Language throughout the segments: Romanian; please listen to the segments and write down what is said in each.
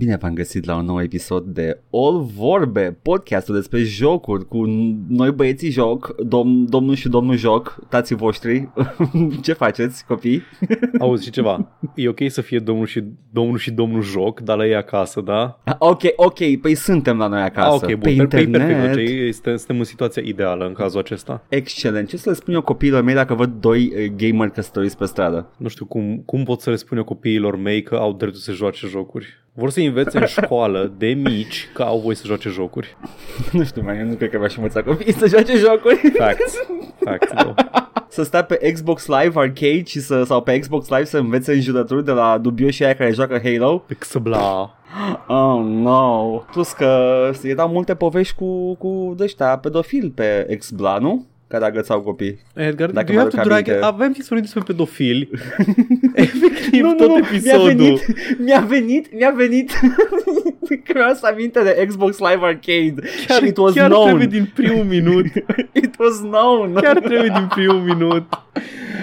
Bine v-am găsit la un nou episod de All Vorbe, podcastul despre jocuri cu noi băieții joc, dom- domnul și domnul joc, tații voștri. Ce faceți, copii? Auzi și ceva, e ok să fie domnul și domnul, și domnul joc, dar la ei acasă, da? Ok, ok, păi suntem la noi acasă. Ah, ok, bun, pe per- pe- internet. perfect, deci este, suntem în situația ideală în cazul acesta. Excelent. Ce să le spun eu copiilor mei dacă văd doi uh, gamer căsătoriți pe stradă? Nu știu cum, cum pot să le spun eu copiilor mei că au dreptul să joace jocuri. Vor să învețe în școală de mici că au voie să joace jocuri. nu știu, mai eu nu cred că v-aș învăța copiii să joace jocuri. Facts. Facts, bro. să stea pe Xbox Live Arcade și să, sau pe Xbox Live să învețe înjurături de la dubioșii aia care joacă Halo. Xbla. Oh, no. Plus că erau multe povești cu, cu ăștia pedofili pe Xbla, nu? Care agățau copii. Edgar, Dacă do you have mi-aduc to drag aminte. Avem discuții despre pedofili. Efectiv, tot mi-a episodul. venit, mi-a venit, mi-a venit că mi-am să aminte de Xbox Live Arcade Chiar, și it was chiar known. trebuie din primul minut. It was known. Chiar trebuie din primul minut.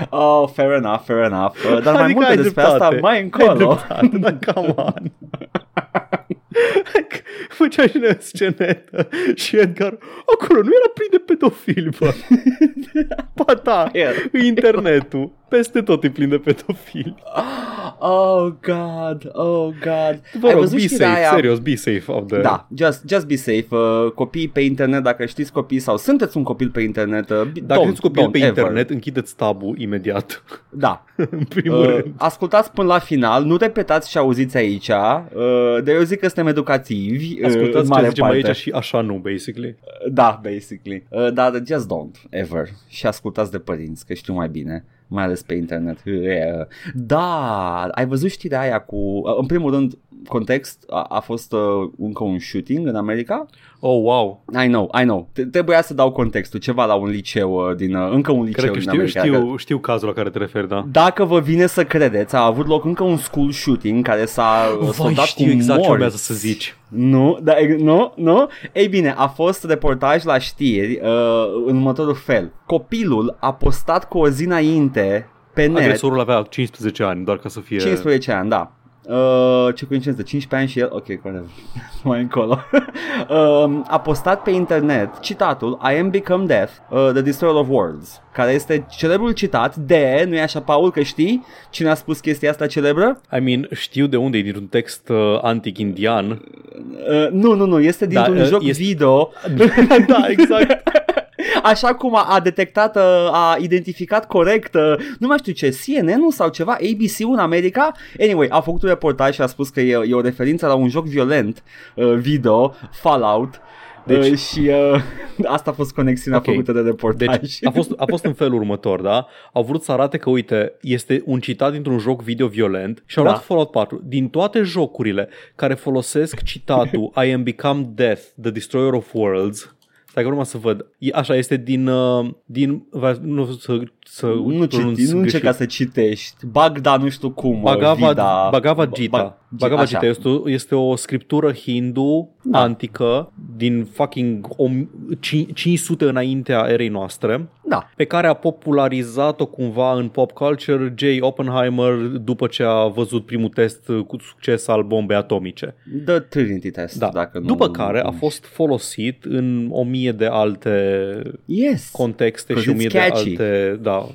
Oh, fair enough, fair enough. Uh, Dar mai Adică multe ai despre dreptate. asta mai Ai încolo. dreptate, dar come on. Făcea și noi scenetă și Edgar, acolo nu era plin de pedofili, bă. Ba da, Era. internetul, peste tot e plin de pedofili. Oh god, oh god. Vă Ai rog, văzut be știrea safe, aia? serios, be safe out there. Da, just, just be safe. Uh, copiii pe internet, dacă știți copii sau sunteți un copil pe internet, uh, Dacă don't, sunteți copil don't pe ever. internet, închideți tabul imediat. Da. în primul Uh, rând. ascultați până la final, nu repetați și auziți aici, uh, dar eu zic că suntem educativi. uh, în Ascultați mare ce zicem parte. aici și așa nu, basically. Da, basically. Uh, dar just don't, ever. Și ascultați de părinți, că știu mai bine. Mai ales pe internet. Uh, Da, ai văzut știrea aia cu... uh, În primul rând, context, a, a fost uh, încă un shooting în America. Oh, wow. I know, I know. Te- Trebuia să dau contextul. Ceva la un liceu uh, din... uh, Încă un liceu Cred că din știu, America. știu, știu cazul la care te referi, da. Dacă vă vine să credeți, a avut loc încă un school shooting care s-a s-a Vai, dat știu cu exact ce morți. urmează să zici. Nu, da, e- nu, nu. Ei bine, a fost reportaj la știri uh, în următorul fel. Copilul a postat cu o zi înainte pe net, Agresorul avea 15 ani, doar ca să fie... 15 ani, da. Uh, ce coincidență, 15 ani și el, ok, whatever, mai încolo. uh, a postat pe internet citatul I am become death, uh, the destroyer of worlds, care este celebrul citat de, nu e așa, Paul, că știi cine a spus chestia asta celebră? I mean, știu de unde e, dintr-un text uh, antic indian. Uh, nu, nu, nu, este dintr-un Da, uh, joc este- video da, exact. Așa cum a, a detectat, uh, a identificat corect, uh, nu mai știu ce, CNN-ul sau ceva, ABC-ul în America. Anyway, a făcut un reportaj și a spus că e, e o referință la un joc violent uh, video, Fallout. Deci, Deci- uh, și uh, asta a fost conexiunea Ok. făcută de reportaj. Deci a fost, a fost în felul următor, da? Au vrut să arate că, uite, este un citat dintr-un joc video violent și au Da. luat Fallout 4. Din toate jocurile care folosesc citatul I am become death, the destroyer of worlds, Stai că urma să văd. E, așa, este din... Uh, din va- nu să, să nu, pronunț citi, nu greșit. încerca să citești. Bagda nu știu cum. uh, Bhagavad, Vida, Bhagavad Gita. Ba- Bhagavad așa. Gita este o, este o scriptură hindu Da. antică din fucking om, cin- 500 înaintea erei noastre Da. pe care a popularizat-o cumva în pop culture J. Oppenheimer după ce a văzut primul test cu succes al bombei atomice. The Trinity Test. Da. Dacă nu, după care a fost folosit în o mie de alte Yes. contexte și 'Cause o mie it's de catchy. alte... Da.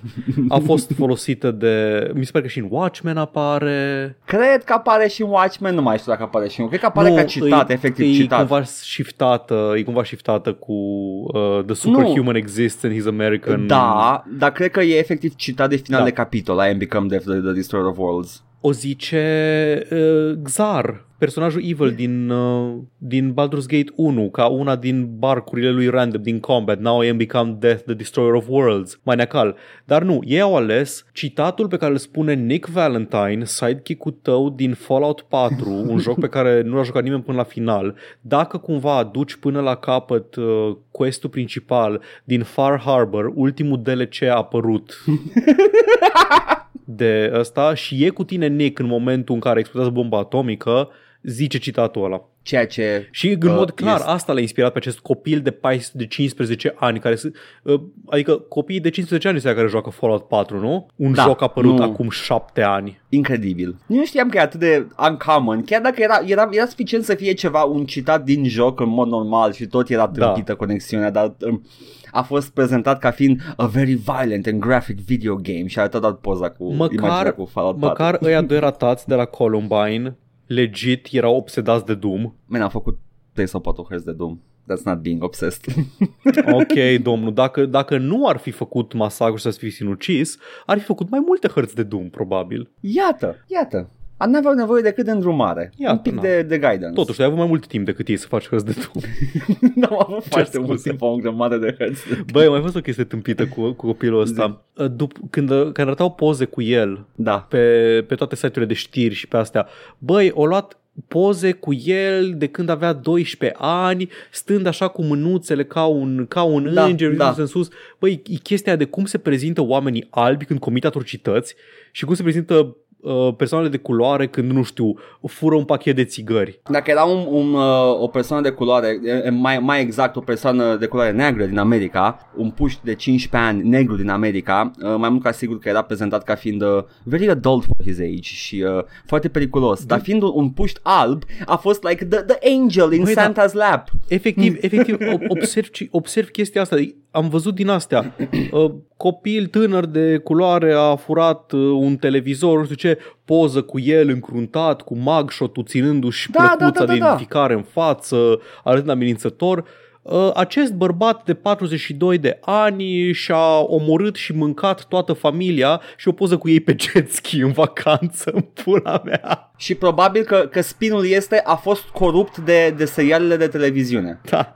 A fost folosită de... Mi se pare că și în Watchmen apare... Cred că apare și în Watchmen, nu mai știu dacă apare și în... Cred că apare ca citat, e, efectiv e citat. Cumva shiftată, e cumva shiftată cu uh, The Superhuman Exists and He's American. Da, dar cred că e efectiv citat de final Da. de capitol. I am become death, the, the destroyer of worlds. O zice uh, Xar, personajul evil din, uh, din Baldur's Gate 1, ca una din barcurile lui Random din Combat. Now I am become death, the destroyer of worlds. Mai neacal. Dar nu, ei au ales citatul pe care îl spune Nick Valentine, sidekick-ul tău din Fallout 4, un joc pe care nu l-a jucat nimeni până la final. Dacă cumva aduci până la capăt uh, questul principal din Far Harbor, ultimul DLC a apărut de ăsta și e cu tine Nick în momentul în care explodează bomba atomică, zice citatul ăla. Ceea ce... Și în mod Uh, clar, este- asta l-a inspirat pe acest copil de, 14, de 15 ani, care sunt, uh, adică copiii de 15 ani sunt care joacă Fallout 4, nu? Un Da, joc apărut nu. acum 7 ani. Incredibil. Nu știam că e atât de uncommon, chiar dacă era, era, era suficient să fie ceva, un citat din joc în mod normal și tot era Da. tâmpită conexiunea, dar um, a fost prezentat ca fiind a very violent and graphic video game și a arătat dat poza cu imaginea Măcar, cu Fallout 4. măcar ăia doi ratați de la Columbine, legit, erau obsedați de Doom. Man, am făcut play sau poate hărți de Doom. That's not being obsessed. Ok, domnul, dacă, dacă nu ar fi făcut masacru să fi sinucis, ar fi făcut mai multe hărți de Doom, probabil. iată, iată. Nu aveau nevoie decât de îndrumare. Iată, un pic na. de, de guidance. Totuși, ai avut mai mult timp decât ei să faci hărți de Doom. N-am avut foarte mult scuze. timp, o grămadă de hărți. Băi, am mai fost o chestie tâmpită cu, cu copilul ăsta. Dup- când, când arătau poze cu el Da. pe, pe toate site-urile de știri și pe astea, băi, o luat poze cu el de când avea 12 ani, stând așa cu mânuțele ca un, ca un Da, înger, da. uitându-se în sus. Băi, e chestia de cum se prezintă oamenii albi când comit atrocități și cum se prezintă uh, persoanele de culoare când, nu știu, fură un pachet de țigări. Dacă era un, un, uh, o persoană de culoare, e- e mai, mai exact o persoană de culoare neagră din America, un puști de 15 ani negru din America, uh, mai mult ca sigur că era prezentat ca fiind uh, very adult for his age și uh, foarte periculos. Dar fiind un, un puști alb, a fost like the, the angel in Băi, da. Santa's lap. Efectiv, efectiv ob- observ, observ chestia asta. Am văzut din astea. Uh, Copil tânăr de culoare a furat uh, un televizor, nu știu ce, poză cu el încruntat, cu mugshot-ul ținându-și Da, da, plăcuța da, da, de da. identificare în față, arătând amenințător. Uh, Acest bărbat de 42 de ani și-a omorât și mâncat toată familia și o poză cu ei pe jet ski în vacanță, în pula mea. Și probabil că, că spinul este a fost corupt de, de serialele de televiziune. Da.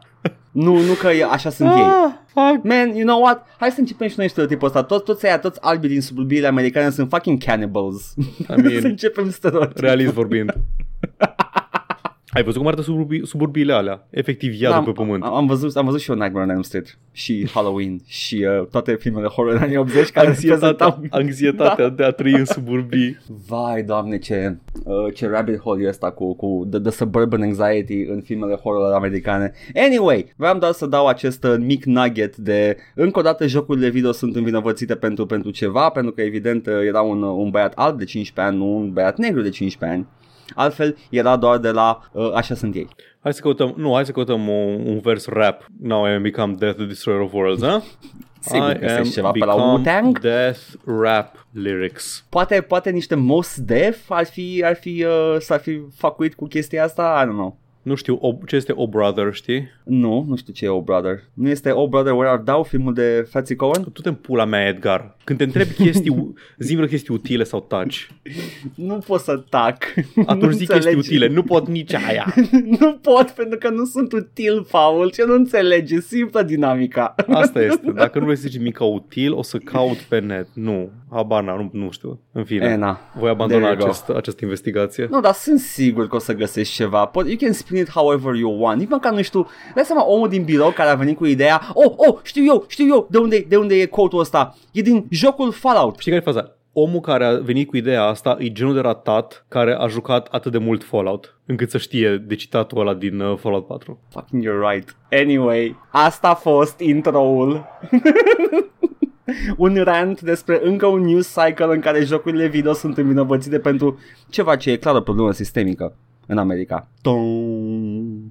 Nu, nu că e- așa sunt ei. Ah, fuck. Man, you know what? Hai să începem și noi stereotipul ăsta. Toți, toți aia, toți albii din suburbiile americane sunt fucking cannibals. I mean, să începem stereotipul. Realist vorbind. Ai văzut cum arată suburbii, suburbiile alea? Efectiv iadul am, pe pământ. Am, am, văzut, am văzut și eu Nightmare on Elm Street și Halloween și uh, toate filmele horror în anii 80 care Anxietatea, prezentau... anxietatea de a trăi în suburbii. Vai, doamne, ce, uh, ce rabbit hole e ăsta cu, cu the, the suburban anxiety în filmele horror americane. Anyway, vreau doar să dau acest uh, mic nugget de încă o dată jocurile video sunt învinovățite pentru, pentru ceva, pentru că evident uh, era un, uh, un băiat alb de 15 ani, nu un băiat negru de 15 ani. Altfel, era doar de la uh, așa sunt ei. Hai să căutăm, nu, hai să căutăm un, un vers rap. Now I am become Death, the Destroyer of Worlds, ha? Sigur I găsești am ceva pe la become Wu-Tang? Death rap lyrics. Poate, poate niște Mos Def ar fi, ar fi, uh, s-ar fi facuit cu chestia asta, I don't know. Nu știu o, ce este O Brother, știi? Nu, nu știu ce e O Brother. Nu este O Brother Where Art Thou, filmul de frații Cohen? Tu te pula mea, Edgar. Când te întrebi chestii, zi vreo chestii utile sau taci. Nu pot să tac. Atunci Nu zic chestii înțelegi. utile, nu pot nici aia. nu pot pentru că nu sunt util, Paul. Ce nu înțelege? Simplă dinamica. Asta este. Dacă nu vrei să zici mica util, o să caut pe net. Nu, habar n-am, nu, nu știu. În fine, E, na. voi abandona There you go. acest, această investigație. Nu, dar sunt sigur că o să găsești ceva. Pot, you can spin it however you want. Nici măcar nu știu. Dai seama omul din birou care a venit cu ideea. Oh, oh, știu eu, știu eu de unde, de unde e quote-ul ăsta. E din jocul Fallout. Știi care e faza? Omul care a venit cu ideea asta e genul de ratat care a jucat atât de mult Fallout încât să știe de citatul ăla din uh, Fallout 4. Fucking you're right. Anyway, asta a fost intro-ul. un rant despre încă un news cycle în care jocurile video sunt învinovățite pentru ceva ce e clar o problemă sistemică în America. Tom.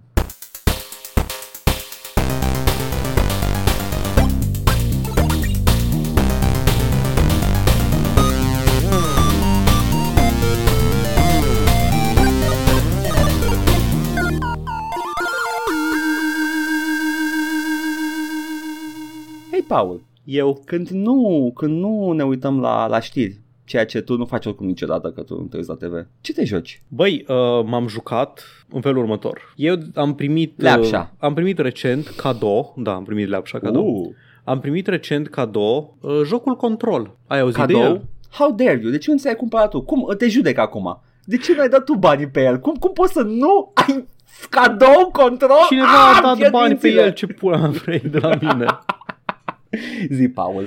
Hei, Paul, Eu când nu, când nu ne uităm la, la știri, ceea ce tu nu faci oricum niciodată că tu nu te uiți la TV, ce te joci? Băi, uh, m-am jucat în felul următor. Eu am primit uh, Leapșa. am primit recent cadou, da, am primit Leapșa cadou. Uh, Am primit recent cadou uh, jocul Control. Ai auzit de cadou? el? How dare you? De ce nu ți-ai cumpărat tu? Cum? Te judec acum. De ce nu ai dat tu banii pe el? Cum, cum poți să nu ai cadou control? Cineva Ah, a dat pierd bani pe mințile. el, ce pula mea vrei de la mine. Zi, Paul.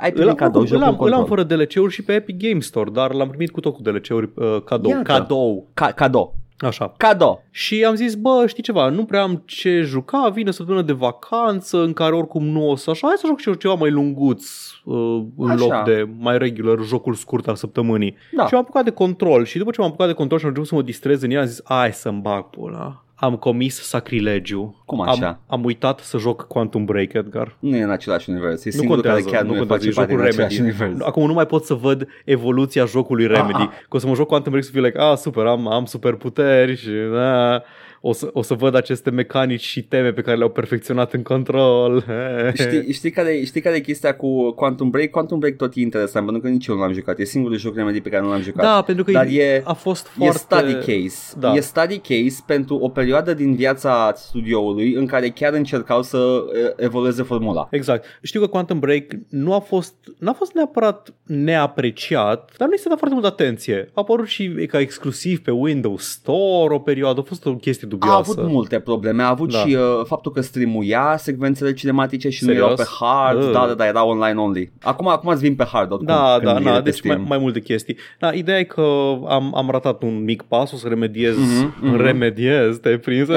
Ai Îl primit am, cadou, îl, jocul am, îl am control. fără DLC-uri și pe Epic Game Store, dar l-am primit cu tot cu DLC-uri uh, cadou. Iată. Cadou. Ca- cadou. Așa. Cadou. Și am zis, bă, știi ceva, nu prea am ce juca, vine săptămână de vacanță în care oricum nu o să așa, hai să joc și eu ceva mai lunguț uh, în Așa. loc de mai regular jocul scurt al săptămânii. Da. Și m-am apucat de control și după ce m-am apucat de control și am început să mă distrez în el, am zis, hai să-mi bag pula. Am comis sacrilegiu. Cum așa? Am, am uitat să joc Quantum Break, Edgar. Nu e în același univers. E Nu singurul contează, care chiar nu nu, contează, face e parte jocul din același Remedy. univers. Acum nu mai pot să văd evoluția jocului Remedy. Ah. Că o să mă joc Quantum Break să fiu like, ah, super, am, am superputeri și da, o să, o să văd aceste mecanici și teme pe care le-au perfecționat în control. Știi, știi, care, știi care e chestia cu Quantum Break? Quantum Break tot e interesant, pentru că nici eu nu l-am jucat. E singurul joc Remedy pe care nu l-am jucat. Da, pentru că Dar e, e- a fost E foarte... study case. Da. E study case pentru o perioadă din viața studioului în care chiar încercau să e, evolueze formula. Exact. Știu că Quantum Break nu a fost, n-a fost neapărat neapreciat, dar nu i s-a dat foarte multă atenție. A apărut și ca exclusiv pe Windows Store o perioadă, a fost o chestie A dubioasă. avut multe probleme, a avut Da. și uh, faptul că streamuia secvențele cinematice și Serios? nu erau pe hard, Uh. da, da, da, era online only. Acum, acum îți vin pe hard oricum, Da, când da, e da, pe deci mai, Steam. mai multe chestii. Da, ideea e că am, am ratat un mic pas, o să remediez, Mhm, mm-hmm, mhm. remediez, te-ai prins? Da,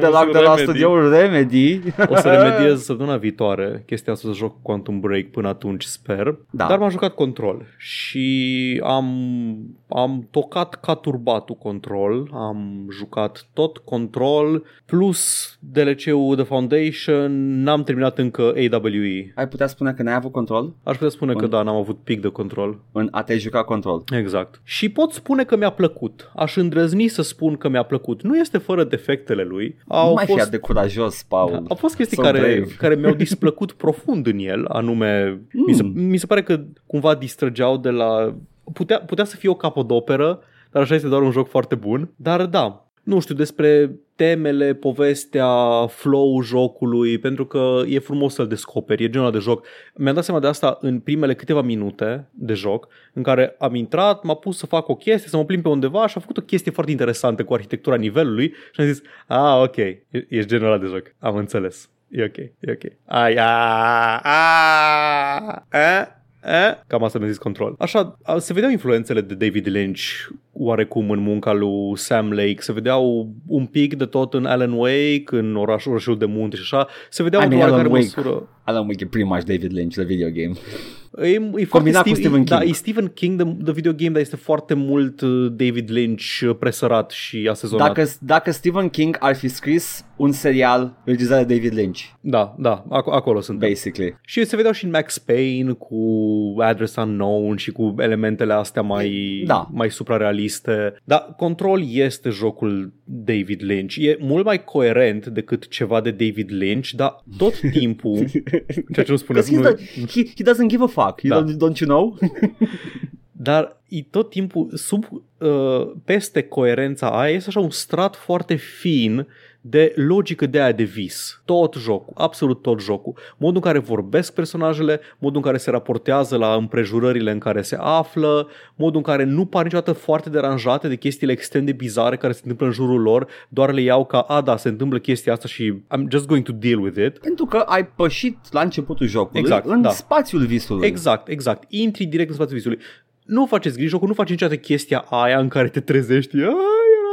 de la, de la Remedy. studioul Remedy. O să remediez săptămâna viitoare chestia asta să joc Quantum Break până atunci, sper. Da. Dar m-am jucat control și am, am tocat ca turbatul control, am jucat tot control plus DLC-ul The Foundation, n-am terminat încă AWE. Ai putea spune că n-ai avut control Aș putea spune că Bun. da, n-am avut pic de control. în a te juca control? Exact. Și pot spune că mi-a plăcut. Aș îndrăzni să spun că mi-a plăcut. Nu este fără defectele lui. Au nu mai fi fost, atât de curajos, Paul. au fost chestii So care, brave. care mi-au displăcut profund în el, anume mm. mi, se, mi se pare că cumva distrăgeau de la... Putea, putea să fie o capodoperă, dar așa este doar un joc foarte bun. Dar da, nu știu, despre temele, povestea, flow jocului, pentru că e frumos să-l descoperi, e genul de joc. Mi-am dat seama de asta în primele câteva minute de joc, în care am intrat, m-a pus să fac o chestie, să mă plimb pe undeva și am făcut o chestie foarte interesantă cu arhitectura nivelului și am zis, ah, ok, e- ești genul ăla de joc, am înțeles. E ok, e ok. Ai, a, a, a, a. Cam asta mi-a zis control. Așa, a- se vedeau influențele de David Lynch oarecum în munca lui Sam Lake, se vedeau un pic de tot în Alan Wake, în orașul, orașul de munte și așa, se vedeau I într-o mean, oarecare Alan Wake. măsură. Alan Wake e pretty much David Lynch, the video game. E, e foarte Combinat cu Steve- Stephen Da, King. e Stephen King de, de video game, dar este foarte mult uh, David Lynch uh, presărat și asezonat. Dacă, dacă Stephen King ar fi scris un serial regizat de David Lynch, Da, da, ac- acolo sunt. basically. Și se vedeau și în Max Payne cu Address Unknown și cu elementele astea mai, Da. mai suprarealiste. Dar Control este jocul David Lynch. E mult mai coerent decât ceva de David Lynch, dar tot timpul, ceea ce nu spune, 'Cause he's nu, the- he, he doesn't give a fuck. You Da. don't, don't you know? dar e tot timpul sub, uh, peste coerența aia este așa un strat foarte fin de logică de aia de vis. Tot jocul, absolut tot jocul. Modul în care vorbesc personajele, modul în care se raportează la împrejurările în care se află, modul în care nu par niciodată foarte deranjate de chestiile extrem de bizare care se întâmplă în jurul lor, doar le iau ca, a, da, se întâmplă chestia asta și I'm just going to deal with it. Pentru că ai pășit la începutul jocului Exact, în da. spațiul visului. Exact, exact. Intri direct în spațiul visului. Nu faceți griji, jocul nu face niciodată chestia aia în care te trezești. "Ai, era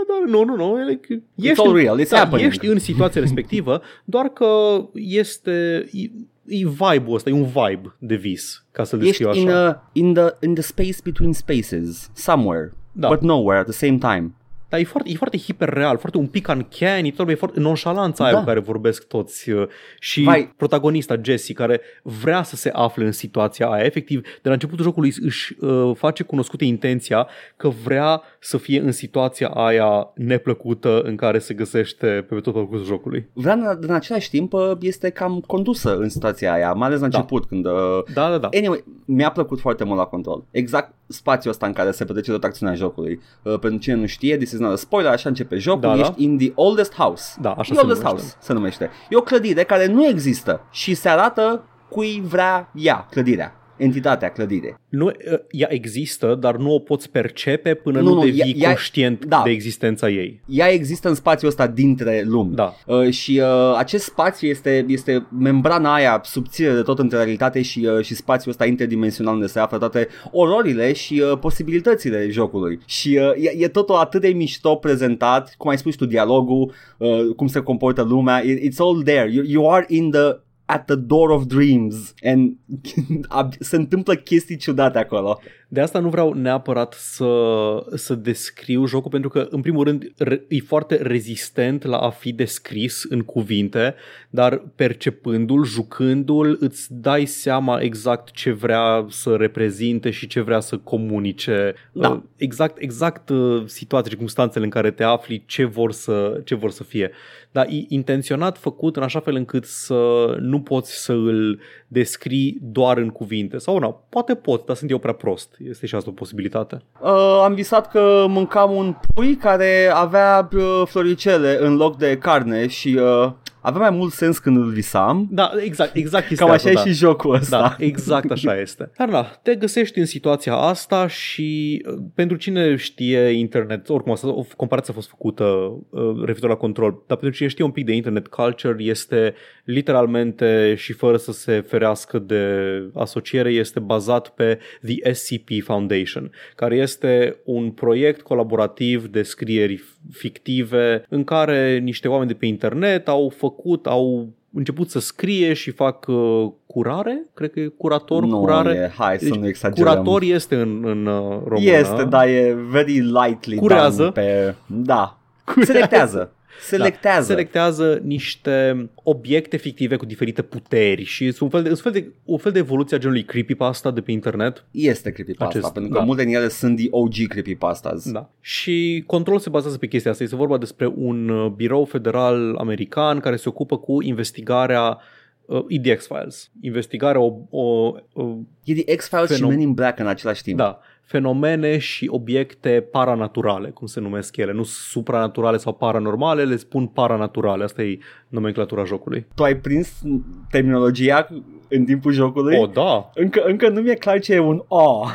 dar nu, nu, nu. e like, Ești, all în- real, it's da, happening. ești în situația respectivă, doar că este... E, e vibe-ul ăsta, e un vibe de vis, ca să-l Ești descriu in, așa. a, in, the, in the space between spaces, somewhere, Da. but nowhere at the same time. Dar e foarte, e foarte hiperreal, foarte un pic uncanny, tot e foarte nonșalanța aia Da. cu care vorbesc toți uh, și Vai. protagonista Jessie care vrea să se afle în situația aia. Efectiv, de la începutul jocului își uh, face cunoscută intenția că vrea să fie în situația aia neplăcută în care se găsește pe tot parcursul jocului. Vrea în, în același timp uh, este cam condusă în situația aia, mai ales la Da. început când... Uh, Da, da, da. Anyway, mi-a plăcut foarte mult la control. Exact spațiul ăsta în care se petrece tot acțiunea jocului. Uh, pentru cine nu știe, this is not a spoiler, așa începe jocul, Da, da. ești in the oldest house. Da, așa the se oldest numește. house se numește. E o clădire care nu există și se arată cui vrea ea, clădirea. Entitatea clădire. Nu, uh, ea există, dar nu o poți percepe până nu, Nu, nu nu, devii ea- ea- conștient da. de existența ei. Ea există în spațiul ăsta dintre lumi. Da. Uh, și uh, acest spațiu este, este membrana aia subțire de tot între realitate și, uh, și spațiul ăsta interdimensional unde se află toate ororile și uh, posibilitățile jocului. Și uh, e, e totul atât de mișto prezentat, cum ai spus tu, dialogul, uh, cum se comportă lumea, it, it's all there. You, you are in the at the door of dreams and se întâmplă chestii ciudate acolo. De asta nu vreau neapărat să, să descriu jocul pentru că, în primul rând, re- e foarte rezistent la a fi descris în cuvinte, dar percepându-l, jucându-l, îți dai seama exact ce vrea să reprezinte și ce vrea să comunice. Da. Uh, Exact, exact uh, situația, circunstanțele în care te afli, ce vor să, ce vor să fie. Dar e intenționat făcut în așa fel încât să nu poți să îl descrii doar în cuvinte. Sau nu, poate pot, dar sunt eu prea prost. Este și asta o posibilitate. Uh, am visat că mâncam un pui care avea uh, floricele în loc de carne și uh, avea mai mult sens când îl visam. Da, exact, exact chestia Cam așa asta, e da. și jocul ăsta. Da, exact așa este. Dar da, te găsești în situația asta și uh, pentru cine știe internet, oricum asta, o comparație a fost făcută uh, referitor la control, dar pentru cine știe un pic de internet culture este literalmente și fără să se ferească de asociere, este bazat pe The SCP Foundation, care este un proiect colaborativ de scrieri fictive în care niște oameni de pe internet au făcut, au început să scrie și fac uh, curare, cred că e curator, nu curare. e, hai să Deci, nu exagerăm. Curator este în, în uh, română. Este, dar e very lightly Curează. done pe... Da. Selectează. Selectează. Da, selectează niște obiecte fictive cu diferite puteri și sunt un fel de, sunt un fel de, un fel de evoluție a genului creepypasta de pe internet. Este creepypasta, Acest- pentru că da. multe din ele sunt the OG creepypastas. Da. Și controlul se bazează pe chestia asta. Este vorba despre un uh, birou federal american care se ocupă cu investigarea uh, EDX Files. Investigarea o, o, o E the X-Files și Fenom- Men in Black în același timp. da, fenomene și obiecte paranaturale, cum se numesc ele. Nu supranaturale sau paranormale, le spun paranaturale. Asta e nomenclatura jocului. Tu ai prins terminologia în timpul jocului? O, da! Încă, încă nu mi-e clar ce e un O.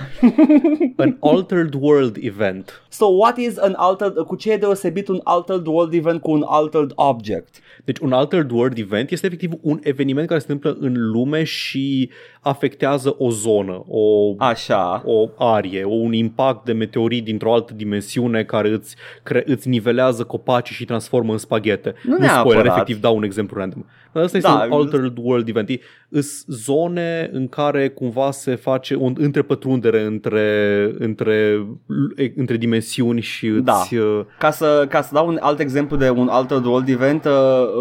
An Altered World Event. So what is an altered, cu ce e deosebit un altered world event cu un altered object? Deci un Altered World Event este efectiv un eveniment care se întâmplă în lume și afectează o zonă, o, Așa. o arie, o, un impact de meteorit dintr-o altă dimensiune care îți, cre- îți nivelează copacii și transformă în spaghete. Nu nu spoiler, neapărat. efectiv dau un exemplu random. Dar asta este Da, un Altered World Event. Îs zone în care cumva se face o întrepătrundere între, între, între dimensiuni și îți... Da. uh, Ca să, ca să dau un alt exemplu de un altered world event, uh,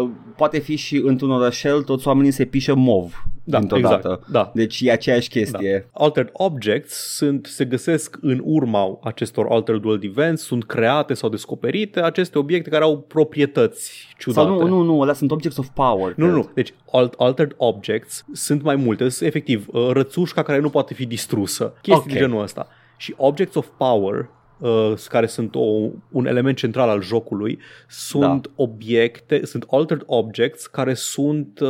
uh, poate fi și într-un orășel toți oamenii se pișă mov Da, dintr-o exact, dată. da. Deci e aceeași chestie. Da. Altered objects sunt, se găsesc în urma acestor altered world events, sunt create sau descoperite aceste obiecte care au proprietăți ciudate. Sau nu, nu, nu, alea sunt objects of power. Nu, cred. nu, deci alt, altered objects sunt mai multe, sunt efectiv uh, rățușca care nu poate fi distrusă, chestii Ok. de genul ăsta. Și objects of power, uh, care sunt o, un element central al jocului, sunt obiecte, sunt altered objects care sunt uh,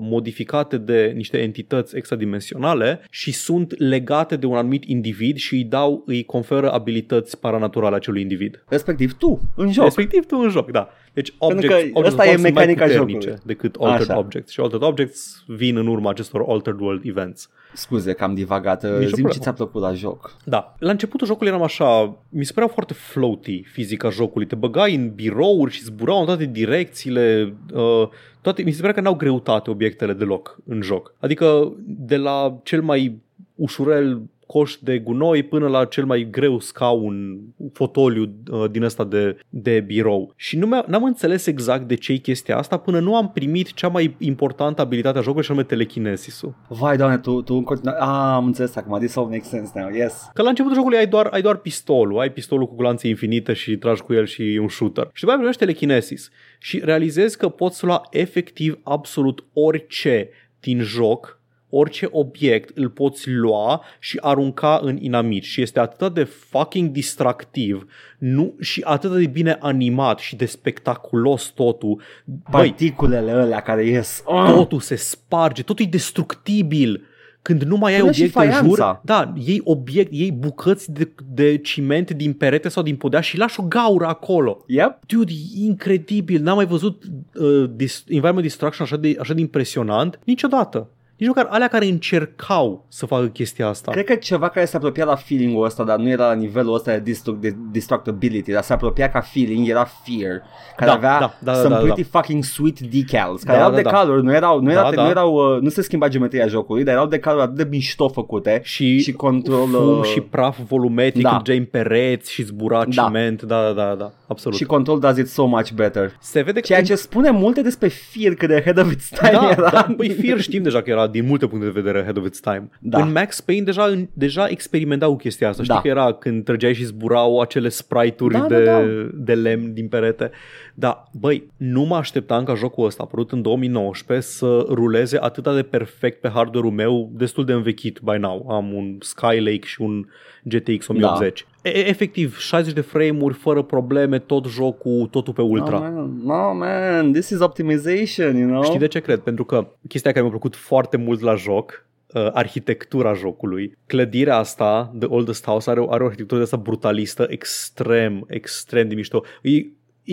modificate de niște entități extradimensionale și sunt legate de un anumit individ și îi dau, îi conferă abilități paranaturale acelui individ. Respectiv tu, în joc. Respectiv tu în joc, da. Deci Pentru objects, că objects ăsta of e power sunt mai mecanica puternice jocului. decât altered Așa. objects. Și altered objects vin în urma acestor altered world events. Scuze că am divagat. Nicio Zim ce problemă. ți-a plăcut la joc. Da. La începutul jocului eram așa, mi se părea foarte floaty fizica jocului. Te băgai în birouri și zburau în toate direcțiile. Uh, toate, mi se părea că n-au greutate obiectele deloc în joc. Adică de la cel mai ușurel coș de gunoi până la cel mai greu scaun, fotoliu uh, din ăsta de, de birou. Și nu mi-a, n-am înțeles exact de ce e chestia asta până nu am primit cea mai importantă abilitate a jocului și anume telekinesisul. Vai, doamne, tu, tu în continuare... Ah, am înțeles acum. This all makes sense now. Yes. Că la începutul jocului ai doar, ai doar pistolul, ai pistolul cu gloanțe infinite și tragi cu el și e un shooter. Și după aia primești telekinesis și realizezi că poți lua efectiv absolut orice din joc orice obiect îl poți lua și arunca în inamici și este atât de fucking distractiv nu, și atât de bine animat și de spectaculos totul. Băi, Particulele alea care ies. Oh! totul se sparge, totul e destructibil. când nu mai ai Până și obiecte în jur, faianța. da, iei obiect, iei bucăți de, de ciment din perete sau din podea și lași o gaură acolo. Yep. Dude, e incredibil, n-am mai văzut uh, dis- environment destruction așa de, așa de impresionant niciodată. Nici măcar alea care încercau să facă chestia asta. Cred că ceva care se apropia la feeling-ul ăsta, dar nu era la nivelul ăsta de, distru- de destructibility, dar se apropia ca feeling, era fear, care Da, avea da, da, some da, da, pretty fucking sweet decals, care Da, erau da, decaluri, nu erau, nu, era, Da, da. nu erau, uh, nu se schimba geometria jocului, dar erau decaluri atât de mișto făcute și, și control, fum uh, și praf volumetric da. da. în pereți și zbura Da. ciment, da, da, da, da, absolut. și control does it so much better. se vede Ceea că ce spune multe despre fear cât de ahead of its time da, era. da, păi Fear știm deja că era din multe puncte de vedere ahead of its time. Da. În Max Payne deja, în, deja experimentau chestia asta. Știi Da. că era când trăgeai și zburau acele sprite-uri Da, da, de, da. de lemn din perete. Da, băi, nu mă așteptam ca jocul ăsta apărut în 2019 să ruleze atât de perfect pe hardware-ul meu, destul de învechit by now. Am un Skylake și un GTX 1080. Da. E, efectiv, 60 de frame-uri fără probleme, tot jocul, totul pe ultra. No man, no, man, this is optimization, you know? Știi de ce cred? Pentru că chestia care mi-a plăcut foarte mult la joc, uh, arhitectura jocului. Clădirea asta, The Oldest House, are, o- are o arhitectură de asta brutalistă extrem, extrem de mișto. E,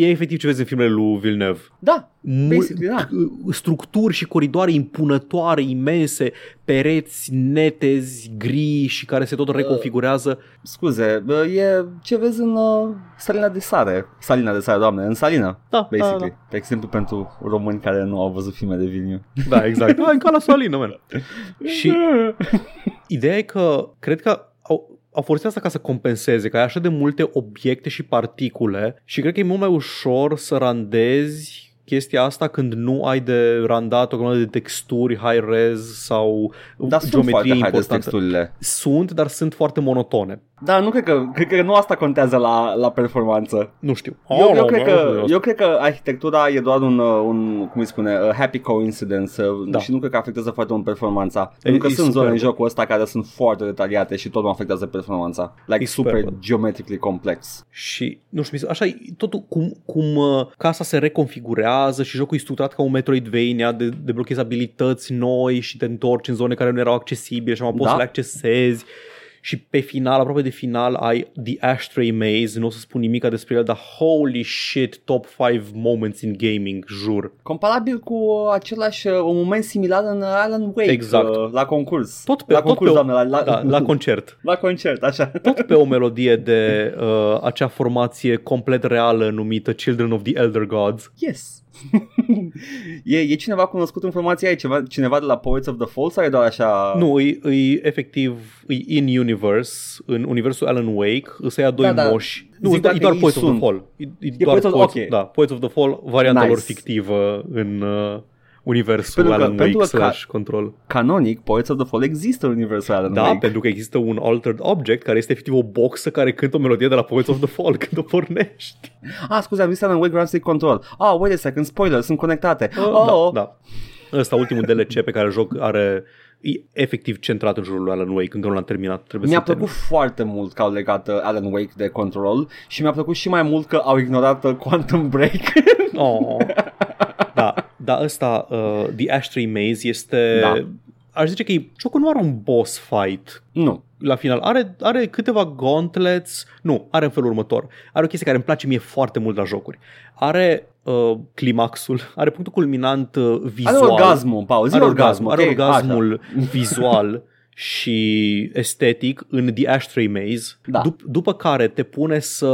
e efectiv ce vezi în filmele lui Villeneuve. Da, Mul- Basically, da. c- structuri și coridoare impunătoare, imense, pereți netezi, gri și care se tot reconfigurează. scuze, bă, e ce vezi în uh, salina de sare. Salina de sare, doamne, în salină, Da, basically. da, De exemplu, pentru români care nu au văzut filme de Vilniu. da, exact. Da, în ca la salină, man. Și Ideea e că cred că au, au folosit asta ca să compenseze, că ai așa de multe obiecte și particule și cred că e mult mai ușor să randezi chestia asta când nu ai de randat o grămadă de texturi high-res sau Dar sunt geometrie foarte high importantă. texturile. Sunt, dar sunt foarte monotone. Da, nu cred că, cred că nu asta contează la, la performanță. Nu știu. Eu, eu, Oh, cred nu că, știu. eu cred că arhitectura e doar un, uh, un cum îi spune, a happy coincidence uh, Da. și nu cred că afectează foarte mult performanța. Pentru că e sunt zone superb. în jocul ăsta care sunt foarte detaliate și tot nu afectează performanța. Like E super superb. geometrically complex. Și, nu știu, mi se- așa e totul cum, cum uh, casa se reconfigurează și jocul e structurat ca un Metroidvania, de, deblochezi abilități noi și te întorci în zone care nu erau accesibile și mai poți Da. să le accesezi. Și pe final, aproape de final, ai The Ashtray Maze, nu o să spun nimic despre el, dar holy shit, top 5 moments in gaming, jur. Comparabil cu uh, același, uh, un moment similar în uh, Alan Wake, Exact. uh, la concurs. Tot pe, la tot concurs, pe, o- doamne, la, la, da, la concert. la concert, așa. Tot pe o melodie de uh, acea formație complet reală numită Children of the Elder Gods. Yes. e, e cineva cunoscut în formația aici? Ceva, cineva de la Poets of the Fall sau e doar așa? Nu, e, e efectiv, e in-universe, în universul Alan Wake, îți ia doi Da, da. moși. Nu, Zic e doar, e dacă doar ei Poets of the sunt. Fall. E, e E doar Poets of- Poets, ok. da, Poets of the Fall, varianta Nice. lor fictivă în uh, universul Pentru că- Alan pentru Wake că ca- slash Control. Canonic, Poets of the Fall există în universul Alan Da, Wake. pentru că există un altered object care este efectiv o boxă care cântă o melodie de la Poets of the Fall când o pornești. Ah, scuze, am zis Alan Wake Ground State Control. Ah, wait a second, spoiler, sunt conectate. Uh, Oh, Da, da. Ăsta ultimul DLC pe care îl joc are e efectiv centrat în jurul lui Alan Wake, încă nu l-am terminat. Trebuie Mi-a să plăcut foarte mult că au legat uh, Alan Wake de Control și mi-a plăcut și mai mult că au ignorat uh, Quantum Break. Oh. Da, da, ăsta, uh, The Ashtray Maze este... Da. Aș zice că e, jocul nu are un boss fight nu. la final. Are, are câteva gauntlets. Nu, are în felul următor. Are o chestie care îmi place mie foarte mult la jocuri. Are uh, climaxul, are punctul culminant uh, vizual. Are orgasmul, Paul, zi are orgasmul. are ok? orgasmul vizual și estetic în The Ashtray Maze, Da. dup- după care te pune să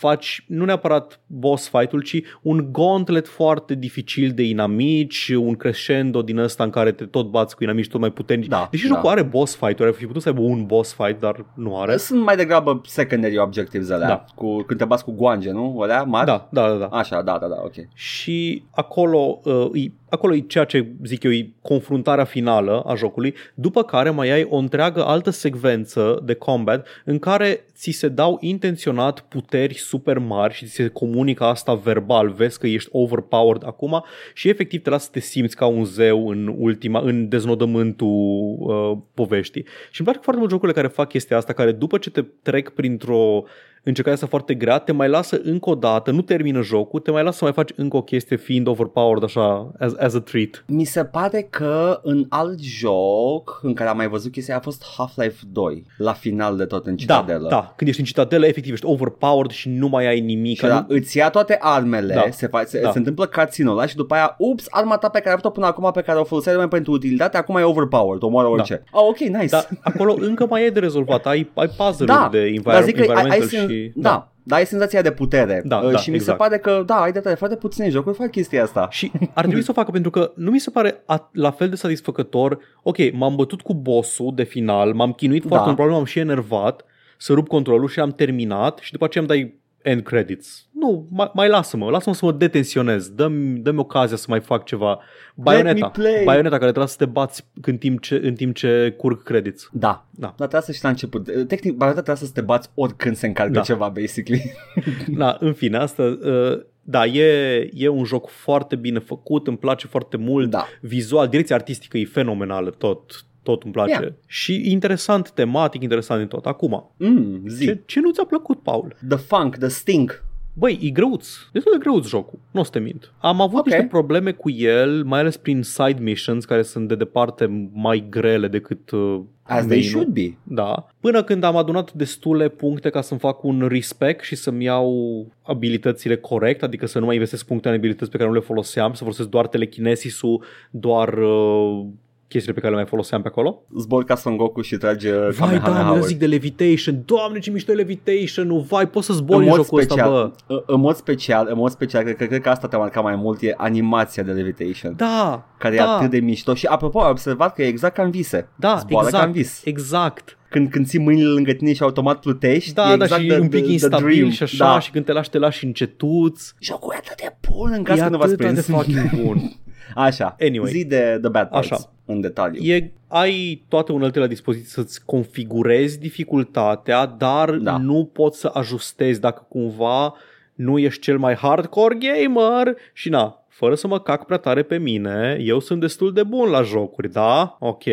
faci nu neapărat boss fight-ul, ci un gauntlet foarte dificil de inamici, un crescendo din ăsta în care te tot bați cu inamici tot mai puternici. Da, Deși da. jocul are boss fight-uri, ar fi putut să aibă un boss fight, dar nu are. Sunt mai degrabă secondary objectives alea, Da. cu, când te bați cu guange, nu? Alea mari? Da, da, da, da. Așa, da, da, da, ok. și acolo, uh, e, acolo e ceea ce zic eu, e confruntarea finală a jocului, după care mai ai o întreagă altă secvență de combat în care ți se dau intenționat puteri super mari și ți se comunică asta verbal, vezi că ești overpowered acum și efectiv te lasă să te simți ca un zeu în ultima, în deznodământul uh, poveștii. Și îmi place foarte mult jocurile care fac chestia asta, care după ce te trec printr-o încercarea asta foarte grea, te mai lasă încă o dată, nu termină jocul, te mai lasă să mai faci încă o chestie fiind overpowered așa, as, as a treat. Mi se pare că în alt joc în care am mai văzut chestia a fost Half-Life 2, la final de tot în Da, citadelă. da, când ești în citadelă, efectiv ești overpowered și nu mai ai nimic. Și da, Nu- îți ia toate armele, Da. se, fa- se, Da. se întâmplă cutscene-ul ăla și după aia, ups, arma ta pe care ai avut-o până acum, pe care o foloseai numai pentru utilitate, acum e overpowered, omoară orice. Oh, ok, nice. Dar acolo încă mai e de rezolvat, ai, ai puzzle-uri da, de dar envir- zic că ai, ai, environmental sen- și... da, da, ai senzația de putere Da, Uh, da, și mi exact. se pare că, da, ai dreptate, foarte puține jocuri fac chestia asta. Și ar trebui să o facă pentru că nu mi se pare at- la fel de satisfăcător. Ok, m-am bătut cu bossul de final, m-am chinuit foarte Da. mult, probabil m-am și enervat să rup controlul și am terminat și după aceea îmi dai end credits. Nu, mai, mai lasă-mă, lasă-mă să mă detensionez, dă-mi, dă-mi ocazia să mai fac ceva. Bayonetta, play. Bayonetta care trebuie să te bați în timp ce, în timp ce curg credits. Da, Da. dar trebuie să știi la început. Tehnic, Bayonetta trebuie să te bați oricând se încarcă Da. ceva, basically. Da, în fine, asta, uh, da, e, e un joc foarte bine făcut, îmi place foarte mult. Da. Vizual, direcția artistică e fenomenală, tot, tot îmi place. Yeah. Și interesant, tematic, interesant din tot. Acum, Mm, zi. ce, ce nu ți-a plăcut, Paul? The funk, the sting. Băi, e greuț, destul de greuț jocul, nu o să te mint. Am avut Ok. niște probleme cu el, mai ales prin side missions, care sunt de departe mai grele decât uh, As they main-ul. should be. Da. Până când am adunat destule puncte ca să-mi fac un respect și să-mi iau abilitățile corect, adică să nu mai investesc puncte în abilități pe care nu le foloseam, să folosesc doar telekinesisul, doar uh, chestiile pe care le mai foloseam pe acolo. Zbor ca Son Goku și trage uh, Vai, Kamehameha da, eu zic de levitation. Doamne, ce mișto e levitation-ul. Vai, poți să zbori în, jocul ăsta, bă. în, în mod special, în mod special, cred, că- cred că asta te-a marcat mai mult, e animația de levitation. Da, care da, e atât de mișto și apropo ai observat că e exact ca în vise da, Zboară exact, ca în vis exact. când, când ții mâinile lângă tine și automat plutești Da, e da, exact și the, un pic the, instabil the dream. și așa, da. și când te lași, te lași încetuți. Jocul e atât de bun în caz E că nu v-ați atât de prins fucking bun. Așa, Anyway. zi de The Bad Parts Așa. În detaliu E, ai toate uneltele la dispoziție să-ți configurezi dificultatea, dar Da. nu poți să ajustezi dacă cumva nu ești cel mai hardcore gamer și na, fără să mă cac prea tare pe mine, eu sunt destul de bun la jocuri, da? Ok.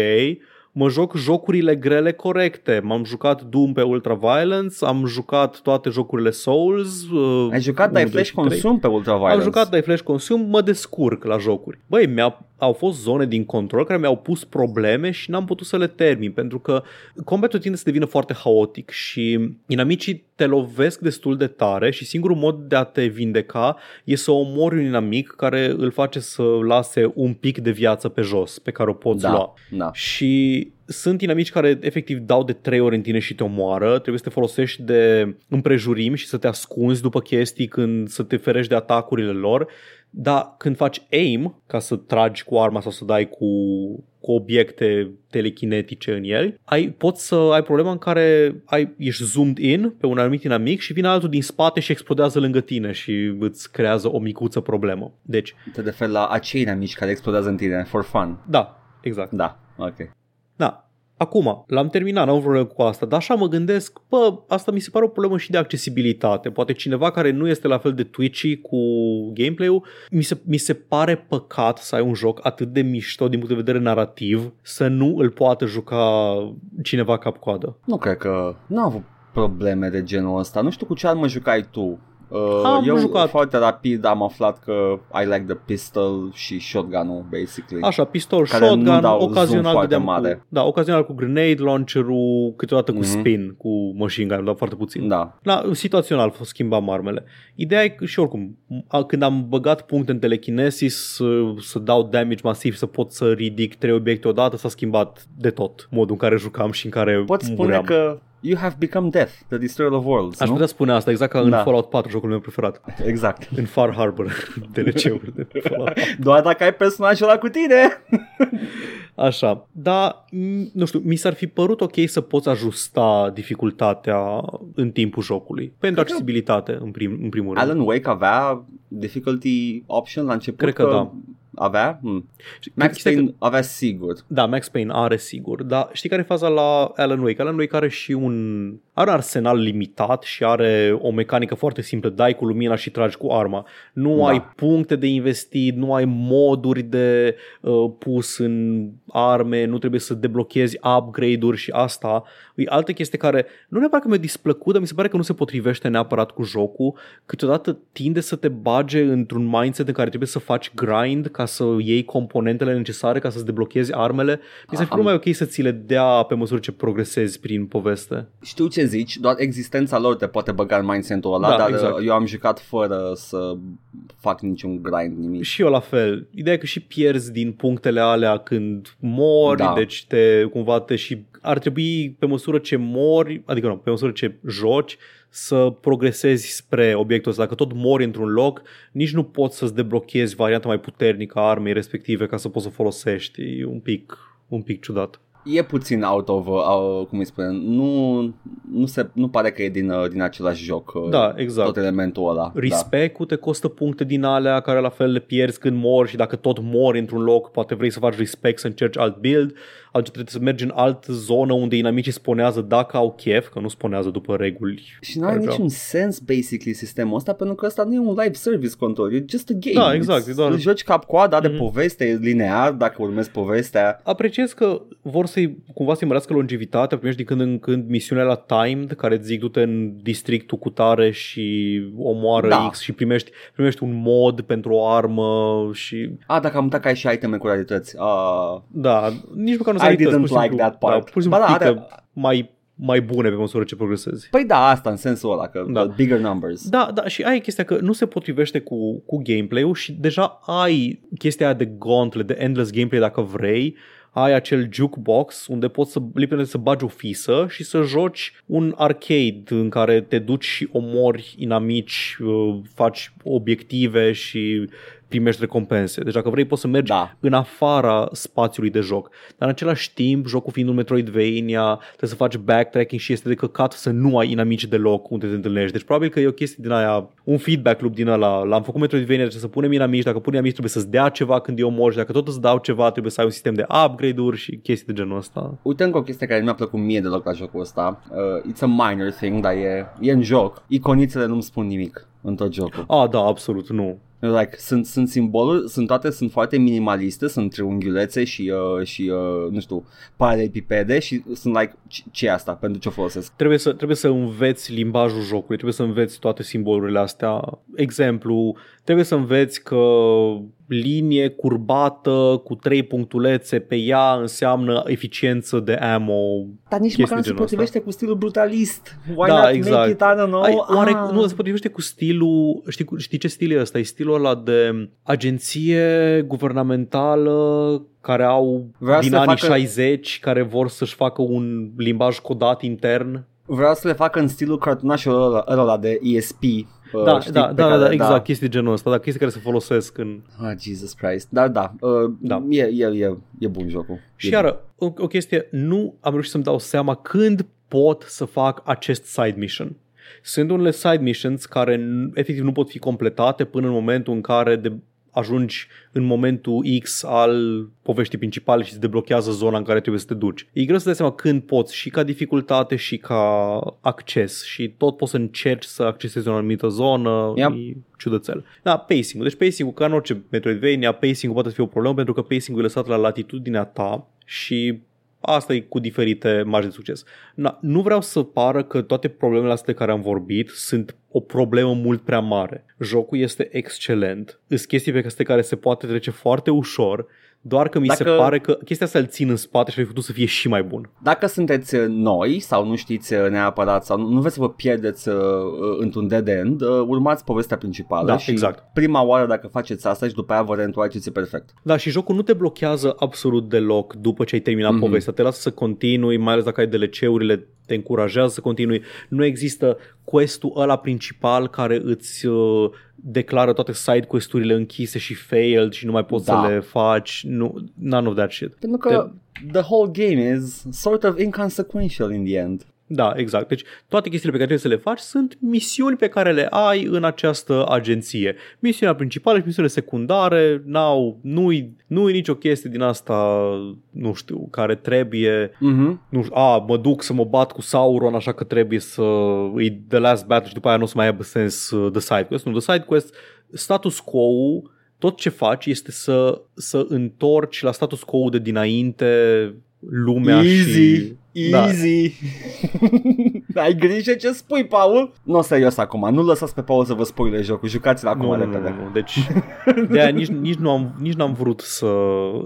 Mă joc jocurile grele corecte. M-am jucat Doom pe Ultra Violence, am jucat toate jocurile Souls. uh, Ai jucat 1, Die 2 Flash și trei. Consum pe Ultra Violence Am jucat Die Flash Consume, mă descurc la jocuri. Băi, mi-a, au fost zone din control care mi-au pus probleme și n-am putut să le termin pentru că combatul tinde să devină foarte haotic și inamicii te lovesc destul de tare și singurul mod de a te vindeca e să omori un inamic care îl face să lase un pic de viață pe jos pe care o poți da, lua. da. Și sunt inamici care efectiv dau de trei ori în tine și te omoară. Trebuie să te folosești de împrejurimi și să te ascunzi după chestii când să te ferești de atacurile lor. Dar când faci aim, ca să tragi cu arma sau să dai cu, cu obiecte telekinetice în el, ai, poți să ai problema în care ai, ești zoomed in pe un anumit inamic și vine altul din spate și explodează lângă tine și îți creează o micuță problemă. Deci, Te referi la acei inamici care explodează în tine for fun da, exact. Da, ok Da. Acum, l-am terminat, n-am vreo problemă cu asta, dar așa mă gândesc, bă, asta mi se pare o problemă și de accesibilitate. Poate cineva care nu este la fel de twitchy cu gameplay-ul, mi se, mi se pare păcat să ai un joc atât de mișto din punct de vedere narrativ, să nu îl poată juca cineva cap-coadă. Nu cred că Nu am avut probleme de genul ăsta Nu știu cu ce armă jucai tu Uh, Am eu jucat. foarte rapid am aflat că I like the pistol și shotgun-ul basically Așa, pistol, Care nu shotgun, dau zoom ocazional foarte dădeam mare. Cu, da, ocazional cu grenade launcher-ul, câteodată cu Mhm. spin, cu machine gun, dar foarte puțin. Da, Da, situațional schimbam armele. Ideea e că și oricum, a- când am băgat puncte în telekinesis să, să dau damage masiv, să pot să ridic trei obiecte odată, s-a schimbat de tot modul în care jucam și în care Pot spune muream. că You have become death, the destroyer of worlds Aș nu? putea spune asta, exact ca în Da. Fallout 4, jocul meu preferat. Exact În Far Harbor, DLC-uri de Fallout 4. Doar dacă ai personajul ăla cu tine Așa, dar m- nu știu, mi s-ar fi părut ok să poți ajusta dificultatea în timpul jocului. Pentru Cred că- accesibilitate, în, prim, în primul rând. Alan Wake avea difficulty option la început Cred că da. Avea? Hmm. Și Max chestia că- Payne avea sigur Da, Max Payne are sigur, dar știi care e faza la Alan Wake? Alan Wake are și un are un arsenal limitat și are o mecanică foarte simplă, dai cu lumina și tragi cu arma. Nu Da. ai puncte de investit, nu ai moduri de uh, pus în arme, nu trebuie să deblochezi upgrade-uri și asta. E altă chestie care nu neapărat că mi-a displăcut, dar mi se pare că nu se potrivește neapărat cu jocul. Câteodată tinde să te bage într-un mindset în care trebuie să faci grind ca să iei componentele necesare ca să-ți deblochezi armele. Mi se Am- pare mai ok să ți le dea pe măsură ce progresezi prin poveste. Știu ce zici, doar existența lor te poate băga în mindset-ul ăla, Da, dar exact. uh, eu am jucat fără să fac niciun grind, nimic. Și eu la fel. Ideea e că și pierzi din punctele alea când mori, Da. deci te cumva te și ar trebui pe măsură ce mori, adică nu, pe măsură ce joci, să progresezi spre obiectul ăsta. Dacă tot mori într-un loc, nici nu poți să-ți deblochezi varianta mai puternică a armei respective ca să poți să o folosești. E un pic, un pic ciudat. E puțin out of, uh, cum îi spune, nu, nu, se, nu pare că e din, uh, din același joc uh, Da, exact. tot elementul ăla. Da. Respect-ul te costă puncte din alea care la fel le pierzi când mori și dacă tot mori într-un loc, poate vrei să faci respect să încerci alt build, atunci trebuie să mergi în altă zonă unde inamicii spunează dacă au chef, că nu spunează după reguli. Și nu are care vreau. niciun sens, basically, sistemul ăsta, pentru că ăsta nu e un live service control, e just a game. Da, exact, It's- e doar- Îl joci cap-coadă, are Mhm. poveste, e linear, dacă urmezi povestea. Apreciez că vor să-i, cumva să-i mărească longevitatea, primești din când în când misiunea la timed, care îți zic du-te în districtul cu tare și omoară Da. X și primești, primești un mod pentru o armă și A, dacă am uitat că ai și iteme cu rarități. Ah, da, nici măcar nu I s-a uitat, didn't pur și like simplu- that part. Da, pur și simplu Ba da, pică are- mai, mai bune pe măsură ce progresezi. Păi da, asta în sensul ăla, că Da. da. bigger numbers. Da, da, și ai chestia că nu se potrivește cu, cu gameplay-ul și deja ai chestia aia de gauntlet, de endless gameplay dacă vrei, ai acel jukebox unde poți să lipene să bagi o fisă și să joci un arcade în care te duci și omori inamici, uh, faci obiective și primești recompense. Deci dacă vrei poți să mergi Da. în afara spațiului de joc. Dar în același timp, jocul fiind un Metroidvania, trebuie să faci backtracking și este de căcat să nu ai inamici deloc unde te întâlnești. Deci probabil că e o chestie din aia, un feedback loop din ăla. L-am făcut Metroidvania, trebuie să punem inamici, dacă punem inamici trebuie să-ți dea ceva când e omor și dacă tot îți dau ceva trebuie să ai un sistem de upgrade-uri și chestii de genul ăsta. Uite încă o chestie care nu mi-a plăcut mie deloc la jocul ăsta. Uh, it's a minor thing, dar e, e în joc. Iconițele nu-mi spun nimic în tot jocul. Ah, da, absolut, nu. Like, sunt, sunt simboluri, sunt toate, sunt foarte minimaliste, sunt triunghiulețe și, uh, și uh, nu știu, paralelipipede și sunt like, ce- ce e asta? Pentru ce o folosesc? Trebuie să, trebuie să înveți limbajul jocului, trebuie să înveți toate simbolurile astea. Exemplu, trebuie să înveți că linie curbată cu trei punctulețe pe ea înseamnă eficiență de ammo. Dar nici Chestii măcar nu se genul ăsta. potrivește cu stilul brutalist. Why Da, not exact. make it, I don't know? Ai, oare, ah. nu, se potrivește cu stilul, știi, cu- știi ce stil e ăsta? E stilul ăla de agenție guvernamentală care au Vrea din să anii facă- 60 care vor să-și facă un limbaj codat intern. Vreau să le fac în stilul cartonașului ăla, ăla de ESP. Uh, Da, știi, da, pe da, care- da, exact, chestii genul ăsta, da, chestii care se folosesc în... Ah, Jesus Christ. Dar da, uh, Da. E, e, e, e bun jocul. Și e iară, o, o chestie, nu am reușit să-mi dau seama când pot să fac acest side mission. Sunt unele side missions care n- efectiv nu pot fi completate până în momentul în care de, ajungi în momentul X al poveștii principale și se deblochează zona în care trebuie să te duci. E greu să dai seama când poți și ca dificultate și ca acces și tot poți să încerci să accesezi o anumită zonă, Yep. e ciudățel. Da, pacing-ul. Deci pacing-ul, ca în orice Metroidvania, pacing-ul poate fi o problemă pentru că pacing-ul e lăsat la latitudinea ta și asta e cu diferite marge de succes. Na, nu vreau să pară că toate problemele astea de care am vorbit sunt o problemă mult prea mare. Jocul este excelent, sunt chestii pe astea care se poate trece foarte ușor, doar că mi se Dacă- pare că chestia asta îl țin în spate și ar fi putut să fie și mai bun. Dacă sunteți uh, noi sau nu știți uh, neapărat sau nu, nu vreți să vă pierdeți uh, uh, într-un dead end, uh, urmați povestea principală Da, și exact. prima oară dacă faceți asta și după aia vă reîntoarceți e perfect. Da, și jocul nu te blochează absolut deloc după ce ai terminat Mhm. mm-hmm. povestea. Te lasă să continui, mai ales dacă ai DLC-urile, te încurajează să continui. Nu există quest-ul ăla principal care îți uh, declară toate side quest-urile închise și failed și nu mai poți Da. să le faci. Nu, none of that shit. Pentru că the whole game is sort of inconsequential in the end. Da, exact. Deci toate chestiile pe care trebuie să le faci sunt misiuni pe care le ai în această agenție. Misiunea principală și misiunile secundare n-au, nu-i, nu-i nicio chestie din asta, nu știu, care trebuie, Mhm. nu știu, a, mă duc să mă bat cu Sauron, așa că trebuie să îi The Last Battle și după aia nu o să mai aibă sens uh, The Side Quest. Nu, The Side Quest, status quo tot ce faci este să, să întorci la status quo de dinainte lumea Easy, și... Da. easy. Ai grijă ce spui, Paul? Nu, serios acum, nu lăsați pe Paul să vă spoile jocul, jucați-l acum Nu, nu, repede. nu, nu. Deci de aia nici, nici, nu am, nici n-am vrut să,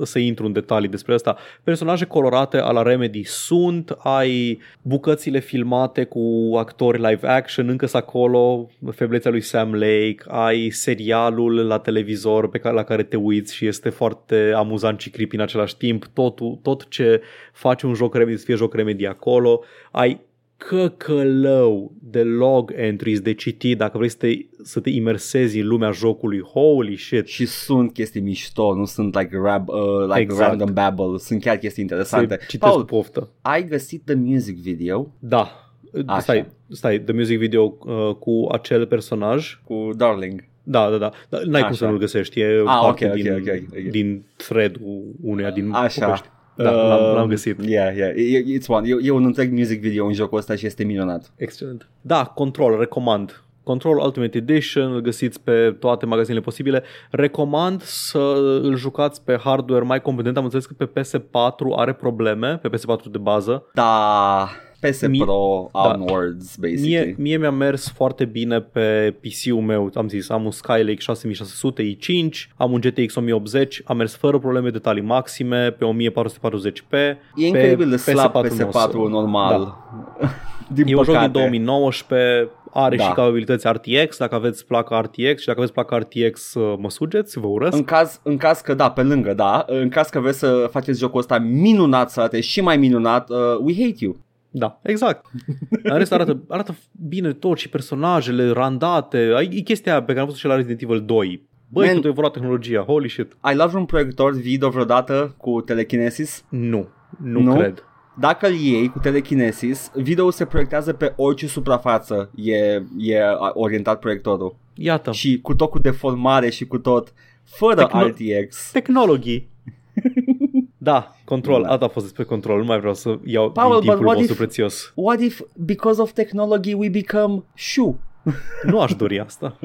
să intru în detalii despre asta. Personaje colorate a la Remedy sunt, ai bucățile filmate cu actori live action, încă sunt acolo, feblețea lui Sam Lake, ai serialul la televizor pe care, la care te uiți și este foarte amuzant și creepy în același timp. Totul, tot ce face un joc Remedy să fie joc Remedy acolo. Ai căcălău de log entries de citit dacă vrei să te, să te imersezi în lumea jocului. Holy shit! Și sunt chestii mișto, nu sunt like, rab, uh, like Exact. random babble, sunt chiar chestii interesante. Se citesc Paul, cu poftă. ai găsit the music video Da. Așa. Stai, stai, the music video uh, cu acel personaj. cu Darling? Da, da, da. da n-ai cum Așa. să nu-l găsești. E Ah, parte ok, ok, din, ok, ok. din thread-ul uneia din Așa. povești. Da, l-am, l-am Uh, găsit. Yeah, yeah, e, it's one. E, e un întreg music video în jocul ăsta și este minunat. Excelent. Da, Control, recomand. Control Ultimate Edition, îl găsiți pe toate magazinele posibile. Recomand să îl jucați pe hardware mai competent. Am înțeles că pe PS4 are probleme, pe PS4 de bază. Da, PS Mie- Pro da. onwards, basically. Mie, mie mi-a mers foarte bine pe PC-ul meu, am zis, am un Skylake 6600 i5, am un GTX 1080, am mers fără probleme, detalii maxime, pe 1440p. E incredibil de pe slab PS4 PS4 nu o să- normal. din E un joc păcate. din 2019, are Da. și capabilități RTX, dacă aveți placa RTX și dacă aveți placa RTX uh, mă sugeți, vă urăsc. În caz, în caz că, da, pe lângă, da, în caz că vreți să faceți jocul ăsta minunat, să arate și mai minunat, uh, we hate you. Da, exact. În rest arată, arată bine tot și personajele randate. Ai- E chestia pe care am văzut și la Resident Evil 2. Băi, Man. cât a evoluat tehnologia, holy shit. Ai luat vreun proiector video vreodată cu telekinesis? Nu, nu, Nu? cred. Dacă îl iei cu telekinesis, video se proiectează pe orice suprafață e, e orientat proiectorul. Iată, Și cu tot cu deformare și cu tot, fără Tecno- RTX. tehnologii. da, control, Da. asta a fost despre control, nu mai vreau să iau Paul, din but timpul what vostru if- prețios. What if, because of technology, we become shoe? Nu aș dori asta.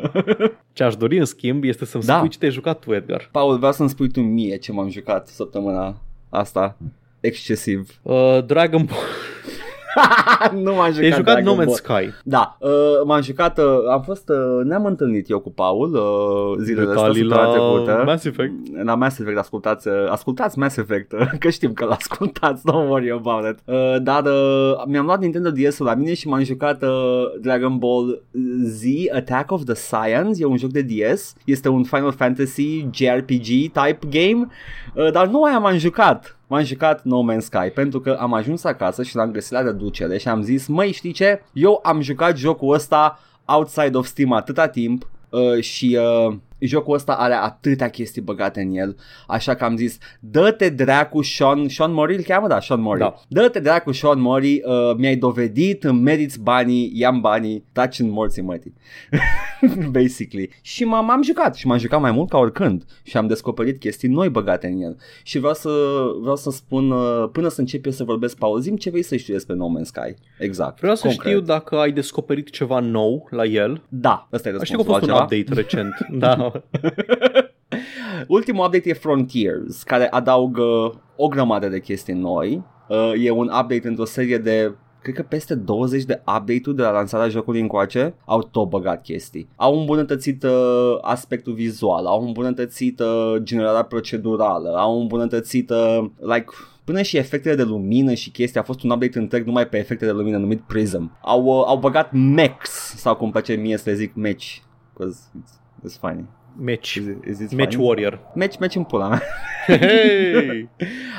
Ce aș dori, în schimb, este să-mi Da. spui ce te-ai jucat tu, Edgar. Paul, vreau să-mi spui tu mie ce m-am jucat săptămâna asta. Excesiv. Uh, Dragon Ball. nu m-am jucat Te-ai jucat Dragon No Man's Ball. Sky. Da, uh, m-am jucat, uh, am fost, uh, ne-am întâlnit eu cu Paul uh, zilele astea, Detalii săptămâna la trecută. Mass Effect. La Mass Effect, ascultați, uh, ascultați Mass Effect, uh, că știm că l-ascultați, don't worry about it. Uh, dar uh, mi-am luat Nintendo DS-ul la mine și m-am jucat uh, Dragon Ball Z Attack of the Science, e un joc de DS, este un Final Fantasy JRPG type game, uh, dar nu aia m-am jucat. M-am jucat No Man's Sky pentru că am ajuns acasă și l-am găsit la reducere și am zis, măi știi ce, eu am jucat jocul ăsta outside of Steam atâta timp uh, și uh, jocul ăsta are atâtea chestii băgate în el, așa că am zis, dă-te dracu Sean, Sean Murray îl cheamă? Da, Sean Murray. Da. Dă-te dracu Sean Murray, uh, mi-ai dovedit, îmi meriți banii, i-am banii, taci în morții mătii. Basically. Și m- m-am jucat și m-am jucat mai mult ca oricând și am descoperit chestii noi băgate în el. Și vreau să, vreau să spun, uh, până să încep eu să vorbesc pauzim, ce vrei să știi despre No Man's Sky? Exact. Vreau să Concret. știu dacă ai descoperit ceva nou la el. Da, ăsta e Știu că a răspunsul. fost un altceva? update recent. da. Ultimul update e Frontiers, care adaugă o grămadă de chestii noi. Uh, e un update într-o serie de cred că peste 20 de update-uri de la lansarea jocului încoace au tot băgat chestii. Au îmbunătățit uh, aspectul vizual, au îmbunătățit uh, generarea procedurală, au îmbunătățit uh, like Până și efectele de lumină și chestii, a fost un update întreg numai pe efecte de lumină numit Prism. Au, uh, au băgat mechs, sau cum place mie să le zic meci, because it's, it's funny. Match. Is it, is it Match funny? Warrior. Match, match în pula mea. Hey!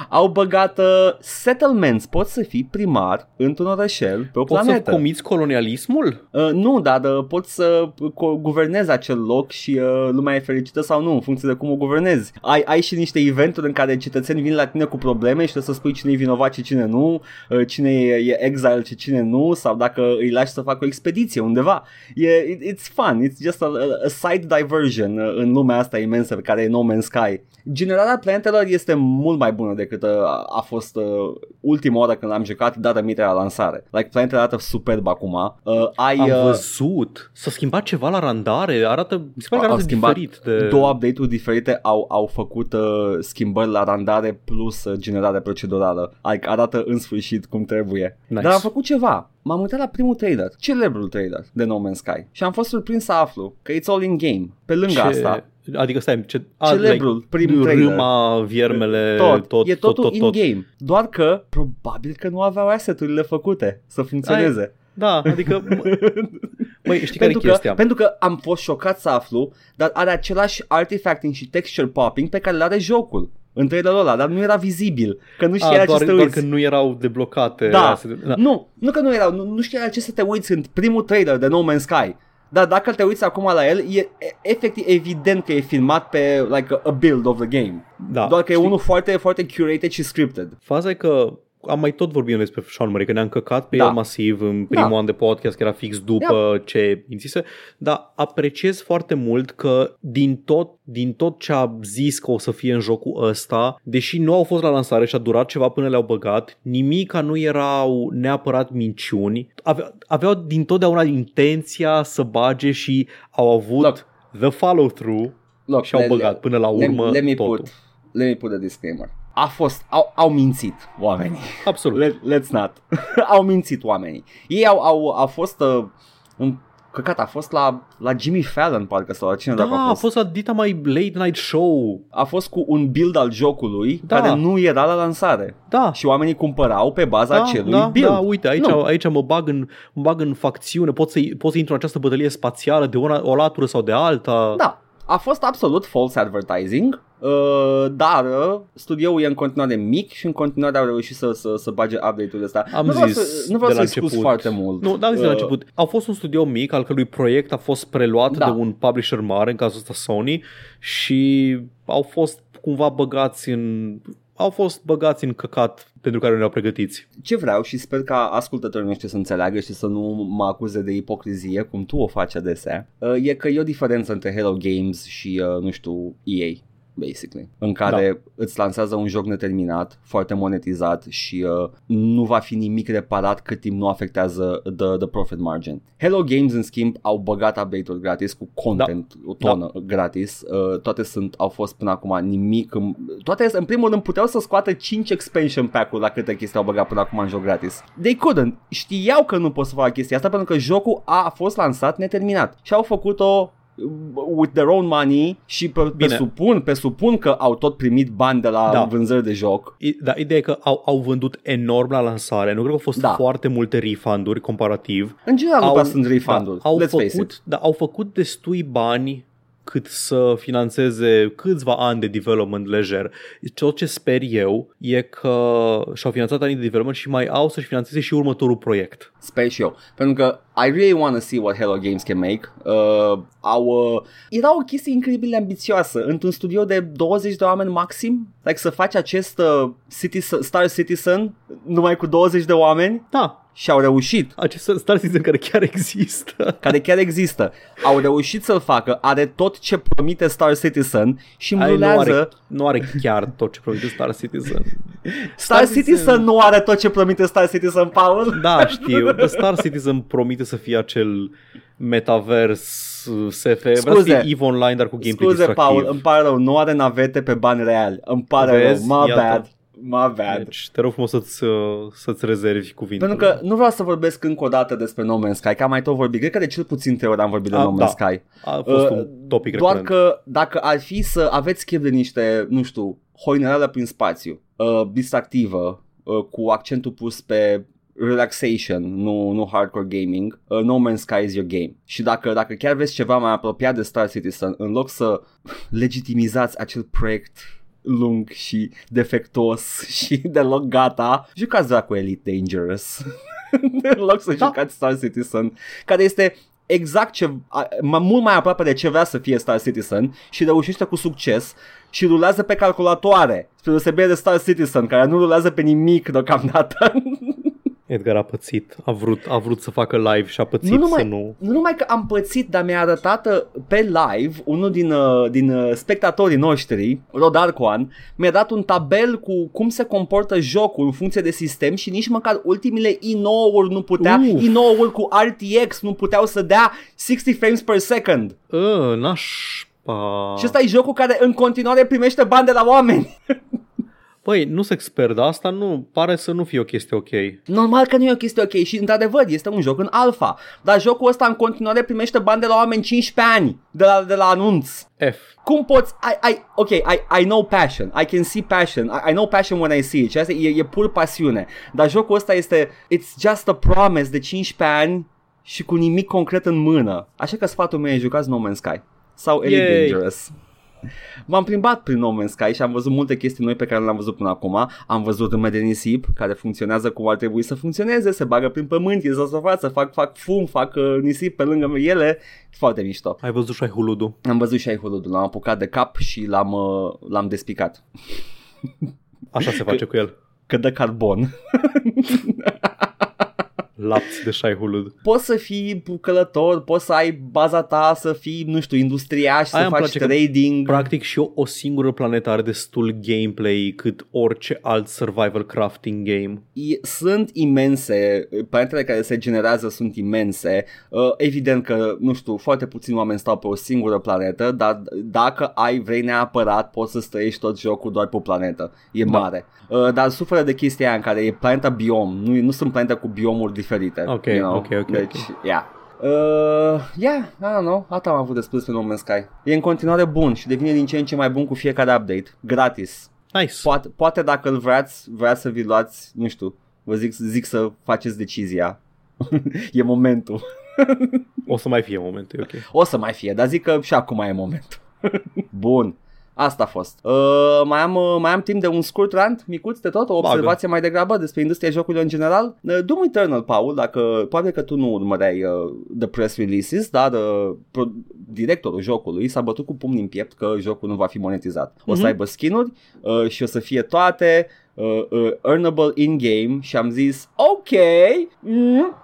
Au băgat uh, settlements, poți să fii primar într-un orășel pe o Poți să planetă. comiți colonialismul? Uh, nu, dar uh, poți să co- guvernezi acel loc și uh, lumea e fericită sau nu, în funcție de cum o guvernezi. Ai, ai și niște eventuri în care cetățenii vin la tine cu probleme și trebuie să spui cine e vinovat și cine nu, uh, cine e, e exile și cine nu, sau dacă îi lași să facă o expediție undeva. E, it, it's fun, it's just a, a side diversion uh, în lumea asta imensă pe care e No Man's Sky. Generarea planetelor este mult mai bună decât uh, a fost uh, ultima oară când l-am jucat, data mitre la lansare. Like, planetele arată superb acum. Uh, ai, Am uh, văzut. S-a schimbat ceva la randare. Arată, mi se pare că Au arată schimbat diferit. De... Două update-uri diferite au, au făcut uh, schimbări la randare plus uh, generare procedurală. Adică arată în sfârșit cum trebuie. Nice. Dar am făcut ceva. M-am uitat la primul trailer, celebrul trailer de No Man's Sky și am fost surprins să aflu că it's all in game. Pe lângă Ce... asta, Adică stai, ce... a, Celebrul like, prim trailer. Râma, viermele, tot, tot, e tot, totul tot, tot, tot. in-game. Doar că probabil că nu aveau asset-urile făcute să funcționeze. Da, adică... m- Măi, știi care e pentru, că, chestia? pentru că am fost șocat să aflu, dar are același artifacting și texture popping pe care le are jocul în trailerul ăla, dar nu era vizibil, că nu știai A, la ce doar, să te doar uiți. că nu erau deblocate. Da. astea- da. Nu, nu că nu erau, nu, nu știai la ce să te uiți în primul trailer de No Man's Sky. Dar dacă te uiți acum la el, e e- efectiv evident că e filmat pe like a, a build of the game. da. Doar că știi? e unul foarte, foarte curated și scripted. Faza e că am mai tot vorbit despre Sean Murray, că ne-am căcat pe Da. el masiv în primul Da. an de podcast, că era fix după ce insistă, dar apreciez foarte mult că din tot, din tot ce a zis că o să fie în jocul ăsta, deși nu au fost la lansare și a durat ceva până le-au băgat, nimica nu erau neapărat minciuni, Ave- aveau din totdeauna intenția să bage și au avut Look. the follow-through Look, și au le- băgat până la urmă let, let me totul. put, let me put a disclaimer. A fost, au, au mințit oamenii. Absolut. Let, let's not. au mințit oamenii. Ei au, au, au fost uh, în căcat, a fost la, la Jimmy Fallon parcă sau la cine Da, dracu a a fost. fost la dita mai late night show. A fost cu un build al jocului Da. care nu era la lansare. Da, Și oamenii cumpărau pe baza da, acelui da, build. da, uite, aici, Nu. aici mă, bag în, mă bag în facțiune, pot să, pot să intru în această bătălie spațială de una, o latură sau de alta. Da, a fost absolut false advertising, uh, dar uh, studioul e în continuare mic și în continuare au reușit să, să, să bage update-ul ăsta. Am nu vreau zis să, nu vreau de la să scuz început. foarte mult. Nu, dar am zis de la Uh, început. Au fost un studio mic, al cărui proiect a fost preluat Da. de un publisher mare, în cazul ăsta Sony, și au fost cumva băgați în au fost băgați în căcat pentru care nu erau pregătiți. Ce vreau și sper ca ascultătorii noștri să înțeleagă și să nu mă acuze de ipocrizie, cum tu o faci adesea, uh, e că e o diferență între Hello Games și, uh, nu știu, EA basically, în care da. îți lansează un joc neterminat, foarte monetizat și uh, nu va fi nimic reparat cât timp nu afectează the, the profit margin. Hello Games, în schimb, au băgat update-uri gratis cu content, da. o tonă da. gratis, uh, toate sunt, au fost până acum nimic, în, toate, în primul rând, puteau să scoată 5 expansion pack-uri la câte chestii au băgat până acum în joc gratis. They couldn't, știau că nu pot să facă chestia asta pentru că jocul a fost lansat neterminat și au făcut-o with their own money și pe, pe Bine. supun, pe supun că au tot primit bani de la Da. vânzări de joc. I- Da, ideea e că au, au vândut enorm la lansare. Nu cred că au fost Da. foarte multe refunduri comparativ. În general nu au, prea sunt refund-uri, da, au, let's face it. făcut, da, au făcut destui bani cât să financeze câțiva ani de development lejer. Tot ce sper eu e că și-au finanțat anii de development și mai au să-și financeze și următorul proiect. Sper și eu. Pentru că I really want to see what Hello Games can make. Uh, au, uh, era o chestie incredibil de ambițioasă. Într-un studio de 20 de oameni maxim, like să faci acest uh, Citizen, Star Citizen numai cu 20 de oameni Da, și au reușit. acest Star Citizen care chiar există. care chiar există. Au reușit să-l facă, are tot ce promite Star Citizen și Ai, nu, mulează... are, nu are chiar tot ce promite Star Citizen. Star Citizen nu are tot ce promite Star Citizen, Paul. Da, știu. The Star Citizen promite să fie acel metavers uh, SF. Vrea să Scuze. fie EVE Online, dar cu gameplay Scuze, distractiv. Paul, îmi pare rău, nu are navete pe bani reali. Îmi pare Vezi? rău, my Iată. bad. My bad. Deci te rog frumos să-ți, uh, să-ți rezervi cuvintele. Pentru că nu vreau să vorbesc încă o dată despre No Man's Sky, că am mai tot vorbit. Cred că de cel puțin trei ori am vorbit de A, No Man's da. Sky. A fost Uh, un topic Doar recurent. că dacă ar fi să aveți chef de niște, nu știu, hoinerală prin spațiu, uh, distractivă, uh, cu accentul pus pe relaxation, nu, nu hardcore gaming, uh, No Man's Sky is your game. Și dacă, dacă chiar vreți ceva mai apropiat de Star Citizen, în loc să legitimizați acel proiect lung și defectuos și deloc gata, jucați dracu Elite Dangerous. în loc să Da. jucați Star Citizen, care este exact ce, a, m- mult mai aproape de ce vrea să fie Star Citizen și reușește cu succes și rulează pe calculatoare, spre deosebire de Star Citizen, care nu rulează pe nimic deocamdată. Edgar a pățit, a vrut, a vrut să facă live și a pățit Nu numai- să nu... nu numai că am pățit, dar mi-a arătat uh, pe live unul din, uh, din uh, spectatorii noștri, Rod Arcoan, mi-a dat un tabel cu cum se comportă jocul în funcție de sistem și nici măcar ultimile i9-uri nu putea, Uf. i9-uri cu RTX nu puteau să dea 60 frames per second. Ă, nașpa. Și ăsta e jocul care în continuare primește bani de la oameni. Băi, nu sunt expert, dar asta nu pare să nu fie o chestie ok. Normal că nu e o chestie ok și într-adevăr este un joc în alfa, dar jocul ăsta în continuare primește bani de la oameni 15 ani de la, de la anunț. F. Cum poți, I, I, ok, I, I know passion, I can see passion, I, I know passion when I see it, și asta e, e pur pasiune, dar jocul ăsta este, it's just a promise de 15 ani și cu nimic concret în mână. Așa că sfatul meu e jucați No Man's Sky sau Elite Yay. Dangerous. M-am plimbat prin No Man's Sky și am văzut multe chestii noi pe care nu le-am văzut până acum. Am văzut râme de nisip care funcționează cum ar trebui să funcționeze, se bagă prin pământ, ies la suprafață, fac, fac fum, fac uh, nisip pe lângă ele. Foarte mișto. Ai văzut și ai huludu. Am văzut și ai huludul, l-am apucat de cap și l-am, uh, l-am despicat. Așa se face cu el. Că dă carbon. Lapți de șai hulud. Poți să fii călător, poți să ai baza ta, să fii, nu știu, industriaș, Aia să îmi faci place că trading. Practic și o, o singură planetă are destul gameplay cât orice alt survival crafting game. I- sunt imense, planetele care se generează sunt imense. Uh, evident că, nu știu, foarte puțini oameni stau pe o singură planetă, dar dacă ai, vrei neapărat, poți să străiești tot jocul doar pe o planetă. E Da. mare. Uh, dar suferă de chestia aia în care e planeta biom, nu, nu sunt planete cu biomuri diferite. Ok, you know? ok, ok, Deci, ok. yeah. Uh, yeah, I don't know, asta am avut de spus pe No Man's Sky. E în continuare bun și devine din ce în ce mai bun cu fiecare update. Gratis. Nice. Poate, poate dacă îl vreați, vrea să vi luați, nu știu, vă zic, zic să faceți decizia. e momentul. O să mai fie momentul, e ok. O să mai fie, dar zic că și acum e momentul. Bun. Asta a fost. Uh, mai, am, uh, mai am timp de un scurt rant, micuț de tot, o Bagă. observație mai degrabă despre industria jocurilor în general. Uh, Doom Eternal, Paul, dacă poate că tu nu urmăreai uh, the press releases, dar uh, pro- directorul jocului s-a bătut cu pumnii în piept că jocul nu va fi monetizat. O să Mhm. aibă skin-uri uh, și o să fie toate uh, uh, earnable in-game și am zis ok, mm,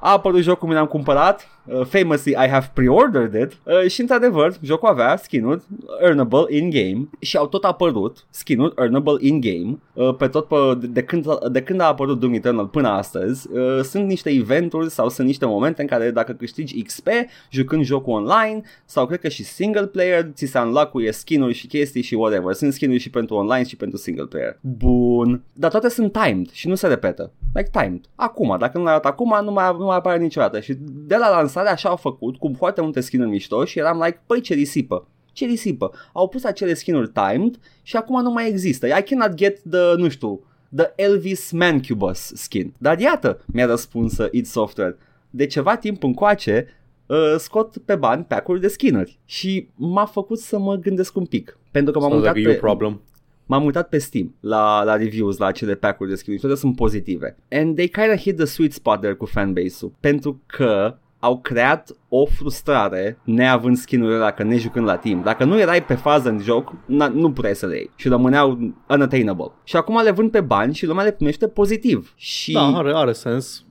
a apărut jocul, mi l-am cumpărat uh, Famously I have pre-ordered it. Uh, Și într-adevăr jocul avea skin-uri Earnable in-game Și au tot apărut skin-uri earnable in-game. Uh, Pe tot pe, de, de, când, de când a apărut Doom Eternal până astăzi uh, Sunt niște eventuri sau sunt niște momente în care dacă câștigi XP Jucând jocul online Sau cred că și single player Ți se unlock-uie skin-uri și chestii și whatever. Sunt skin-uri și pentru online și pentru single player. Bun. Dar toate sunt timed și nu se repetă. Like timed. Acum, dacă nu l-ai arăt acum nu mai, nu mai apare niciodată. Și de la lansare așa au făcut Cu foarte multe skin-uri mișto Și eram like, păi ce risipă ce risipă. Au pus acele skin-uri timed și acum nu mai există. I cannot get the, nu știu, the Elvis Mancubus skin. Dar iată, mi-a răspuns uh, id Software. De ceva timp încoace uh, scot pe bani pack-uri de skin-uri și m-a făcut să mă gândesc un pic. Pentru că m-am Sounds uitat like a you pe, problem. m-am uitat pe Steam la, la reviews la acele pack-uri de skin toate sunt pozitive. And they kind of hit the sweet spot there cu fanbase-ul. Pentru că au creat o frustrare neavând skin-urile alea, că nejucând la timp. Dacă nu erai pe fază în joc, na- nu puteai să le iei și rămâneau unattainable. Și acum le vând pe bani și lumea le primește pozitiv. Și Da, are, are sens.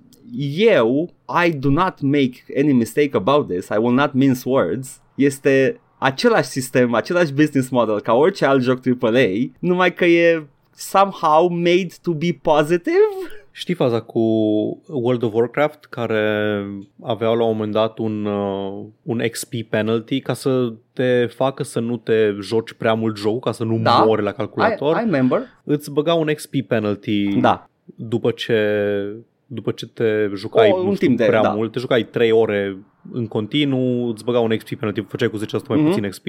eu, I do not make any mistake about this, I will not mince words, este același sistem, același business model ca orice alt joc AAA, numai că e somehow made to be positive. Știi faza cu World of Warcraft care aveau la un moment dat un, uh, un XP penalty ca să te facă să nu te joci prea mult jocul, ca să nu Da. mori la I, calculator. I remember. Îți băga un XP penalty Da. după ce după ce te jucai O, un nu știu, timp de- prea da. mult, te jucai 3 ore în continuu, îți băga un XP penalty, făceai cu 10% mai Mhm. puțin XP,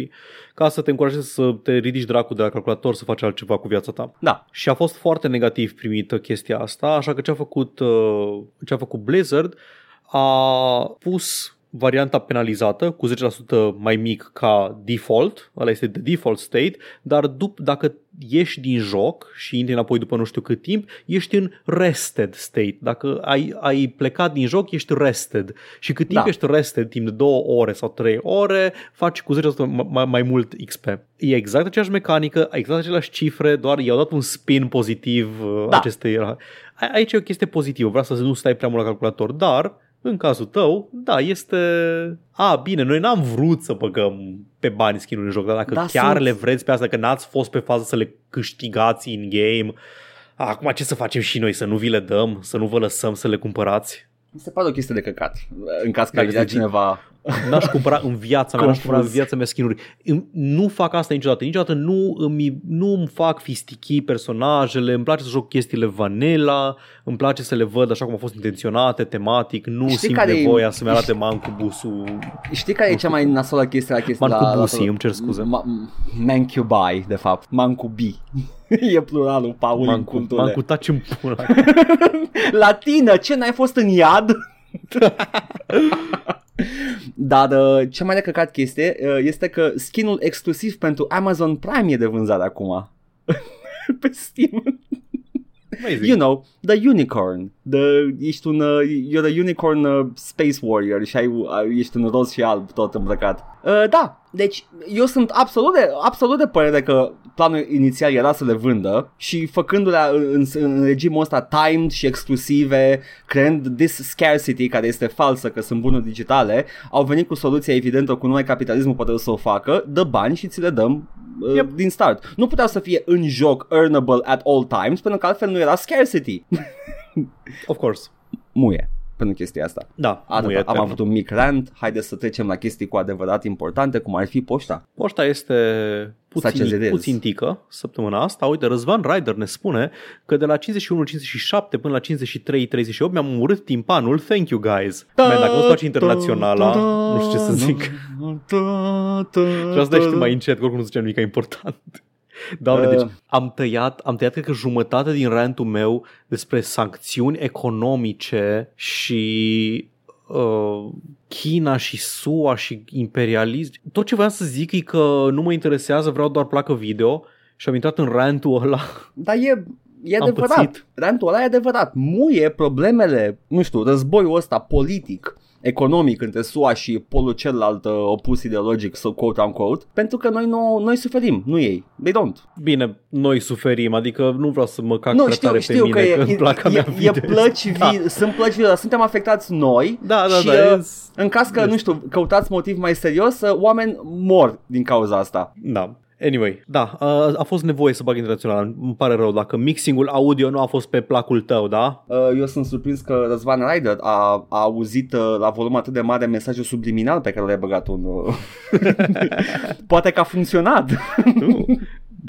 ca să te încurajezi să te ridici dracu de la calculator să faci altceva cu viața ta. Da. Și a fost foarte negativ primită chestia asta, așa că ce a făcut, uh, ce a făcut Blizzard a pus varianta penalizată cu 10% mai mic ca default, ăla este the default state, dar dup- dacă ieși din joc și intri înapoi după nu știu cât timp, ești în rested state. Dacă ai, ai plecat din joc, ești rested. Și cât timp Da. ești rested, timp de 2 ore sau 3 ore, faci cu 10% mai, mai mult XP. E exact aceeași mecanică, exact aceleași cifre, doar i-au dat un spin pozitiv uh, Da. acestei... A- Aici e o chestie pozitivă, vreau să nu stai prea mult la calculator, dar în cazul tău, da, este... A, bine, noi n-am vrut să băgăm pe bani skin în joc, dar dacă Da, chiar sunt- le vreți pe asta, că n-ați fost pe fază să le câștigați în game, acum ce să facem și noi, să nu vi le dăm, să nu vă lăsăm să le cumpărați? Mi se pare o chestie de căcat. În caz că Dacă ai vrea zici- cineva... N-aș cumpăra în viața mea, n-aș cumpăra în Confuz. viața mea skin-uri. Îmi- Nu fac asta niciodată. Niciodată nu îmi, nu îmi fac fistichii personajele, îmi place să joc chestiile vanilla, îmi place să le văd așa cum au fost intenționate, tematic, nu Știi simt care e- nevoia să-mi arate mancubusul. Știi care e cea mai nasolă chestie la chestia la, la, Mancubusi, îmi cer scuze. Ma, mancubai, de fapt. Mancubi. e pluralul, Paul, în Mancu, cultură. mancu taci în pula. Latină, ce n-ai fost în iad? Dar uh, cea mai de căcat chestie uh, este că skinul exclusiv pentru Amazon Prime e de vânzare acum. Pe Steam. Amazing. You know, the unicorn. The, ești un, uh, you're a unicorn uh, space warrior și ai, uh, ești în roz și alb tot îmbrăcat. Uh, da, deci eu sunt absolut de, absolut de părere că planul inițial era să le vândă și făcându-le în, în regimul ăsta timed și exclusive, creând this scarcity care este falsă că sunt bunuri digitale, au venit cu soluția evidentă cu numai capitalismul poate să o facă, dă bani și ți le dăm uh, Yep. din start. Nu puteau să fie în joc earnable at all times pentru că altfel nu era scarcity. Of course. Muie pentru chestia asta. Da, Atât, nu e am eternă. avut un mic rant, haideți să trecem la chestii cu adevărat importante, cum ar fi poșta. Poșta este Such as it puțin, is. puțin tică săptămâna asta. Uite, Răzvan Rider ne spune că de la 51-57 până la 53-38 mi-am urât timpanul. Thank you, guys. Man, dacă nu-ți place internaționala, nu știu ce să zic. Trebuie să dai și tu mai încet, că oricum nu ziceam nimic important. Doamne, Uh. deci am tăiat, am tăiat cred că jumătate din rantul meu despre sancțiuni economice și uh, China și SUA și imperialism. Tot ce voiam să zic e că nu mă interesează, vreau doar placă video și am intrat în rantul ăla. Dar e, e Am adevărat. pățit. Rantul ăla e adevărat. Muie problemele, nu știu, războiul ăsta politic economic între SUA și polul celălalt uh, opus ideologic, so quote unquote, pentru că noi, nu, noi suferim, nu ei. They don't. Bine, noi suferim, adică nu vreau să mă cac nu, prea știu, tare știu pe că mine, e, că în placa e, mea e, video e plăci este- vii, sunt plăci vii, dar suntem afectați noi Da, da, și da, uh, e- în caz că, nu știu, căutați motiv mai serios, uh, oameni mor din cauza asta. Da. Anyway, da, a, a fost nevoie să bag internațional. Îmi pare rău dacă mixingul audio nu a fost pe placul tău, da? Uh, Eu sunt surprins că Răzvan Rider a, a auzit uh, la volum atât de mare mesajul subliminal pe care l-ai băgat un... uh, Poate că a funcționat. Nu.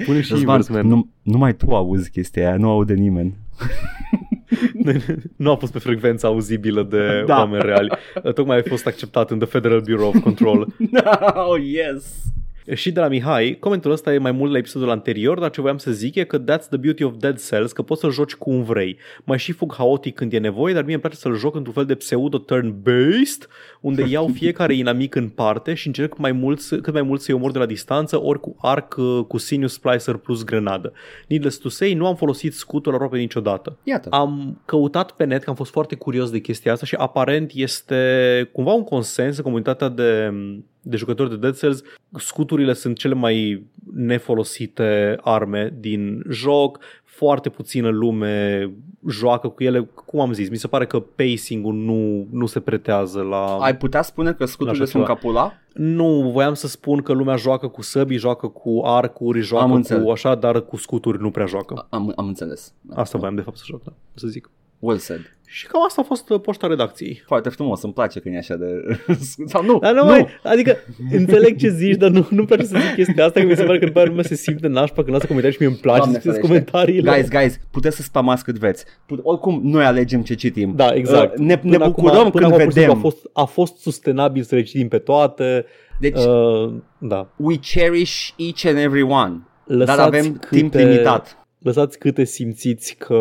Pune și invers, man. nu, numai tu auzi chestia aia, nu aude nimeni. nu a fost pe frecvența auzibilă de Da. da. oameni reali. Tocmai ai fost acceptat în The Federal Bureau of Control. oh, yes! Și de la Mihai, comentul ăsta e mai mult la episodul anterior, dar ce voiam să zic e că that's the beauty of Dead Cells, că poți să-l joci cum vrei. Mai și fug haotic când e nevoie, dar mie îmi place să-l joc într-un fel de pseudo turn-based, unde iau fiecare inamic în parte și încerc mai mult, să- cât mai mult să-i omor de la distanță, ori cu arc, uh, cu Sinus Splicer plus grenadă. Needless to say, nu am folosit scutul aproape niciodată. Iată. Am căutat pe net, că am fost foarte curios de chestia asta și aparent este cumva un consens în comunitatea de, de jucători de Dead Cells. Scuturile sunt cele mai nefolosite arme din joc, foarte puțină lume joacă cu ele. Cum am zis, mi se pare că pacing-ul nu, nu se pretează la... Ai putea spune că scuturile Așa sunt ceva. capula? Nu, voiam să spun că lumea joacă cu săbii, joacă cu arcuri, joacă Am cu înțeles. așa, dar cu scuturi nu prea joacă. Am, am înțeles. Asta voiam de fapt să joc, da, să zic. Well said. Și cam asta a fost uh, poșta redacției. Foarte frumos, îmi place când e așa de... Sau nu, Dar nu, nu. Mai, adică înțeleg ce zici, dar nu, nu-mi place să zic chestia asta, că mi se pare că după aia lumea se simte nașpa când lasă comentarii și mie îmi place Doamne să citesc ferește. comentariile. Guys, guys, puteți să spamați cât vreți. Put- oricum, noi alegem ce citim. Da, exact. Uh, ne, ne Până bucurăm acum, până când acum, pur și simplu, vedem. A fost, a fost sustenabil să le citim pe toate. Deci, Uh, da. we cherish each and every one. Lăsați dar avem câte, timp limitat. Lăsați câte simțiți că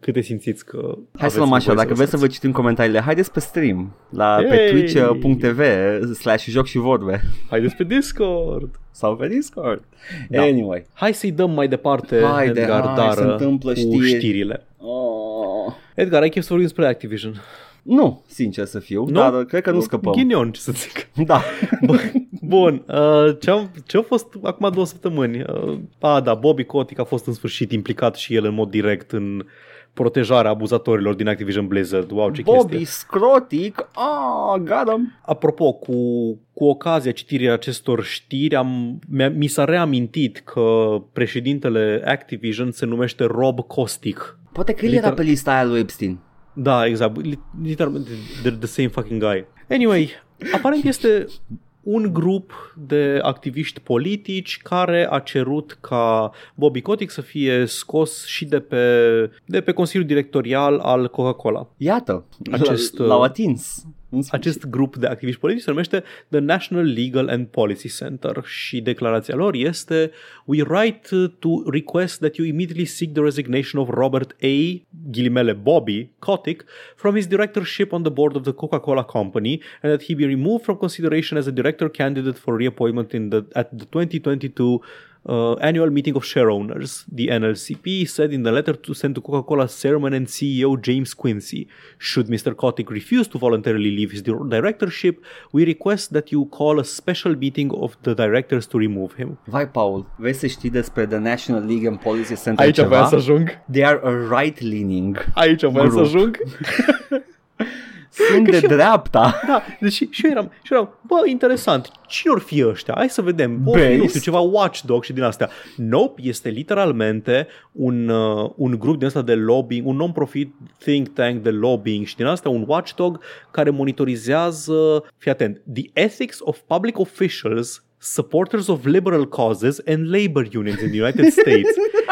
câte simțiți că Hai aveți să luăm așa, nevoie dacă vreți să vă lăsați. citim comentariile, haideți pe stream la pe Yay! twitch.tv slash joc și vorbe Haideți pe Discord. sau pe Discord. Da. Anyway. Hai să-i dăm mai departe Haide, Edgar hai, Dară se întâmplă cu știri. știrile. Oh. Edgar, ai chef să vorbim despre Activision? Nu, sincer să fiu, Nu? dar cred că nu scăpăm. Ghinion, ce să zic. Da. Bun, uh, ce-am, ce-a fost acum două săptămâni? Uh, a, da, Bobby Kotick a fost în sfârșit implicat și el în mod direct în protejarea abuzatorilor din Activision Blizzard. Wow, ce Bobby chestie. Scrotic, ah, got him. Apropo, cu, cu ocazia citirii acestor știri, am, mi-a, mi s-a reamintit că președintele Activision se numește Rob Kostick. Poate că el Literal- era pe lista aia lui Epstein. Da, exact. Li- Literalmente, they're the same fucking guy. Anyway, aparent este un grup de activiști politici care a cerut ca Bobby Kotick să fie scos și de pe, de pe Consiliul Directorial al Coca-Cola. Iată, Acest, l-au uh, atins. În sfârșit. Acest grup de activiști politici se numește The National Legal and Policy Center și declarația lor este We write to request that you immediately seek the resignation of Robert A. ghilimele Bobby Kotick from his directorship on the board of the Coca-Cola Company and that he be removed from consideration as a director candidate for reappointment in the, at the 2022 uh, annual meeting of share owners, the NLCP said in the letter to send to Coca-Cola chairman and CEO James Quincy. Should Mr. Kotick refuse to voluntarily leave his directorship, we request that you call a special meeting of the directors to remove him. Vai, Paul, vrei să știi despre The National League and Policy Center Aici ceva? voiam să ajung. They are a right-leaning. Aici voiam să ajung. Sunt de dreapta. Da, deci și eu eram, și eu eram, bă, interesant, cine or fi ăștia? Hai să vedem. O fi, Based? nu știu, ceva watchdog și din astea. Nope, este literalmente un, uh, un grup din asta de lobbying, un non-profit think tank de lobbying și din asta un watchdog care monitorizează, fii atent, the ethics of public officials supporters of liberal causes and labor unions in the United States.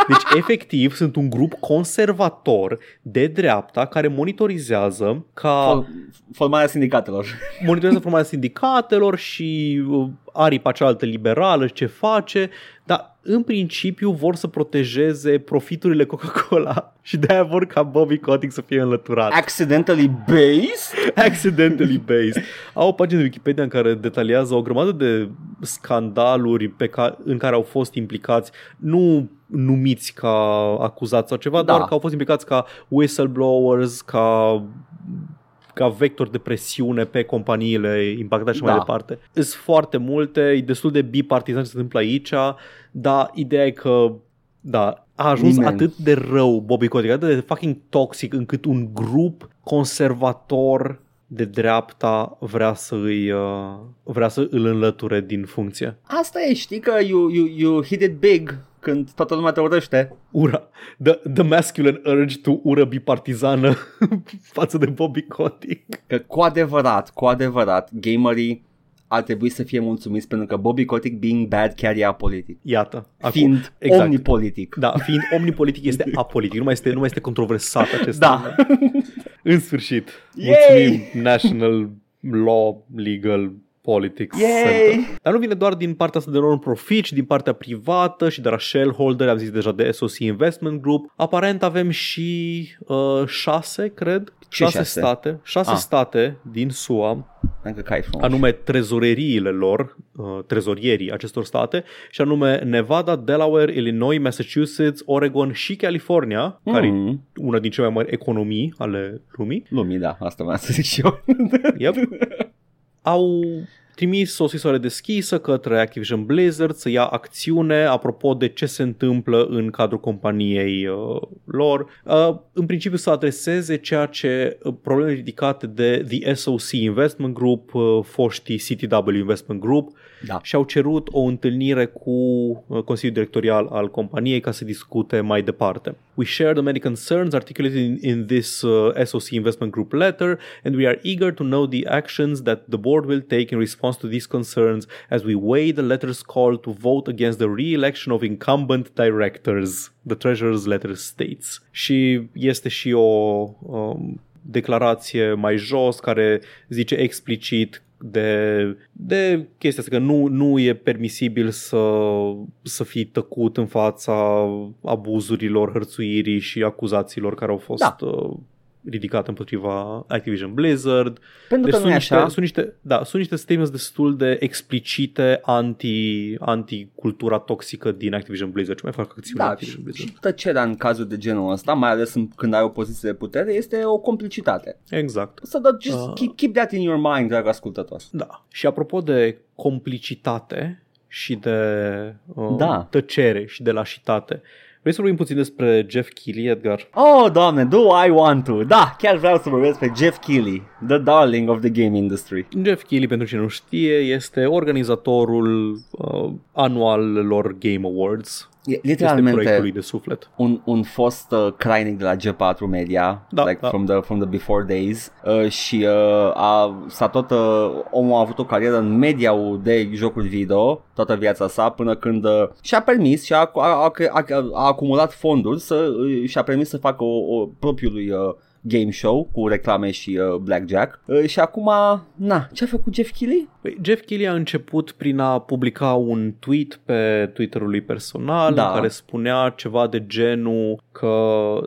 Deci, efectiv, sunt un grup conservator de dreapta care monitorizează ca Formarea sindicatelor. monitorizează formarea sindicatelor și uh, aripa cealaltă liberală și ce face, dar în principiu vor să protejeze profiturile Coca-Cola și de-aia vor ca Bobby Kotick să fie înlăturat. Accidentally based? Accidentally based. Au o pagină de Wikipedia în care detaliază o grămadă de scandaluri pe ca- în care au fost implicați, nu numiți ca acuzați sau ceva, Da. doar că au fost implicați ca whistleblowers, ca ca vector de presiune pe companiile impactate și mai Da. departe. Sunt foarte multe, e destul de bipartizan ce se întâmplă aici, dar ideea e că da, a ajuns Nimeni. atât de rău Bobby Kotick, atât de fucking toxic încât un grup conservator de dreapta vrea să îi uh, vrea să îl înlăture din funcție. Asta e, știi că you, you, you hit it big când toată lumea te urăște. Ura, the, the masculine urge to ură bipartizană față de Bobby Kotick. Că cu adevărat, cu adevărat, gamerii ar trebui să fie mulțumiți pentru că Bobby Kotick being bad chiar e apolitic. Iată. acum- Fiind exact. omnipolitic. Da, fiind omnipolitic este apolitic, nu mai este, nu mai este controversat acest Da. În sfârșit. Yay! Mulțumim National Law Legal Politics Yay! Center. Dar nu vine doar din partea asta de non-profit, ci din partea privată și de la shareholder, am zis deja de SOC Investment Group. Aparent avem și uh, șase, cred, Ce șase, șase? state, șase Ah. state din SUA Încă că ai frumos. anume trezoreriile lor, uh, trezorierii acestor state, și anume Nevada, Delaware, Illinois, Massachusetts, Oregon și California, mm. care e Mm. una din cele mai mari economii ale lumii, Lumii, da, asta vreau să zic și eu. yep, au trimis o scrisoare deschisă către Activision Blizzard să ia acțiune apropo de ce se întâmplă în cadrul companiei uh, lor. Uh, în principiu să adreseze ceea ce uh, probleme ridicate de The SOC Investment Group, uh, foștii CTW Investment Group, Da. și au cerut o întâlnire cu uh, Consiliul Directorial al companiei ca să discute mai departe. We share the many concerns articulated in, in this uh, SOC Investment Group letter and we are eager to know the actions that the board will take in response to these concerns as we weigh the letter's call to vote against the re-election of incumbent directors, the treasurer's letter states. Și este și o um, declarație mai jos care zice explicit de, de chestia asta că nu, nu e permisibil să, să fii tăcut în fața abuzurilor, hărțuirii și acuzațiilor care au fost Da. Uh, ridicate împotriva Activision Blizzard. Pentru Deci că nu e sunt, niște, așa. sunt, niște, da, sunt niște statements destul de explicite anti, anti-cultura toxică din Activision Blizzard. Ce mai fac acțiunea Da, Activision și, Blizzard? și tăcerea în cazul de genul ăsta, mai ales în, când ai o poziție de putere, este o complicitate. Exact. So that just Ah. keep, keep that in your mind, drag ascultător. Da. Și apropo de complicitate și de uh, Da. tăcere și de lașitate, vrei să vorbim puțin despre Jeff Keighley, Edgar? Oh, doamne, do I want to? Da, chiar vreau să vorbesc pe Jeff Keighley, the darling of the game industry. Jeff Keighley, pentru cine nu știe, este organizatorul uh, anualelor Game Awards. E Este literalmente proiectul lui de suflet. un, un fost uh, crainic de la G4 Media, Da, like da. from the from the before days uh, și uh, a, s-a tot uh, omul a avut o carieră în media de jocuri video toată viața sa până când uh, și-a permis și a, a, a, a, a acumulat fonduri să uh, și-a permis să facă o, o propriul lui uh, game show cu reclame și uh, blackjack uh, și acum, na, ce a făcut Jeff Keighley? Păi, Jeff Keighley a început prin a publica un tweet pe Twitterul lui personal Da. în care spunea ceva de genul că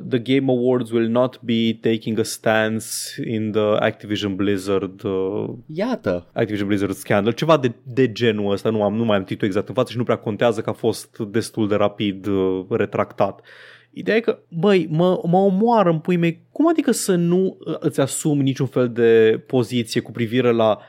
the Game Awards will not be taking a stance in the Activision Blizzard uh, Iată, Activision Blizzard scandal, ceva de, de genul ăsta, nu, am, nu mai am titlul exact în față și nu prea contează că a fost destul de rapid uh, retractat. Ideea e că, băi, mă, mă omoară în pui mei. Cum adică să nu uh, îți asumi niciun fel de poziție cu privire la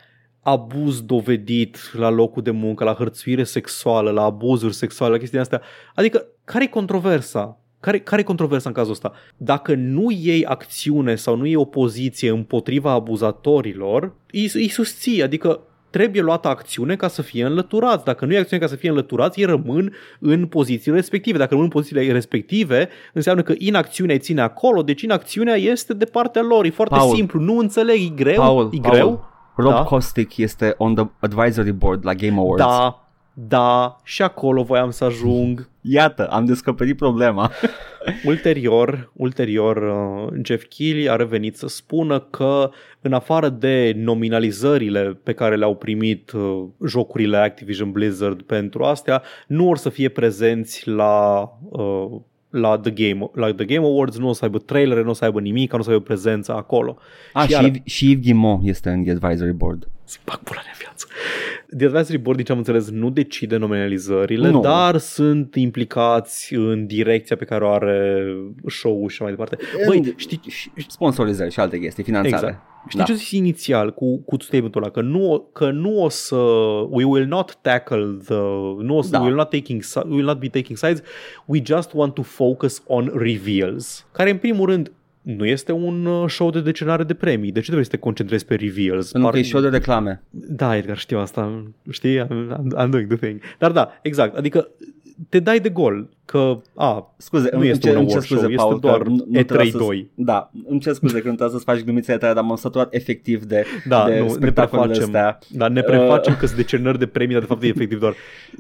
abuz dovedit la locul de muncă, la hărțuire sexuală, la abuzuri sexuale, la chestii astea? Adică, care e controversa? Care, care e controversa în cazul ăsta? Dacă nu iei acțiune sau nu iei o poziție împotriva abuzatorilor, îi, îi susții, adică trebuie luată acțiune ca să fie înlăturați. Dacă nu e acțiune ca să fie înlăturați, ei rămân în pozițiile respective. Dacă rămân în pozițiile respective, înseamnă că inacțiunea îi ține acolo, deci inacțiunea este de partea lor. E foarte Paul. simplu, nu înțeleg, e greu, Paul, e Paul, greu. Rob Da. Caustic este on the advisory board la Game Awards. Da, da, și acolo voiam să ajung. Iată, am descoperit problema. Ulterior, ulterior uh, Jeff Keighley a revenit să spună că în afară de nominalizările pe care le-au primit uh, jocurile Activision Blizzard pentru astea, nu or să fie prezenți la uh, la The Game, la The Game Awards nu o să aibă trailere, nu o să aibă nimic, nu o să aibă prezență acolo. A, și, iar- Yves, și Yves Guillemot este în The Advisory Board. să bag pula în viață. The Advisory Board, din ce am înțeles, nu decide nominalizările, Nu. dar sunt implicați în direcția pe care o are show-ul și mai departe. Băi, știi, Și Sponsorizări și alte chestii, finanțare. Exact. Știi da. ce zis inițial cu, cu statementul ăla? Că nu, că nu o să... We will not tackle the... Nu o să, Da. we, will not taking, si- we will not be taking sides. We just want to focus on reveals. Care, în primul rând, nu este un uh, show de decenare de premii. De ce trebuie să te concentrezi pe reveals? Pentru că Par- e show de reclame. Da, Edgar, știu asta. Știi? I'm, I'm, I'm doing the thing. Dar da, exact. Adică te dai de gol că, a, Scuze, Nu îmi este cer, un îmi cer award show, scuze, este Paul, doar că nu, nu trebuia să- E3-2. Da, îmi cer scuze că nu trebuie să-ți faci glumițele tale, dar m-am săturat efectiv de, da, de nu, ne spectacolele prefacem, astea. da, ne prefacem că sunt decernări de premii, dar de fapt e efectiv doar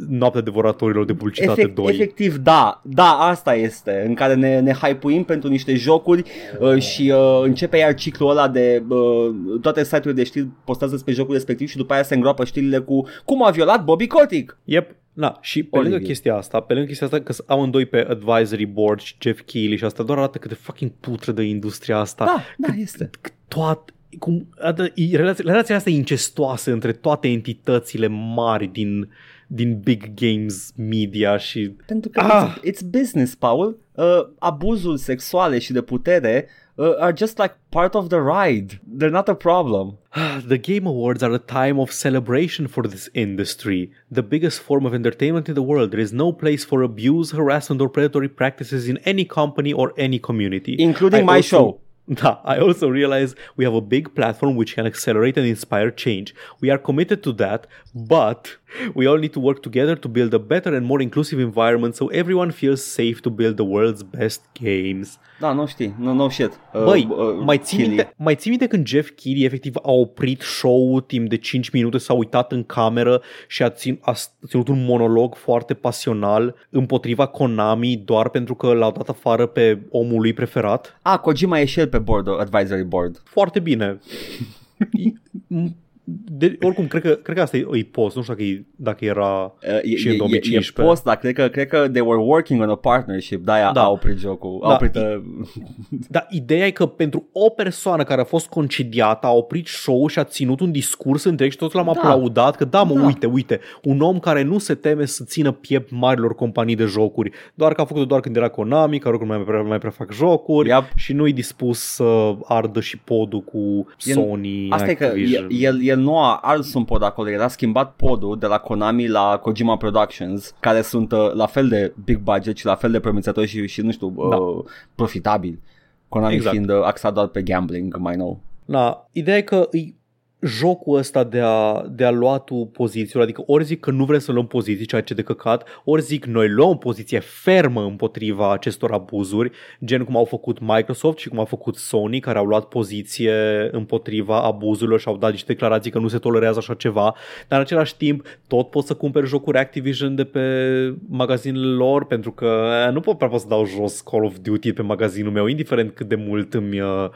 noaptea devoratorilor de publicitate Efect, 2. efectiv, da, da, asta este, în care ne, ne hypuim pentru niște jocuri uh, și uh, începe iar ciclul ăla de uh, toate site-urile de știri postează despre jocul respectiv și după aia se îngroapă știrile cu cum a violat Bobby Kotick. Yep. Na, și pe lângă Olivier. chestia asta, pe lângă chestia asta că sunt amândoi pe advisory board și Jeff Keighley și asta doar arată cât de fucking putră de industria asta. Da, da, este. toate cum, adă, e- relația, relația asta incestoasă între toate entitățile mari din, din big games media și Pentru că Ah. it's, it's business, Paul. Uh, abuzul sexuale și de putere uh, are just like part of the ride. They're not a problem. The Game Awards are a time of celebration for this industry, the biggest form of entertainment in the world. There is no place for abuse, harassment, or predatory practices in any company or any community. Including I my also- show. Da, I also realize we have a big platform which can accelerate and inspire change. We are committed to that, but we all need to work together to build a better and more inclusive environment so everyone feels safe to build the world's best games. Da, nu știi. No, no shit. Uh, Băi, uh, mai, ții Keighley. minte, mai ții minte când Jeff Keighley efectiv a oprit show-ul timp de 5 minute, s-a uitat în cameră și a, țin, a ținut un monolog foarte pasional împotriva Konami doar pentru că l-au dat afară pe omul lui preferat? Ah, Kojima e și el pe board, advisory board. Foarte bine. M- de, oricum, cred că, cred că asta e, e post, nu știu dacă, e, dacă era Uh, e, și în e, 2015. E, e post, dar cred că, cred că they were working on a partnership, de-aia Da. da. au oprit jocul. Da, Au oprit, e- uh, Dar ideea e că pentru o persoană care a fost concediată a oprit show și a ținut un discurs întreg și totul l-am Da. aplaudat că da mă, Da. uite, uite, un om care nu se teme să țină piept marilor companii de jocuri, doar că a făcut doar când era Konami, care oricum mai prea, mai prea fac jocuri Yep. și nu-i dispus să ardă și podul cu Sony, Asta e că Activision. el, el, el nu a ars un pod acolo, el a schimbat podul de la Konami la Kojima Productions, care sunt uh, la fel de big budget și la fel de promițători și, și nu știu, Da. uh, profitabili. Konami Exact. fiind uh, axat doar pe gambling mai nou. Da, ideea e că îi jocul ăsta de a, de a lua tu pozițiile, adică ori zic că nu vrem să luăm poziții, ceea ce de căcat, ori zic noi luăm poziție fermă împotriva acestor abuzuri, gen cum au făcut Microsoft și cum a făcut Sony, care au luat poziție împotriva abuzurilor și au dat niște declarații că nu se tolerează așa ceva, dar în același timp tot poți să cumperi jocuri Activision de pe magazinele lor, pentru că eh, nu pot prea pot să dau jos Call of Duty pe magazinul meu, indiferent cât de mult îmi... uh,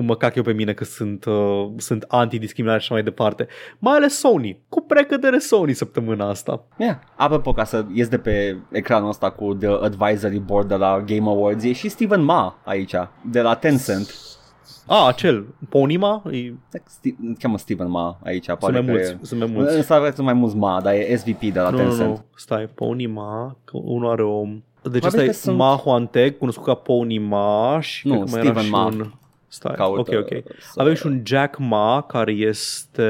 mă cac eu pe mine că sunt, uh, sunt antidiscriminare și așa mai departe. Mai ales Sony. Cu precădere Sony săptămâna asta. Yeah. Apropo, ca să ies de pe ecranul ăsta cu The Advisory Board de la Game Awards, e și Steven Ma aici, de la Tencent. A, acel. Ponima? E, Sti- îl cheamă Steven Ma aici, sunt pare mai că mulți. e... Sunt mai mulți. În Star sunt mai mulți Ma, dar e SVP de la Nu, nu, Tencent. nu. Stai, Ponima. Că unul are o... Deci Probabil asta e că sunt- Ma Huantec, cunoscut ca Ponima și Nu, cred că mai era Steven și Ma. un... Stai, Caută ok, ok. să- Avem și un Jack Ma care este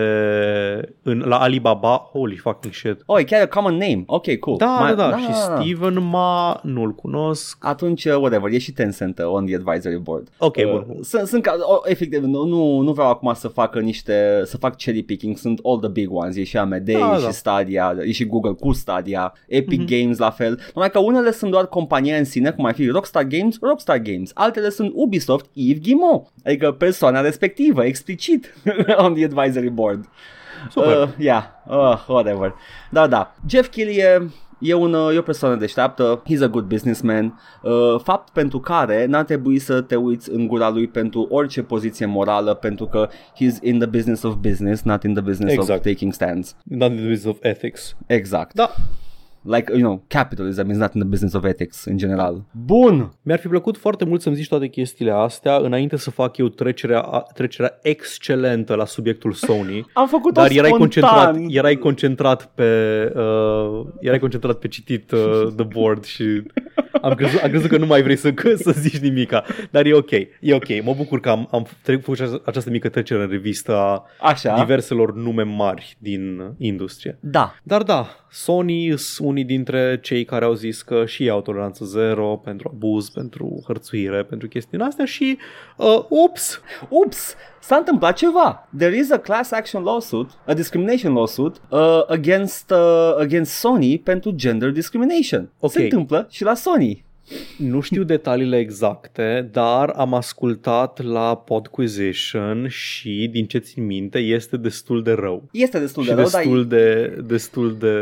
în, la Alibaba. Holy fucking shit. Oh, e chiar a common name. Ok, cool. Da, Mai- da, da, și Steven Ma nu-l cunosc. Atunci, uh, whatever, e și Tencent uh, on the advisory board. Ok, Uh, bun. Sunt, sunt ca, oh, efectiv, nu, nu, nu vreau acum să facă niște, să fac cherry picking, sunt all the big ones, e și AMD, Da, e da. și Stadia, e și Google cu Stadia, Epic Mhm. Games la fel, numai că unele sunt doar compania în sine, cum ar fi Rockstar Games, Rockstar Games, altele sunt Ubisoft, Yves Guillemot, adică persoana respectivă, explicit, on the advisory board. Super. Uh, yeah, uh, whatever. Da, da. Jeff Keighley e, e, un, uh, e o persoană deșteaptă, he's a good businessman, uh, fapt pentru care n-ar trebui să te uiți în gura lui pentru orice poziție morală, pentru că he's in the business of business, not in the business Exact. of taking stands. Not in the business of ethics. Exact. Da, Like, you know, capitalism is not in the business of ethics în general. Bun! Mi-ar fi plăcut foarte mult să-mi zici toate chestiile astea înainte să fac eu trecerea, trecerea excelentă la subiectul Sony. Am făcut-o Dar erai spontan. concentrat, erai concentrat pe uh, erai concentrat pe citit uh, the board și am crezut, am crezut că nu mai vrei să, să zici nimica. Dar e ok, e ok. Mă bucur că am, am făcut această, această mică trecere în revistă a Așa. diverselor nume mari din industrie. Da. Dar da, Sony sunt unii dintre cei care au zis că și ei au toleranță zero pentru abuz, pentru hărțuire, pentru chestiile astea și uh, ups, Ups, s-a întâmplat ceva. There is a class action lawsuit, a discrimination lawsuit uh, against uh, against Sony pentru gender discrimination. Ok. Se întâmplă și la Sony. Nu știu detaliile exacte, dar am ascultat la Podquisition și din ce țin minte este destul de rău. Este destul și de rău, dar destul de, destul de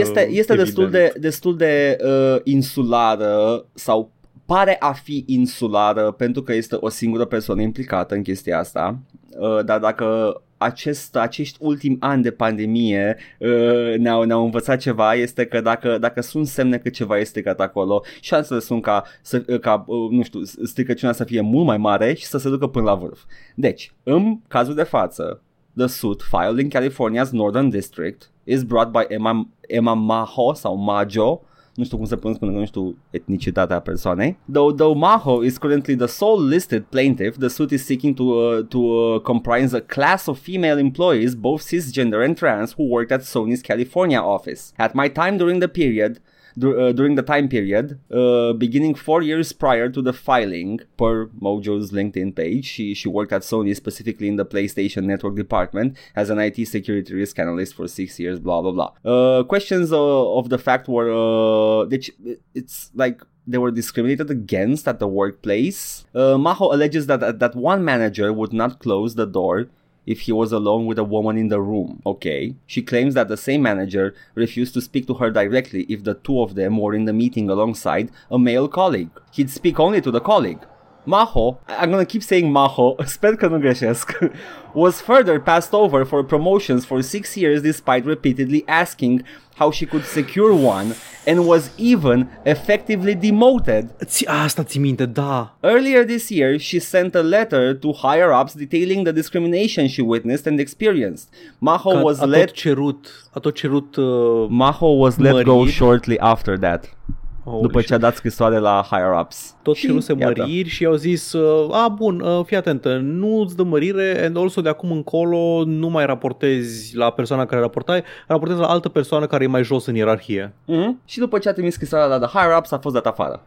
este, uh, este destul evident. de, destul de uh, insulară sau pare a fi insulară pentru că este o singură persoană implicată în chestia asta. Uh, dar dacă acest, acești ultimi ani de pandemie uh, ne-au, ne-au învățat ceva este că dacă, dacă sunt semne că ceva este stricat acolo, șansele sunt ca, să, ca uh, nu știu, stricăciunea să fie mult mai mare și să se ducă până la vârf. Deci, în cazul de față, The suit filed in California's Northern District is brought by Emma, Emma Maho sau Majo nu știu cum se pronunță nu știu etnicitatea persoanei. Though, though Maho is currently the sole listed plaintiff, the suit is seeking to, uh, to uh, comprise a class of female employees, both cisgender and trans, who worked at Sony's California office. At my time during the period, uh, during the time period, uh, beginning four years prior to the filing, per Mojo's LinkedIn page, she, she worked at Sony specifically in the PlayStation Network department as an IT security risk analyst for six years, blah blah blah. Uh, questions of the fact were, deci, it's like they were discriminated against at the workplace. Uh, Maho alleges that that one manager would not close the door if he was alone with a woman in the room. Okay. She claims that the same manager refused to speak to her directly if the two of them were in the meeting alongside a male colleague. He'd speak only to the colleague. Maho, I'm gonna keep saying Maho, sper că nu was further passed over for promotions for six years despite repeatedly asking how she could secure one and was even effectively demoted. Ți, asta ți minte, da. Earlier this year, she sent a letter to higher ups detailing the discrimination she witnessed and experienced. Maho Că was a let tot cerut, a tot cerut uh, Maho was let go shortly after that. Holy după shit. ce a dat scrisoare la higher ups. tot Și ceruse iată. măriri și i-au zis, uh, a, bun, uh, fii atentă, nu îți dă mărire and also de acum încolo nu mai raportezi la persoana care raportai, raportezi la altă persoană care e mai jos în ierarhie. Mhm. Și după ce a trimis scrisoarea la the higher ups a fost dat afară.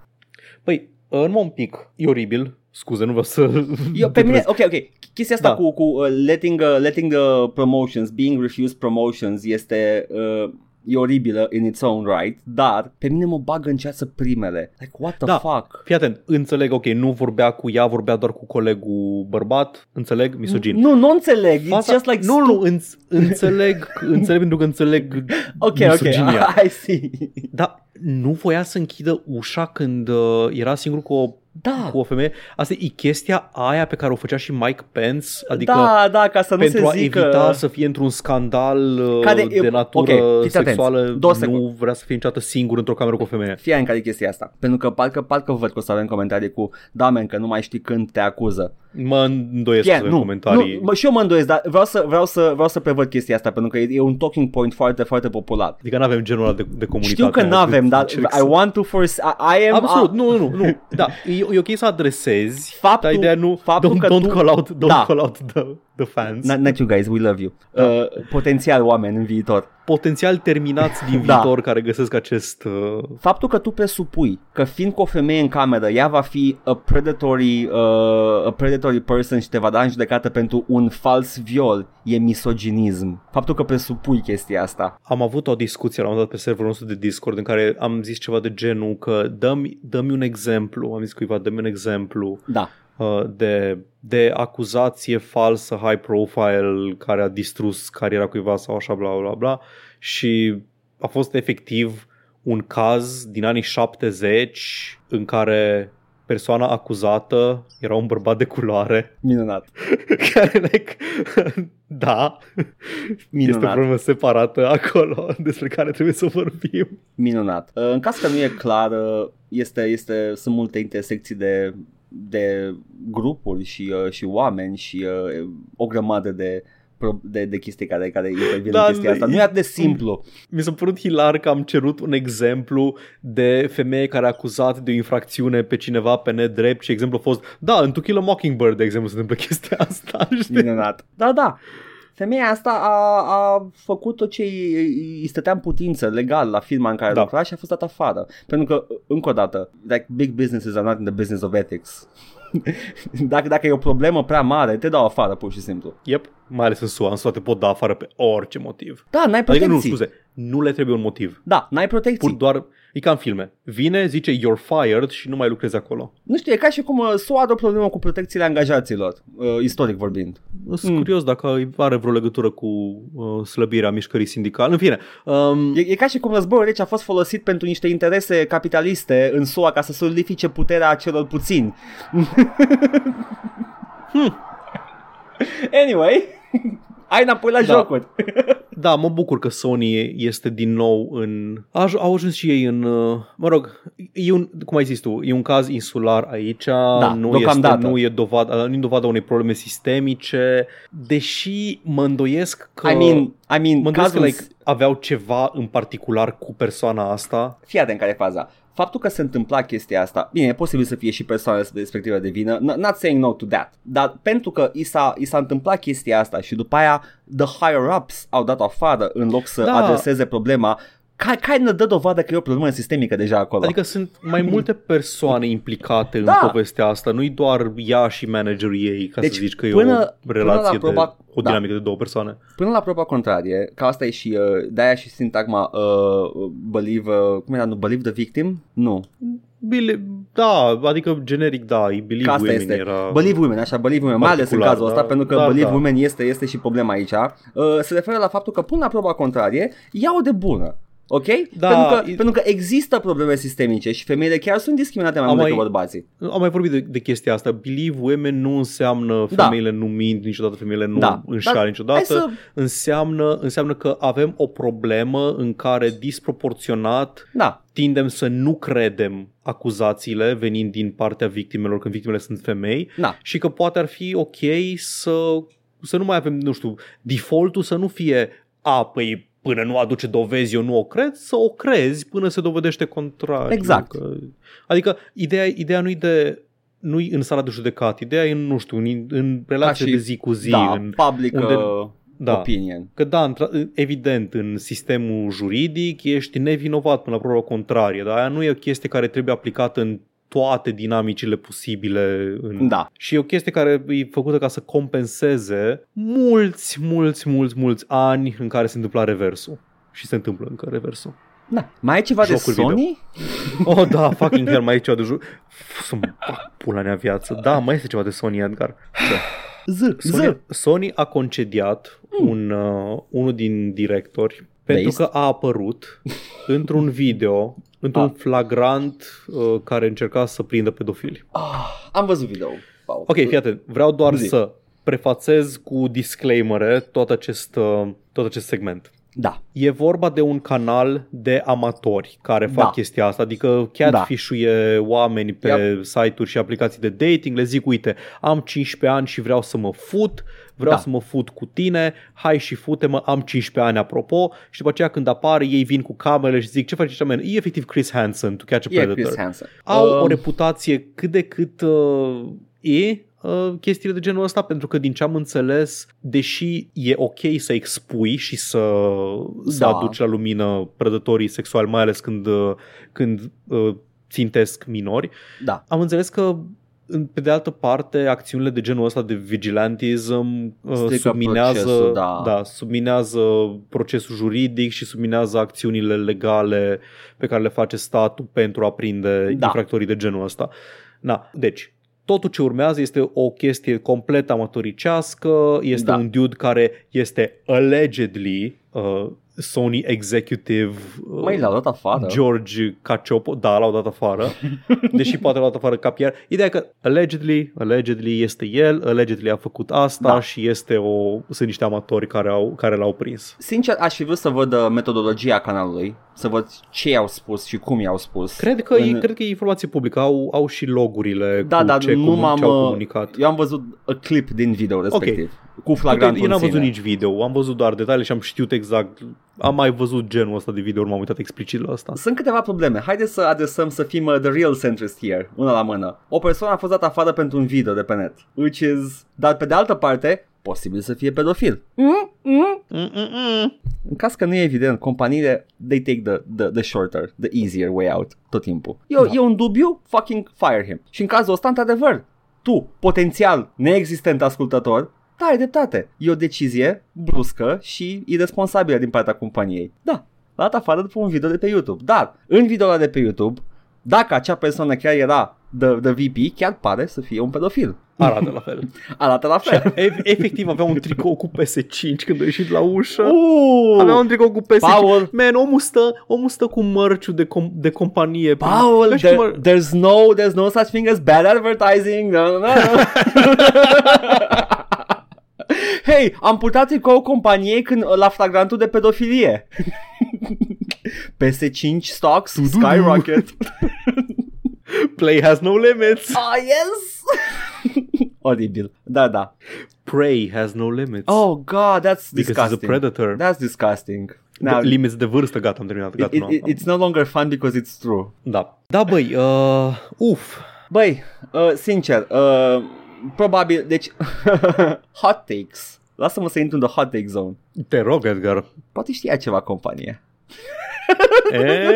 Păi, uh, numai un pic, e oribil, scuze, nu vreau să... Eu, pe mine, ok, ok, chestia asta Da. cu, cu uh, letting, uh, letting the promotions, being refused promotions este... Uh, E oribilă in its own right, dar pe mine mă bagă în ceață primele. Like, what the Da. fuck? Fii atent, înțeleg, ok, nu vorbea cu ea, vorbea doar cu colegul bărbat, înțeleg, misogin. Nu, nu înțeleg. It's Fața- just like... nu, nu, înț- înțeleg, înțeleg pentru că înțeleg Ok, misoginia. ok, I see. Dar nu voia să închidă ușa când uh, era singur cu o, Da. cu o femeie? Asta e chestia aia pe care o făcea și Mike Pence? Adică da, da, ca să nu pentru se a zică... evita să fie într-un scandal uh, Care e- de natură ok, fiți atenți. sexuală, Două nu secunde. vrea să fie niciodată singur într-o cameră cu o femeie. Fie în care e chestia asta. Pentru că parcă, parcă văd că o să avem comentarii cu Da, men, că nu mai știi când te acuză. Mă îndoiesc Fie, să nu, comentarii. nu, mă, și eu mă îndoiesc, dar vreau să, vreau, să, vreau să prevăd chestia asta Pentru că e, e un talking point foarte, foarte popular Adică nu avem genul ăla de, de comunitate. Știu că nu avem, dar Încerc I să- want to force I, I am Absolut, a, nu, nu, nu, nu. Da, e, e ok să adresezi, Faptul- dar ideea nu, faptul don't, că don't tu- call out, don't Da. call out the, the fans. Not, not you guys, we love you uh, Potențial oameni în viitor Potențial terminați din Da. viitor care găsesc acest... Uh, Faptul că tu presupui că fiind cu o femeie în cameră Ea va fi a predatory, uh, a predatory person Și te va da în judecată pentru un fals viol E misoginism. Faptul că presupui chestia asta. Am avut o discuție la un moment dat pe serverul nostru de Discord în care am zis ceva de genul că dă-mi, dă-mi un exemplu, am zis cuiva, dă-mi un exemplu. Da. uh, de, de acuzație falsă, high profile, care a distrus cariera cuiva sau așa, bla bla bla. Și a fost efectiv un caz din anii 70 în care persoana acuzată era un bărbat de culoare. Minunat. Care like, da este o Minunat. problemă separată acolo despre care trebuie să vorbim. Minunat. Uh, În caz că nu e clar, uh, este, este, sunt multe intersecții de, de grupuri și, uh, și oameni și uh, o grămadă de, pro- de, de chestii care, care intervin Da, în chestia asta. e- Nu e atât de simplu. Mi s-a părut hilar că am cerut un exemplu de femeie care a acuzat de o infracțiune pe cineva pe nedrept și exemplu a fost, da, în To Kill a Mockingbird, de exemplu, se întâmplă chestia asta, știi? Minunat. Da, da. Femeia asta a, a făcut tot ce îi, îi stătea în putință legal la firma în care Da. lucra și a fost dat afară. Pentru că, încă o dată, like big businesses are not in the business of ethics. dacă, dacă e o problemă prea mare, te dau afară pur și simplu. Yep, mai ales în SUA, în SUA te pot da afară pe orice motiv. Da, n-ai Adică protecții. nu, scuze, nu le trebuie un motiv. Da, n-ai protecții. Pur doar, e ca în filme. Vine, zice you're fired și nu mai lucrezi acolo. Nu știu, e ca și cum uh, SUA are o problemă cu protecțiile angajaților, uh, istoric vorbind. Sunt Mm. curios dacă are vreo legătură cu uh, slăbirea mișcării sindicale. În fine, um, E, e ca și cum războiul rece a fost folosit pentru niște interese capitaliste în SUA ca să solidifice puterea celor puțini. Hmm. Anyway, ai înapoi la Da. jocuri. Da, mă bucur că Sony este din nou în... A, aj- au ajuns și ei în... uh, Mă rog, e un, cum ai zis tu, e un caz insular aici, nu, este, deocamdată. nu e dovadă, nu e dovada unei probleme sistemice, deși mă îndoiesc că... I mean, I mean, mă îndoiesc cazul... că like, aveau ceva în particular cu persoana asta. Fii atent care e faza. Faptul că se întâmpla chestia asta, bine, e posibil să fie și persoana respectivă de vină, n- not saying no to that, dar pentru că i s-a, i s-a întâmplat chestia asta și după aia the higher-ups au dat afară în loc să Da. adreseze problema, ca, care ne dă dovadă că e o problemă sistemică deja acolo. Adică sunt mai multe persoane implicate în Da. povestea asta, nu-i doar ea și managerii ei, ca Deci, să zici că până- e o până relație la proba- de o da. dinamică de două persoane. Până la proba contrarie, că asta e și, uh, de-aia și sintagma uh, believe, uh, cum era, nu, believe the victim? Nu, Bile, da, adică generic, da, e Believe că asta Women este. era... Believe women, așa, believe women, mai ales în Particular, cazul ăsta, da. pentru că Da, believe da. women este, este și problema aici. Uh, se referă la faptul că până la proba contrarie, iau de bună Ok? Da, pentru, că, e- pentru că există probleme sistemice și femeile chiar sunt discriminate mai Am mult decât mai- bărbații. Am mai vorbit de, de chestia asta. Believe women nu înseamnă Da. femeile nu mint niciodată, femeile nu Da. înșală Dar niciodată. Hai să... Înseamnă, înseamnă că avem o problemă în care disproporționat Da, tindem să nu credem acuzațiile venind din partea victimelor când victimele sunt femei da. și că poate ar fi ok să, să nu mai avem, nu știu, defaultul să nu fie a, păi până nu aduce dovezi, eu nu o cred, să o crezi până se dovedește contrariul. Exact. Că, adică ideea, ideea nu-i de nu-i în sala de judecat, ideea e, în, nu știu, în, în relația și- de zi cu zi. da, în, public unde- uh, da. opinion. Că da, într- evident, în sistemul juridic ești nevinovat până la probă contrarie, dar aia nu e o chestie care trebuie aplicată în toate dinamicile posibile. În... Da. Și e o chestie care e făcută ca să compenseze mulți, mulți, mulți, mulți ani în care se întâmpla reversul. Și se întâmplă încă reversul. Da. Mai ai ceva de Jocuri video. Sony? Oh, da, fucking hell, mai e ceva de juc. Să-mi fac pula mea viață. Da, mai este ceva de Sony Edgar. Z, Sony, z. Sony a concediat un, uh, unul din directori pentru Based? că a apărut într-un video, într-un Ah. flagrant uh, care încerca să prindă pedofili. Ah, am văzut video. Wow. Ok, fii atent, vreau doar Zi. să prefațez cu disclaimere tot acest, uh, tot acest segment. Da. E vorba de un canal de amatori care fac Da. chestia asta, adică catfish-uie oameni pe Yep. site-uri și aplicații de dating, le zic, uite, am 15 ani și vreau să mă fut, vreau Da. să mă fut cu tine, hai și fute-mă, am 15 ani apropo și după aceea când apare ei vin cu camerele și zic, ce faci aici, man? E efectiv Chris Hansen, to catch a E predator. Chris Hansen. Au Um, o reputație cât de cât uh, e uh, chestiile de genul ăsta pentru că din ce am înțeles, deși e ok să expui și să, să Da. aduci la lumină prădătorii sexuali, mai ales când, uh, când uh, țintesc minori, Da. am înțeles că în- pe de altă parte, acțiunile de genul ăsta de vigilantism uh, Strică subminează, procesul, da. da, subminează procesul juridic și subminează acțiunile legale pe care le face statul pentru a prinde Da. infractorii de genul ăsta. Na, deci, totul ce urmează este o chestie complet amatoricească, este Da. un dude care este allegedly uh, Sony executive uh, Măi, l-au dat afară. George Caciopo, da, l-au dat afară, deși poate l-au dat afară ca PR. Ideea e că allegedly, allegedly este el, allegedly a făcut asta Da. și este o, sunt niște amatori care, au, care l-au prins. Sincer, aș fi vrut să văd uh, metodologia canalului, să văd ce i-au spus și cum i-au spus. Cred că, În- e, cred că e informație publică, au, au și logurile Da, cu dar ce, nu comun, m-am, ce au uh, comunicat. Eu am văzut a clip din video respectiv. Cu flagrantul eu n-am în văzut sine. nici video, am văzut doar detalii și am știut exact, am mai văzut genul ăsta de video, nu m-am uitat explicit la asta. Sunt câteva probleme. Haideți să adresăm să fim uh, the real centrist here, una la mână. O persoană a fost dată afară pentru un video de pe net, which is... Dar pe de altă parte, posibil să fie pedofil. Mm? Mm? Mm-mm-mm. În caz că nu e evident, companiile, they take the, the, the shorter, the easier way out tot timpul. E, da. Da. e un dubiu, fucking fire him. Și în cazul ăsta, într-adevăr, tu, potențial neexistent ascultător, da, ai dreptate. E o decizie bruscă și irresponsabilă din partea companiei. Da, l-a dat afară după un video de pe YouTube. Dar, în video de pe YouTube, dacă acea persoană chiar era the, the VP, chiar pare să fie un pedofil. Arată la fel. Arată la fel. E- Efectiv avea un tricou cu PS5 când a ieșit la ușă. Uh, Avea un tricou cu PS5. Paul. Man, omul stă, omul stă cu mărciu de, com- de companie. Paul, Nu știu there, cum ar- there's no there's no such thing as bad advertising. No, no, no. Hei, am purtat tricou companiei când la flagrantul de pedofilie. PS5 stocks skyrocket. Play has no limits. oh, yes! Oribil. Da, da. Prey has no limits. Oh god, that's Because he's a disgusting. predator. That's disgusting. Now, Now, limits de vârstă, gata, am terminat. Gata, it, nu, it, am- it's no longer fun because it's true. Da. Da, băi, uh, uf. Băi, uh, sincer, uh, probabil, deci, hot takes. Lasă-mă să intru în the hot take zone. Te rog, Edgar. Poate știa ceva companie. E?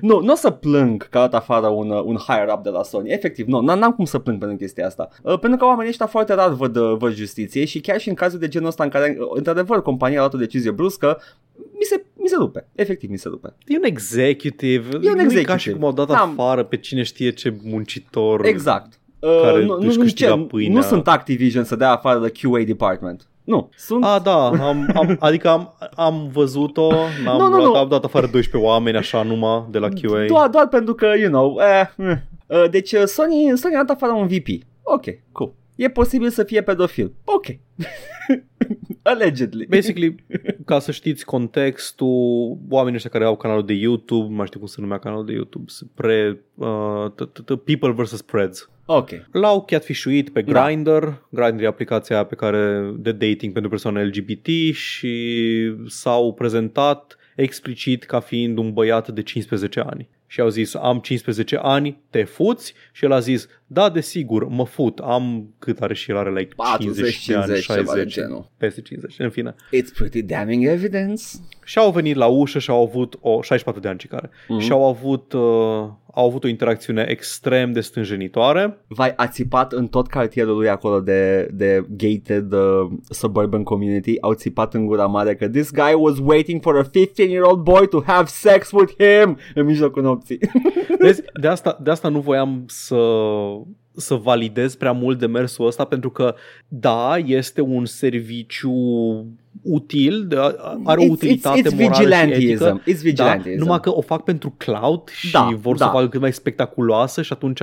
Nu, nu o să plâng că a dat afară un, uh, un higher up de la Sony. Efectiv, nu, n-am cum să plâng pentru chestia asta. Uh, pentru că oamenii ăștia foarte rar văd, uh, văd justiție și chiar și în cazul de genul ăsta în care, uh, într-adevăr, compania a luat o decizie bruscă, mi se, mi se rupe. Efectiv, mi se rupe. E un executive. E un Nu e ca executive. și cum au dat Da. afară pe cine știe ce muncitor. Exact. Uh, Care nu, nu, își nu, câștiga ce, pâinea. nu sunt Activision să dea afară de QA department. Nu, sunt... A, da, am, am, adică am, am văzut-o, n-am Nu, nu, luat, nu. am dat afară 12 oameni așa numai de la QA. Doar, doar pentru că, you know, eh, eh. Uh, Deci uh, Sony, Sony a dat afară un VP. Ok, cool. E posibil să fie pedofil. Ok. Allegedly. Basically, ca să știți contextul, oamenii ăștia care au canalul de YouTube, nu mai știu cum se numea canalul de YouTube, pre, uh, t- t- t- People vs. Preds. Ok. L-au catfishuit pe Da. Grindr, Grindr e aplicația pe care de dating pentru persoane LGBT și s-au prezentat explicit ca fiind un băiat de 15 ani. Și au zis, am 15 ani, te fuți? Și el a zis, da, desigur, mă fut, am, cât are și el are, like 50 de ani, 40-50, ceva de 60, genul. peste 50, în fine. It's pretty damning evidence. Și au venit la ușă și au avut o 64 de ani cei care. Mhm. Și au avut uh, au avut o interacțiune extrem de stânjenitoare. Vai, a țipat în tot cartierul lui acolo de, de gated uh, suburban community, au țipat în gura mare că this guy was waiting for a 15-year-old boy to have sex with him în mijlocul nopții. Vezi, de asta, de asta nu voiam să să validez prea mult demersul ăsta pentru că da, este un serviciu util, de, are o It's- utilitate it's, it's morală și vigilantism. etică. It's Da, vigilantism. numai că o fac pentru cloud și Da, vor să da. o facă cât mai spectaculoasă și atunci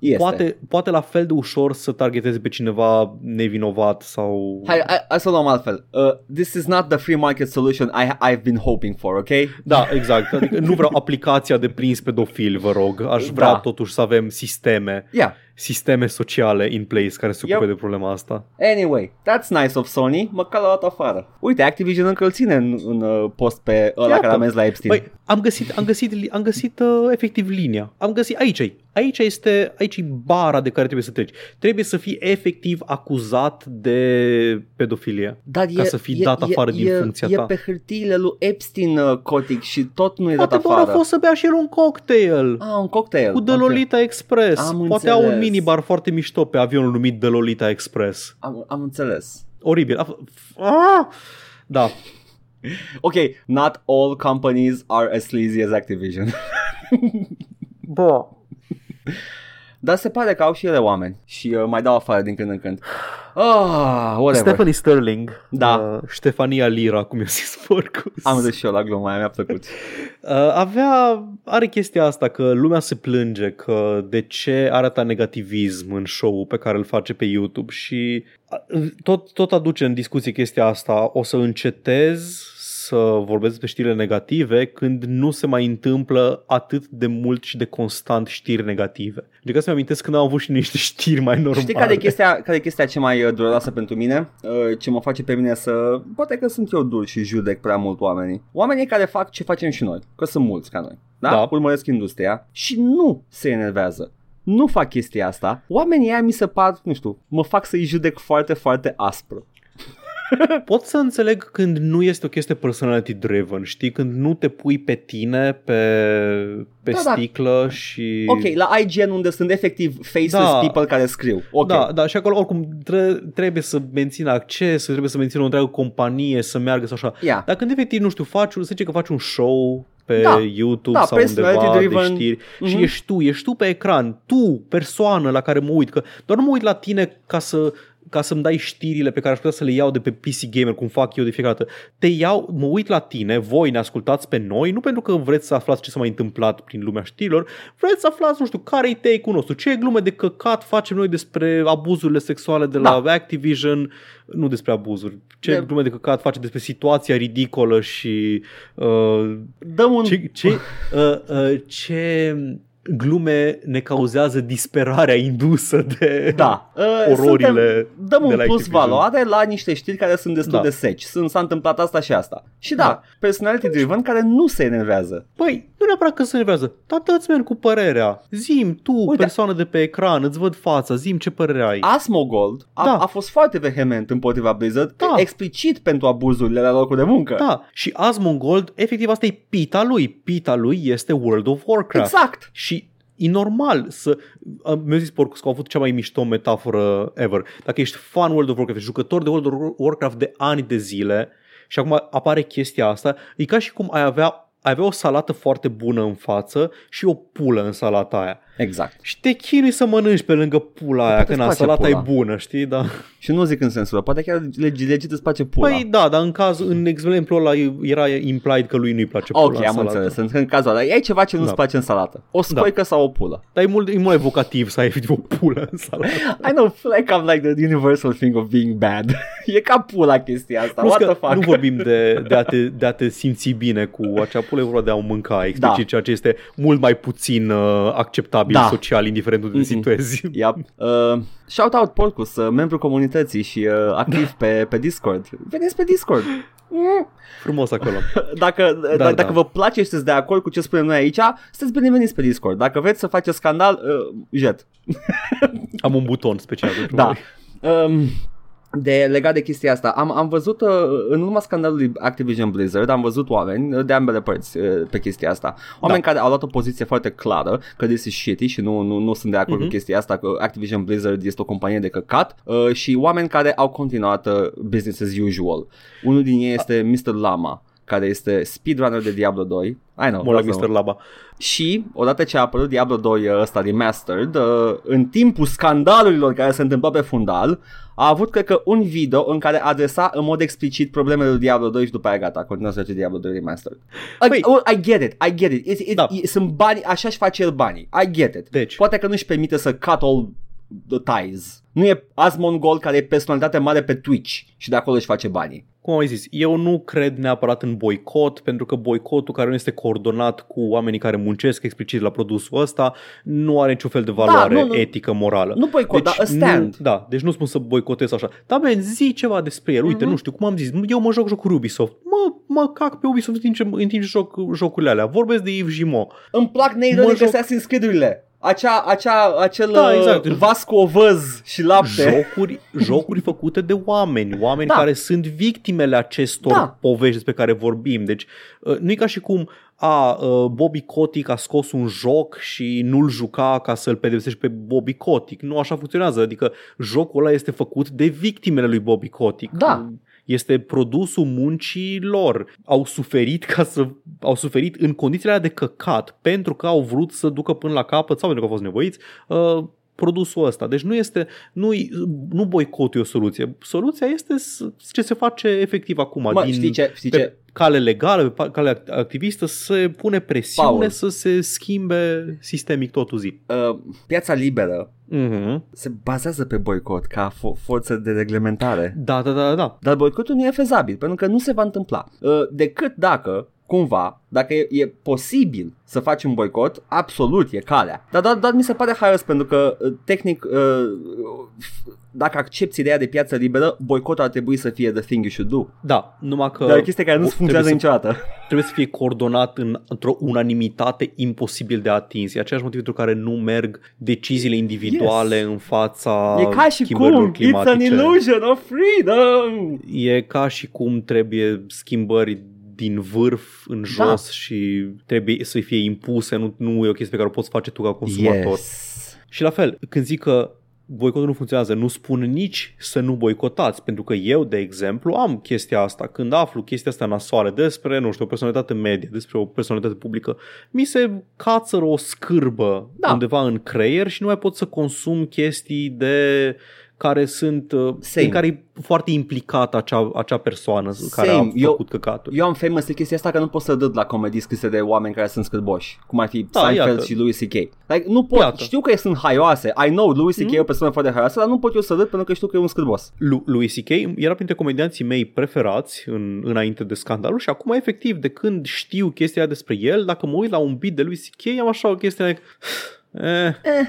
Este. poate, poate la fel de ușor să targeteze pe cineva nevinovat sau... Hai, hai, hai să o luăm altfel. Uh, this is not the free market solution I, I've been hoping for, ok? Da, exact. Adică nu vreau aplicația de prins pedofil, vă rog. Aș vrea Da. totuși să avem sisteme, Yeah. Sisteme sociale in place care se ocupe Yep. de problema asta. Anyway, that's nice of Sony, măcar l-a dat afară. Uite, Activision încă îl ține în, în uh, post pe ăla Iată. care a mers la Epstein. Băi, am găsit, am găsit, li- am găsit uh, efectiv linia. Am găsit, aici e. Aici este, aici e bara de care trebuie să treci. Trebuie să fii efectiv acuzat de pedofilie. Dar ca să fii dat afară din e, funcția e ta. pe hârtiile lui Epstein, uh, Cotic, și tot nu e dat Poate doar afară. a fost să bea și el un cocktail. Ah, un cocktail. Cu The Ok. Lolita Express. Am Poate au un înțeles. minibar foarte mișto pe avionul numit The Lolita Express. Am, am înțeles. Oribil. A f- ah! Da. Ok, not all companies are as sleazy as Activision. Bă. Dar se pare că au și ele oameni și uh, mai dau afară din când în când. Ah, whatever. Stephanie Sterling. Da. Uh, Ștefania Lira, cum i-a zis Forcus. Am râs și eu la gluma aia, mi-a plăcut. Uh, avea, are chestia asta că lumea se plânge că de ce arată negativism în show-ul pe care îl face pe YouTube și uh, tot, tot aduce în discuție chestia asta, o să încetez să vorbesc despre știrile negative când nu se mai întâmplă atât de mult și de constant știri negative. Adică să-mi amintesc când am avut și niște știri mai normale. Știi care e chestia, care e chestia cea mai uh, dureroasă pentru mine? Uh, Ce mă face pe mine să... Poate că sunt eu dur și judec prea mult oamenii. Oamenii care fac ce facem și noi, că sunt mulți ca noi. Da? Da. Urmăresc industria și nu se enervează. Nu fac chestia asta. Oamenii aia mi se par, nu știu, mă fac să-i judec foarte, foarte aspru. Pot să înțeleg când nu este o chestie personality driven, știi? Când nu te pui pe tine, pe, pe Da, da. sticlă și... Ok, la IGN unde sunt efectiv faceless Da. people care scriu. Ok. Da, da, și acolo oricum tre- trebuie să mențină acces, trebuie să mențină o întreagă companie, să meargă sau așa. Yeah. Dar când efectiv, nu știu, faci, un- să zice că faci un show pe Da, YouTube da, sau undeva de personality-driven. știri Mhm. și ești tu, ești tu pe ecran, tu, persoană la care mă uit, că doar nu mă uit la tine ca să ca să-mi dai știrile pe care aș putea să le iau de pe PC Gamer, cum fac eu de fiecare dată. Te iau, mă uit la tine, voi ne ascultați pe noi, nu pentru că vreți să aflați ce s-a mai întâmplat prin lumea știrilor, vreți să aflați, nu știu, care-i take-ul nostru, ce glume de căcat facem noi despre abuzurile sexuale de la Da. Activision, nu despre abuzuri, ce De- glume de căcat face despre situația ridicolă și uh, Dăm un... ce, ce, uh, uh, ce glume ne cauzează disperarea indusă de Da. Uh, ororile suntem, dăm de un la plus Activision. valoare la niște știri care sunt destul Da. de seci. Sunt, s-a întâmplat asta și asta. Și da, Da. personality driven care nu se enervează. Păi, nu neapărat că se nervează, dar dă-ți cu părerea. Zim, tu, Uite. Uite. persoană de pe ecran, îți văd fața, zim ce părere ai. Asmogold a, Da. a fost foarte vehement împotriva Blizzard, Da. explicit pentru abuzurile la locul de muncă. Da, și Asmongold, efectiv asta e pita lui. Pita lui este World of Warcraft. Exact. Și e normal să... a, Mi-a zis Porcus că au avut cea mai mișto metaforă ever. Dacă ești fan World of Warcraft, jucător de World of Warcraft de ani de zile și acum apare chestia asta, e ca și cum ai avea, ai avea o salată foarte bună în față și o pulă în salata aia. Exact. Și te chinui să mănânci pe lângă pula aia, Poate când îți place salata pula. e bună, știi? Da. Și nu zic în sensul ăla, poate chiar legit, legit îți place pula. Păi da, dar în caz, în exemplu ăla era implied că lui nu-i place pula ok, în am salată. înțeles. În, în cazul ăla, ai ceva ce nu-ți Da. place în salată. O scoică sau o pulă. Dar e mult, e mult evocativ să ai efectiv o pulă în salată. I know, feel like I'm like the universal thing of being bad. e ca pula chestia asta. Plus What că the fuck? nu vorbim de, de, a te, de a te simți bine cu acea pulă, e vorba de a o mânca explicit, Da. ceea ce este mult mai puțin uh, acceptabil Da. social, indiferent unde te Mhm. situezi. Yep. Uh, shout out Porcus, uh, membru comunității și uh, activ pe, pe Discord. Veniți pe Discord. Mm. Frumos acolo. Dacă, da, da. dacă vă place și sunteți de acord cu ce spunem noi aici, sunteți bineveniți pe Discord. Dacă vreți să faceți scandal, uh, jet. Am un buton special pentru Da. voi. Um, de legat de chestia asta, am, am văzut uh, în urma scandalului Activision Blizzard, am văzut oameni uh, de ambele părți uh, pe chestia asta. Oameni Da. care au luat o poziție foarte clară că this is shitty și nu, nu, nu sunt de acord Mhm. cu chestia asta, că Activision Blizzard este o companie de căcat uh, și oameni care au continuat uh, business as usual. Unul din ei este Mr. Lama care este speedrunner de Diablo 2. I know. Mă la vreau să- Mr. Laba. și odată ce a apărut Diablo 2 ăsta remastered, uh, în timpul scandalurilor care se întâmplau pe fundal, a avut cred că un video în care adresa în mod explicit problemele lui Diablo 2 și după aia gata, continuă să face Diablo 2 remastered. I, Păi- oh, I get it, I get it. It's, it's, Da. e- sunt bani, așa și face el banii. I get it. Deci. Poate că nu-și permite să cut all the ties. Nu e Asmongold care e personalitate mare pe Twitch și de acolo își face banii. Cum am mai zis, eu nu cred neapărat în boicot, pentru că boicotul care nu este coordonat cu oamenii care muncesc explicit la produsul ăsta nu are niciun fel de valoare nu, nu. etică, morală. Nu boicot, dar a stand. Nu, da, deci nu spun să boicotez așa. Da, man, zi ceva despre el. Uite, Mhm. nu știu, cum am zis, eu mă joc jocuri Ubisoft. Mă, mă cac pe Ubisoft în timp ce, în timp ce joc jocurile alea. Vorbesc de Yves Gimo. Îmi plac Mă neironic joc- Assassin's Creed-urile. Acea, acea, acel Da, da, exact. exact. vas cu ovăz și lapte. Jocuri, jocuri făcute de oameni, oameni Da. care sunt victimele acestor Da. povești despre care vorbim. Deci uh, nu e ca și cum a, uh, Bobby Kotick a scos un joc și nu-l juca ca să-l pedepsești pe Bobby Kotick. Nu așa funcționează. Adică jocul ăla este făcut de victimele lui Bobby Kotick. Da. Este produsul muncii lor. Au suferit ca să au suferit în condițiile alea de căcat pentru că au vrut să ducă până la capăt sau pentru că au fost nevoiți uh, produsul ăsta. Deci nu este nu, nu boicotul e o soluție. Soluția este să- ce se face efectiv acum Mă, din știi ce? Știi pe ce? Cale legală, pe pa- cale act- activistă, să pune presiune Paul. să se schimbe sistemic totul zi. Uh, piața liberă Mm-hmm. se bazează pe boicot ca fo- forță de reglementare. Da, da, da, da. Dar boicotul nu e fezabil, pentru că nu se va întâmpla. Uh, decât dacă, cumva, dacă e, e posibil să faci un boicot, absolut e calea. Dar doar, doar mi se pare haios pentru că, uh, tehnic, uh, dacă accepti ideea de piață liberă, boicotul ar trebui să fie the thing you should do. Da, numai că Dar e o chestie care nu o- funcționează trebuie să, niciodată. trebuie să fie coordonat în, într-o unanimitate imposibil de atins. E același motiv pentru care nu merg deciziile individuale Yes. în fața E ca și schimbărilor cum, it's an climatice. illusion of freedom. E ca și cum trebuie schimbări din vârf în Da. jos și trebuie să fie impuse, nu, nu e o chestie pe care o poți face tu ca consumator. Yes. Și la fel, când zic că boicotul nu funcționează, nu spun nici să nu boicotați, pentru că eu, de exemplu, am chestia asta. Când aflu chestia asta nasoare despre, nu știu, o personalitate medie, despre o personalitate publică, mi se cațără o scârbă Da. undeva în creier și nu mai pot să consum chestii de care sunt uh, Same. în care e foarte implicată acea, acea persoană care a Same. făcut Eu- căcaturi. Eu am famous de chestia asta că nu pot să dăd la comedii scrise de oameni care sunt scârboși, cum ar fi Da, Seinfeld iată. și Louis C.K. Like, nu pot, Iată. știu că sunt haioase, I know Louis C.K. Mhm. e o persoană foarte haioasă, dar nu pot eu să râd pentru că știu că e un scârbos. Lu- Louis C.K. era printre comedianții mei preferați în, înainte de scandalul și acum efectiv de când știu chestia aia despre el, dacă mă uit la un beat de Louis C.K. am așa o chestie like, eh, eh.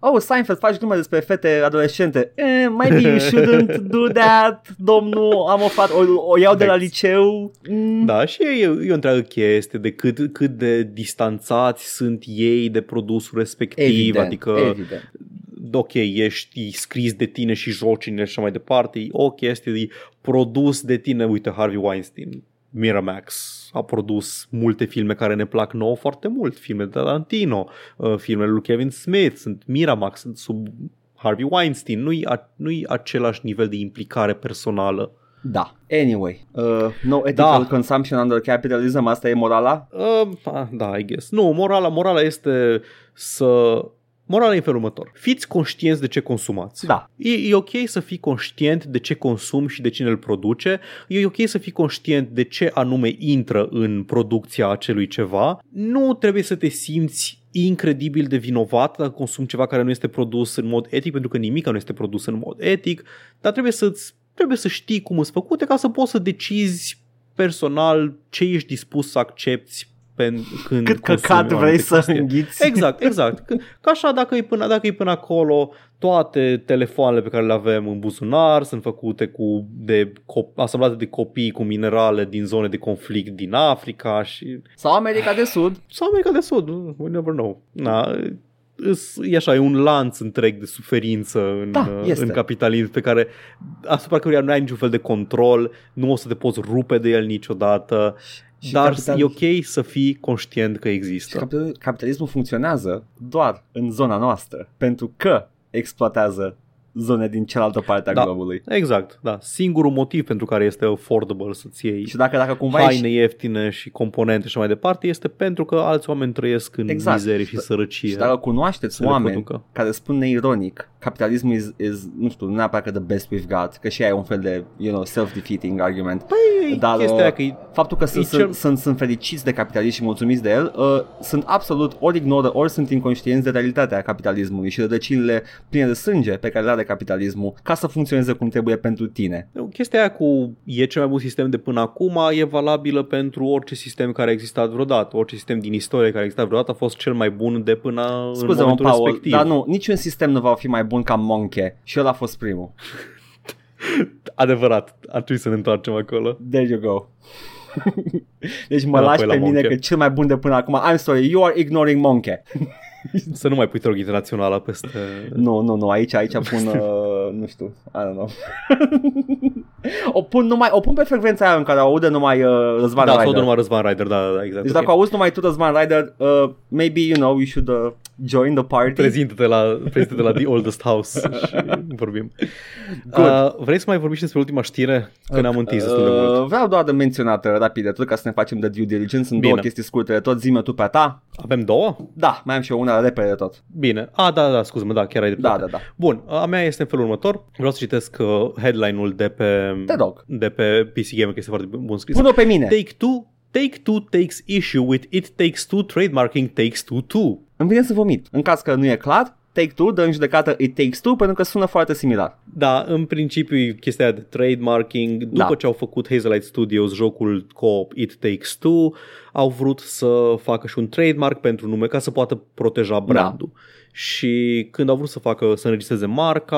Oh, Seinfeld, faci glume despre fete adolescente. Eh, maybe you shouldn't do that, domnul, am o fată, o, o iau de la Veți. liceu. Mm. Da, și e, e o întreagă chestie de cât, cât de distanțați sunt ei de produsul respectiv, Evident, adică evident. ok, ești scris de tine și joci în el și așa mai departe, e o chestie de produs de tine, uite Harvey Weinstein, Miramax a produs multe filme care ne plac nouă foarte mult, filme de Tarantino, uh, filmele lui Kevin Smith, sunt Miramax, sunt sub Harvey Weinstein, nu-i, a, nu-i același nivel de implicare personală. Da. Anyway, uh, no ethical Da. consumption under capitalism, asta e morala? Uh, ah, da, I guess. Nu, morala, morala este să... Morala e în felul următor. Fiți conștienți de ce consumați. Da. E, e ok să fii conștient de ce consumi și de cine îl produce. E ok să fii conștient de ce anume intră în producția acelui ceva. Nu trebuie să te simți incredibil de vinovat dacă consumi ceva care nu este produs în mod etic, pentru că nimic nu este produs în mod etic, dar trebuie să trebuie să știi cum sunt făcute ca să poți să decizi personal ce ești dispus să accepti pen, când Cât consumi căcat o vrei anumită să chestie. înghiți? Exact, exact. Că, că așa dacă e, până, dacă e până acolo, toate telefoanele pe care le avem în buzunar sunt făcute cu de, co- asamblate de copii cu minerale din zone de conflict din Africa și Sau America de Sud? sau America de Sud, we never know. Na, îs- e așa, e un lanț întreg de suferință în, Da, uh, este. în capitalism pe care asupra căruia nu ai niciun fel de control, nu o să te poți rupe de el niciodată, Și dar capital- e ok să fii conștient că Și există. capital- capitalismul funcționează doar în zona noastră, pentru că exploatează zone din cealaltă parte a Da. globului. Exact, da. Singurul motiv pentru care este affordable să-ți iei Și dacă, dacă cumva haine ești, ieftine și componente și mai departe este pentru că alți oameni trăiesc în Exact. mizerie Și și da- sărăcie. și dacă cunoașteți să le oameni producă. care spun neironic, capitalismul is, is, nu știu, nu neapărat că the best we've got, că și aia e un fel de, you know, self-defeating argument. Păi, Dar, chestia uh, aia că e Faptul că sunt, cel- sunt, sunt, sunt fericiți de capitalism și mulțumiți de el, uh, sunt absolut ori ignoră, ori sunt inconștienți de realitatea capitalismului și rădăcinile pline de sânge pe care le are capitalismul ca să funcționeze cum trebuie pentru tine. Chestia aia cu e cel mai bun sistem de până acum e valabilă pentru orice sistem care a existat vreodată. Orice sistem din istorie care a existat vreodată a fost cel mai bun de până în Scuze-mă, momentul Paul, respectiv. dar nu, niciun sistem nu va fi mai bun ca Monche și ăla a fost primul. Adevărat, ar trebui să ne întoarcem acolo. There you go. deci mă Înapoi lași la pe mine Monche. că cel mai bun de până acum, I'm sorry, you are ignoring Monche. Să nu mai pui te rog internațională peste... Nu, nu, nu, aici, aici pun, uh, nu știu, I don't know. o pun numai, o pun pe frecvența aia în care aude numai uh, Răzvan Da, sau Rider. numai Răzvan Rider, da, da, da exact. Deci ok. dacă auzi numai tu Răzvan Rider, uh, maybe, you know, you should uh, join the party. Prezintă-te la, prezintă-te la The Oldest House și vorbim. Good. Uh, vrei să mai vorbiți despre ultima știre? Că ne-am întins destul de mult. Uh, vreau doar de menționat uh, rapid de tot ca să ne facem de due diligence. Sunt Bine. două chestii scurte de tot. Zi-mi tu pe a ta. Avem două? Da, mai am și eu una repede de tot. Bine. A, da, da, scuze-mă, da, chiar ai Da, dreptate. da, da. Bun, a mea este în felul următor. Vreau să citesc uh, headline-ul de pe, Te rog. de pe PC Gamer, că este foarte bun scris. Pune-o pe mine. Take-Two Take-Two takes issue with It Takes-Two trademarking Takes-Two 2. Îmi vine să vomit. În caz că nu e clar, Take-Two dă în judecată It Takes Two pentru că sună foarte similar. Da, în principiu e chestia aia de trademarking. După Da. ce au făcut Hazelight Studios jocul co-op It Takes Two, au vrut să facă și un trademark pentru nume ca să poată proteja brandul. Și când au vrut să facă să înregistreze marca,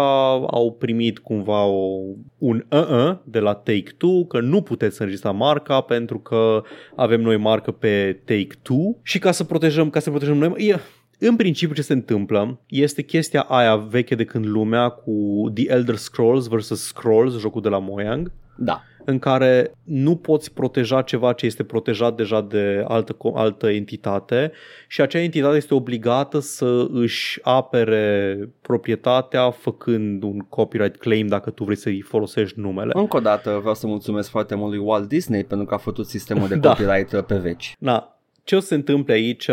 au primit cumva o, un uh de la Take-Two că nu puteți să înregistra marca pentru că avem noi marcă pe Take-Two și ca să protejăm, ca să protejăm noi, e, în principiu ce se întâmplă este chestia aia veche de când lumea cu The Elder Scrolls vs. Scrolls, jocul de la Mojang, Da. În care nu poți proteja ceva ce este protejat deja de altă, co- altă entitate și acea entitate este obligată să își apere proprietatea făcând un copyright claim dacă tu vrei să-i folosești numele. Încă o dată vreau să mulțumesc foarte mult lui Walt Disney pentru că a făcut sistemul de Da. copyright uh, pe veci. Na, ce o să se întâmple aici,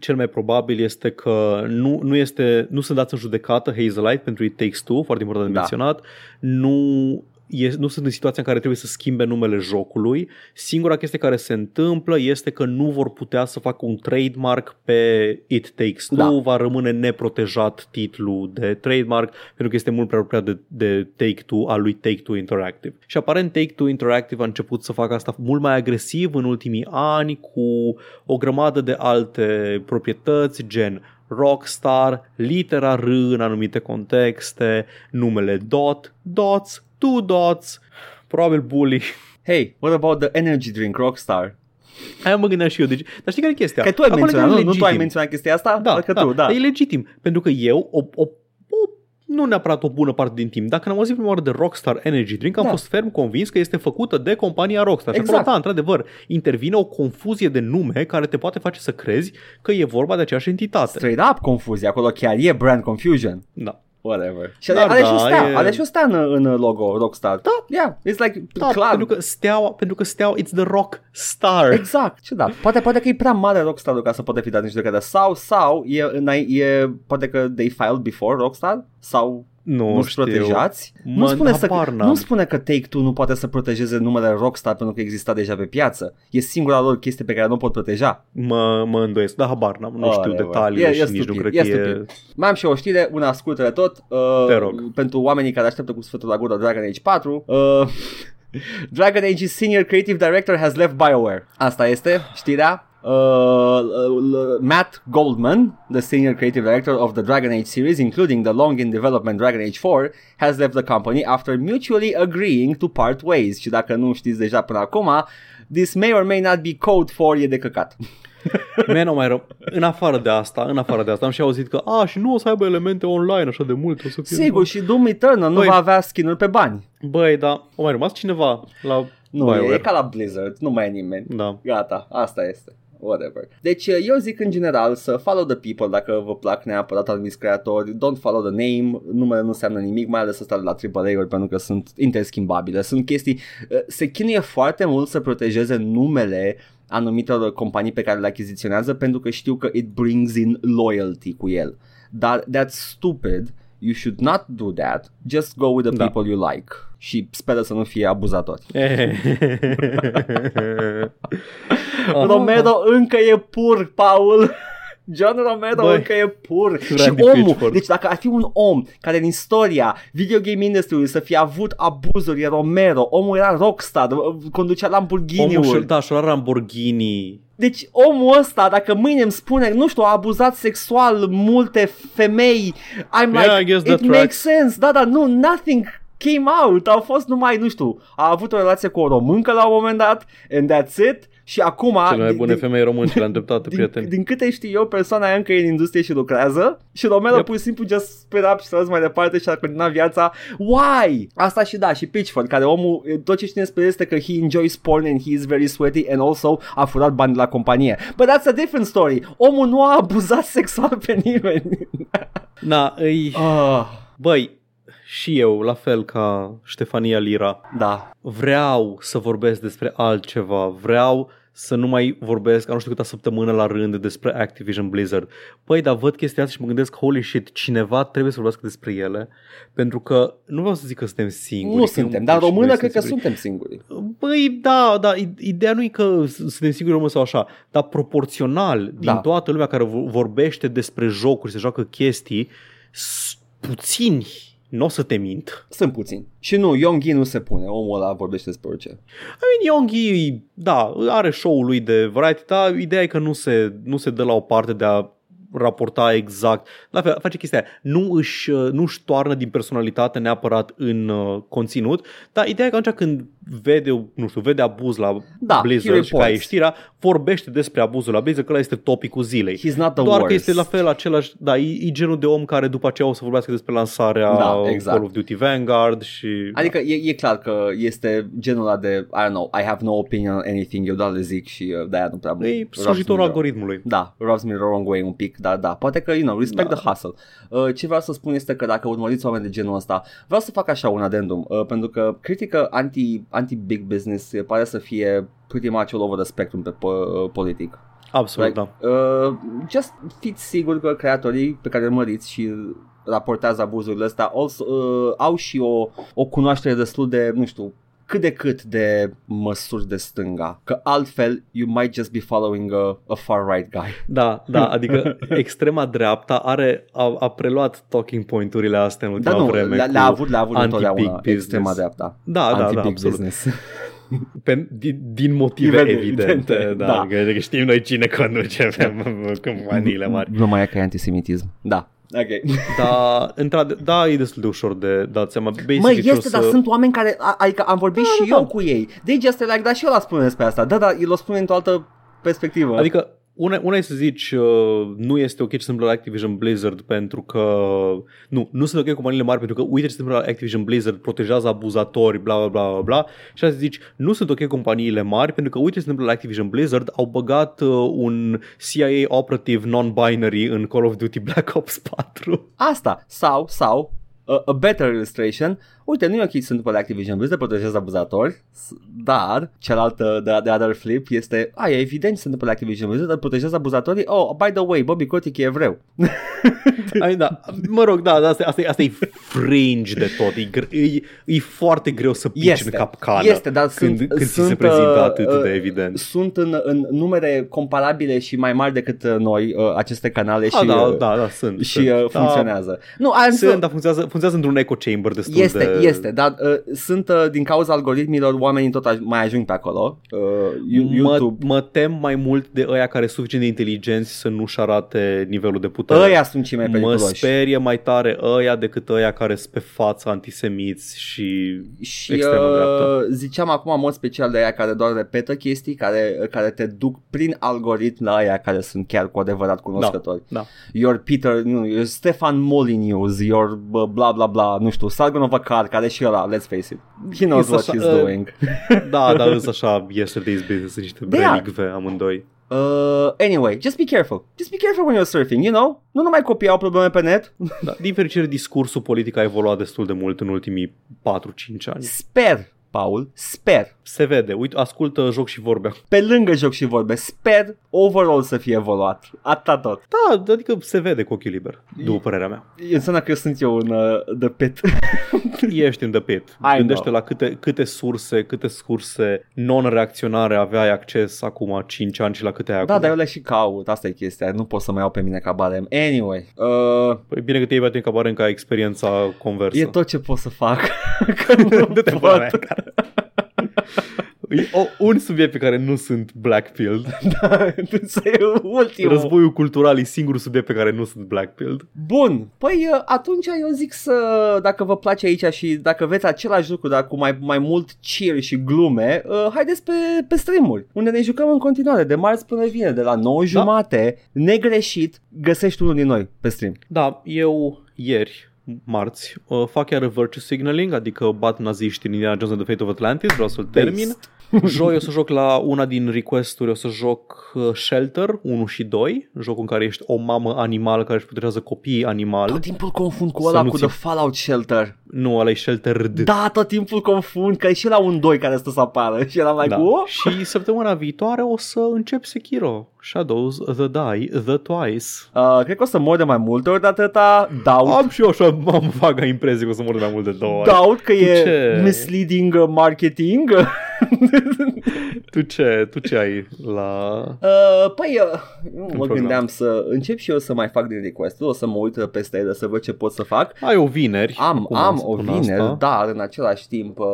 cel mai probabil este că nu, nu, este, nu sunt dați în judecată Hazelight pentru It Takes Two, foarte important de Da. menționat, nu, e, nu sunt în situația în care trebuie să schimbe numele jocului. Singura chestie care se întâmplă este că nu vor putea să facă un trademark pe It Takes Two, Da. va rămâne neprotejat titlul de trademark pentru că este mult prea apropiat de, de Take-Two, al lui Take-Two Interactive. Și aparent Take-Two Interactive a început să facă asta mult mai agresiv în ultimii ani cu o grămadă de alte proprietăți, gen Rockstar, litera R în anumite contexte, numele Dot, Dots, Two Dots, probabil Bully. Hey, what about the energy drink Rockstar? Aia mă gândeam și eu. Deci, dar știi care e chestia? Că tu ai Acolo menționat, e nu, nu tu ai legitim. menționat chestia asta? Da, Că da, tu, da. E legitim, pentru că eu, o, o, o, nu neapărat o bună parte din timp, dacă am auzit prima oară de Rockstar Energy Drink, am Da. fost ferm convins că este făcută de compania Rockstar. Și Exact. acolo, da, într-adevăr, intervine o confuzie de nume care te poate face să crezi că e vorba de aceeași entitate. Straight up confuzia, acolo chiar e brand confusion. Da. Whatever. Și Dar are, are și o da, stea, e- are și o stea în, în logo Rockstar. Da. Yeah, it's like Da, clar. pentru că steaua, pentru că steaua, it's the rock star. Exact, ciudat. Poate, poate că e prea mare Rockstar ca să poate fi dat în judecată. Sau, sau, e, îna- e, poate că they filed before Rockstar? Sau Nu, nu știu. protejați? Mă, nu, spune să, habar n-am. nu spune că Take-Two nu poate să protejeze numele Rockstar pentru că exista deja pe piață. E singura lor chestie pe care nu o pot proteja. Mă, mă îndoiesc, dar habar n-am, nu Oh, știu whatever. detaliile E- și e nici nu stupid, cred e că e... stupid. Mai am și o știre, una scurtă de tot. Uh, Te rog. Pentru oamenii care așteaptă cu sfârșitul la gură Dragon Age 4. Uh, Dragon Age's senior creative director has left BioWare. Asta este știrea. Uh, uh, Matt Goldman, the senior creative director of the Dragon Age series, including the long in development Dragon Age 4, has left the company after mutually agreeing to part ways. Și dacă nu știți deja până acum, this may or may not be code for e de căcat. Man, o mai rău. În afară de asta, în afară de asta, am și auzit că, a, și nu o să aibă elemente online așa de mult, o să fie... Sigur, și Doom Eternal nu Băi. va avea skin pe bani. Băi, da, o mai rămas cineva la Nu, BioWare. e, e ca la Blizzard, nu mai e nimeni. Da. Gata, asta este. Whatever. Deci eu zic în general să follow the people dacă vă plac neapărat anumiți creatori. Don't follow the name, numele nu înseamnă nimic, mai ales ăsta de la AAA-uri pentru că sunt interschimbabile. Sunt chestii, uh, se chinuie foarte mult să protejeze numele anumitor companii pe care le achiziționează pentru că știu că it brings in loyalty cu el. Dar that's stupid. You should not do that. Just go with the Da. people you like. Și speră să nu fie abuzatori. Aha. Romero încă e pur, Paul. John Romero Băi, încă e pur Și Randy omul, Pitchford. deci dacă ar fi un om Care în istoria video game industry Să fie avut abuzuri, e Romero Omul era rockstar, conducea Omul Lamborghini-uri și da, și Lamborghini. Deci omul ăsta, dacă mâine îmi spune, nu știu, a abuzat sexual multe femei, I'm Yeah, I like, guess it that makes tracks. sense. Da, da, nu, nothing came out. Au fost numai, nu știu, a avut o relație cu o româncă la un moment dat, and that's it. Și acum, Cele mai din- bune din- femei români și le-am dreptate, din, prieteni. din câte știu eu, persoana aia încă e în industrie și lucrează și Romero Yep. pur și simplu just split up și s-a dus mai departe și a continuat viața. Why? Asta și da, și Pitchford, care omul, tot ce știe despre el este că he enjoys porn and he is very sweaty and also a furat bani de la companie. But that's a different story. Omul nu a abuzat sexual pe nimeni. Na, îi... Ah, Băi, și eu, la fel ca Ștefania Lira, da. vreau să vorbesc despre altceva, vreau să nu mai vorbesc, a nu știu câta săptămână la rând despre Activision Blizzard. Păi, dar văd chestia asta și mă gândesc, holy shit, cineva trebuie să vorbească despre ele, pentru că nu vreau să zic că suntem singuri. Nu că suntem, eu- dar și noi română cred că singuri. suntem singuri. Băi, da, da, i- ideea nu e că s- suntem siguri români sau așa, dar proporțional din Da. toată lumea care vo- vorbește despre jocuri, se joacă chestii, s- puțini, nu o să te mint. Sunt puțini. Și nu, Yonghi nu se pune. Omul ăla vorbește despre orice. I mean, Yonghi, da, are show-ul lui de variety, dar ideea e că nu se, nu se dă la o parte de a raporta exact. La fel, face chestia aia. Nu își, uh, nu își toarnă din personalitate neapărat în uh, conținut, dar ideea e că atunci când vede, nu știu, vede abuz la Da, he Blizzard și ca reports. e știrea, vorbește despre abuzul la Blizzard, că ăla este topicul zilei. He's not the Doar worst. că este la fel același, da, e, e genul de om care după aceea o să vorbească despre lansarea Da, exact. Call of Duty Vanguard și... Adică e, e clar că este genul ăla de, I don't know, I have no opinion on anything, eu doar le zic și uh, de-aia nu prea... E rubs slujitorul me the- algoritmului. Da, rubs me the wrong way un pic, dar da, poate că, you know, respect Da. the hustle. Uh, ce vreau să spun este că dacă urmăriți oameni de genul ăsta, vreau să fac așa un adendum, uh, pentru că critică anti, anti-big business uh, pare să fie pretty much all over the spectrum pe po- politic. Absolut, Like, da. uh, just fiți siguri că creatorii pe care îi urmăriți și raportează abuzurile astea also, uh, au și o, o cunoaștere destul de, nu știu, cât de cât de măsuri de stânga. Că altfel, you might just be following a, a far-right guy. Da, da, adică extrema dreapta are, a, a preluat talking point-urile astea în Dar ultima nu, vreme le-a, cu le-a avut, le-a avut anti-big întotdeauna business. extrema dreapta. Da, da, da, Anti-big absolut. business. Pe, din, din motive Evidente, evidente, evidente, da, da. Că știm noi cine conduce pe companiile mari. Nu mai e ca antisemitism. Da. Ok. Dar, într da, e destul de ușor de dat seama. Basic, Măi, ce o este, să... dar sunt oameni care, a, adică am vorbit Da, și da, eu da. cu ei. They just like, da, și eu la spune despre asta. Da, da, el o spune într-o altă perspectivă. Adică una, una e să zici uh, nu este ok ce se întâmplă la Activision Blizzard pentru că nu, nu sunt ok companiile mari pentru că uite ce se întâmplă la Activision Blizzard protejează abuzatori, bla bla bla bla bla și să zici nu sunt ok companiile mari pentru că uite ce se întâmplă la Activision Blizzard au băgat uh, un CIA operative non-binary în Call of Duty Black Ops 4. Asta, sau, sau, a, a better illustration, uite, nu e ok să se întâmplă la Activision Blizzard, protejează abuzatori, s- dar cealaltă de, de other flip este, a, e evident ce se întâmplă la Activision Blizzard, dar protejează abuzatorii, oh, by the way, Bobby Kotick e evreu. Ai, da, mă rog, da, da asta, asta, e, asta e fringe de tot, e, gr- e, e foarte greu să pici Este, în capcană este, dar când, sunt- când ți sunt, se prezintă uh, atât uh, de evident. Sunt în, în numere comparabile și mai mari decât uh, noi uh, aceste canale Ah, și, da, uh, da, da, sunt. și sunt. uh, funcționează. Nu, am Da, să- sunt, dar funcționează, funcționează într-un echo chamber destul Este, de... este, dar uh, sunt uh, din cauza algoritmilor oamenii tot aj- mai ajung pe acolo. Uh, You- Mă, YouTube. mă tem mai mult de ăia care sunt suficient de inteligenți să nu-și arate nivelul de putere. Ăia sunt cei mai mă periculoși. sperie mai tare ăia decât ăia care sunt pe față antisemiți și... Și extremă uh, dreaptă. ziceam acum în mod special de aia care doar repetă chestii, care, care te duc prin algoritm la aia care sunt chiar cu adevărat cunoscători. Da. Your Peter, nu, your Stefan Molyneux, your uh, bla bla bla, nu știu, Sargon of Akkad, care și ăla, let's face it. He knows Este what așa, he's uh, doing. Da, dar îs așa yesterday's business, sunt niște They are. relicve amândoi. Uh, anyway, just be careful. Just be careful when you're surfing, you know? Nu numai copii au probleme pe net. Da, din fericire, discursul politic a evoluat destul de mult în ultimii 4-5 ani. Sper, Paul, sper. Se vede, uite, ascultă joc și vorbe. Pe lângă joc și vorbe, sper overall să fie evoluat. Atâta tot. Da, adică se vede cu ochii liber, după părerea mea. Înseamnă că eu sunt eu un uh, the pit. Ești în the pit. I Gândește know. la câte, câte surse, câte surse non-reacționare aveai acces acum 5 ani și la câte ai da, acum. dar eu le și caut. Asta e chestia. Nu pot să mă iau pe mine ca barem. Anyway. Uh, Păi bine că te iei pe tine ca barem ca experiența conversă. e tot ce pot să fac. că nu Du-te pot. pula mea. E o, un subiect pe care nu sunt blackpilled. Să e ultimul. Războiul cultural e singurul subiect pe care nu sunt blackpilled. Bun, păi uh, atunci eu zic să, dacă vă place aici și dacă veți același lucru, dar cu mai, mai mult cheer și glume, uh, haideți pe, pe stream-uri, unde ne jucăm în continuare, de marți până vineri, de la 9 jumate, negreșit, găsești unul din noi pe stream. Da, eu ieri marți, uh, fac chiar virtue signaling, adică bat naziști în Indiana Jones and the Fate of Atlantis, vreau să-l termin. Joi o să joc la una din requesturi, o să joc uh, Shelter 1 și 2, jocul în care ești o mamă animal care își protejează copiii animal. Tot timpul confund cu Să ăla nu cu ți- The Fallout Shelter. Nu, ăla e Shelter D. Da, tot timpul confund, că e și la un 2 care stă să apară și eram like, Da. da. Și săptămâna viitoare o să încep Sekiro, Shadows, The Die, The Twice. Uh, cred că o să mor de mai multe ori de atâta, doubt, Am și eu așa, am vaga impresie că o să mor de mai mult de două ori. doubt că Tu e ce? misleading uh, marketing. Tu ce, tu ce ai la... Uh, păi, uh, mă program. gândeam să încep și eu să mai fac din request o să mă uit peste ele să văd ce pot să fac. Ai o vineri. Am, acum, am să o spun vineri, asta. dar în același timp uh,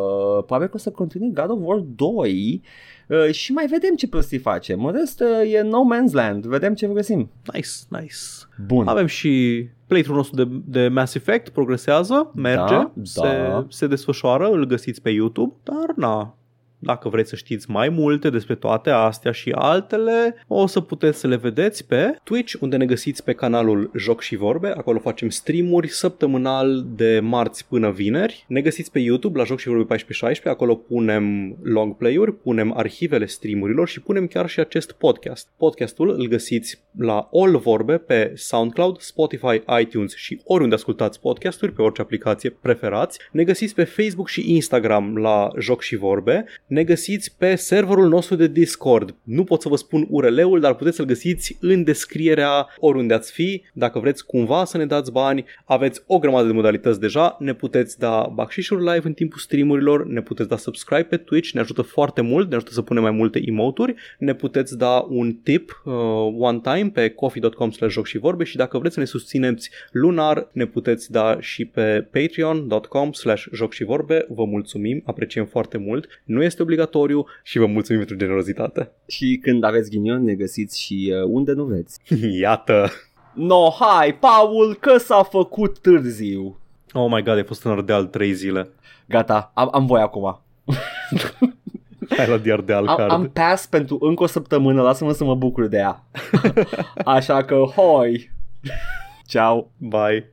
probabil că o să continui God of War 2 uh, și mai vedem ce prostii facem. În rest uh, e No Man's Land, vedem ce găsim. Nice, nice. Bun. Avem și playthrough nostru de, de Mass Effect, progresează, merge, Da, se, da. se desfășoară, îl găsiți pe YouTube, dar na, dacă vreți să știți mai multe despre toate astea și altele, o să puteți să le vedeți pe Twitch, unde ne găsiți pe canalul Joc și Vorbe. Acolo facem streamuri săptămânal de marți până vineri. Ne găsiți pe YouTube la Joc și Vorbe 1416. Acolo punem long play-uri, punem arhivele streamurilor și punem chiar și acest podcast. Podcastul îl găsiți la All Vorbe pe SoundCloud, Spotify, iTunes și oriunde ascultați podcasturi, pe orice aplicație preferați. Ne găsiți pe Facebook și Instagram la Joc și Vorbe. Ne găsiți pe serverul nostru de Discord. Nu pot să vă spun URL-ul, dar puteți să-l găsiți în descrierea oriunde ați fi. Dacă vreți cumva să ne dați bani, aveți o grămadă de modalități deja. Ne puteți da bacșișuri live în timpul streamurilor, ne puteți da subscribe pe Twitch, ne ajută foarte mult, ne ajută să punem mai multe emoturi. Ne puteți da un tip uh, one time pe coffee.com slash joc și vorbe și dacă vreți să ne susțineți lunar, ne puteți da și pe patreon.com slash joc și vorbe. Vă mulțumim, apreciem foarte mult. Nu este obligatoriu și vă mulțumim pentru generozitate. Și când aveți ghinion ne găsiți și uh, unde nu vreți. Iată! No, hai, Paul, că s-a făcut târziu. Oh my god, ai fost în Ardeal 3 zile. Gata, am, am voie acum. Hai la Diardeal Am, card. am pass pentru încă o săptămână, lasă-mă să mă bucur de ea. Așa că, hoi! Ciao! Bye.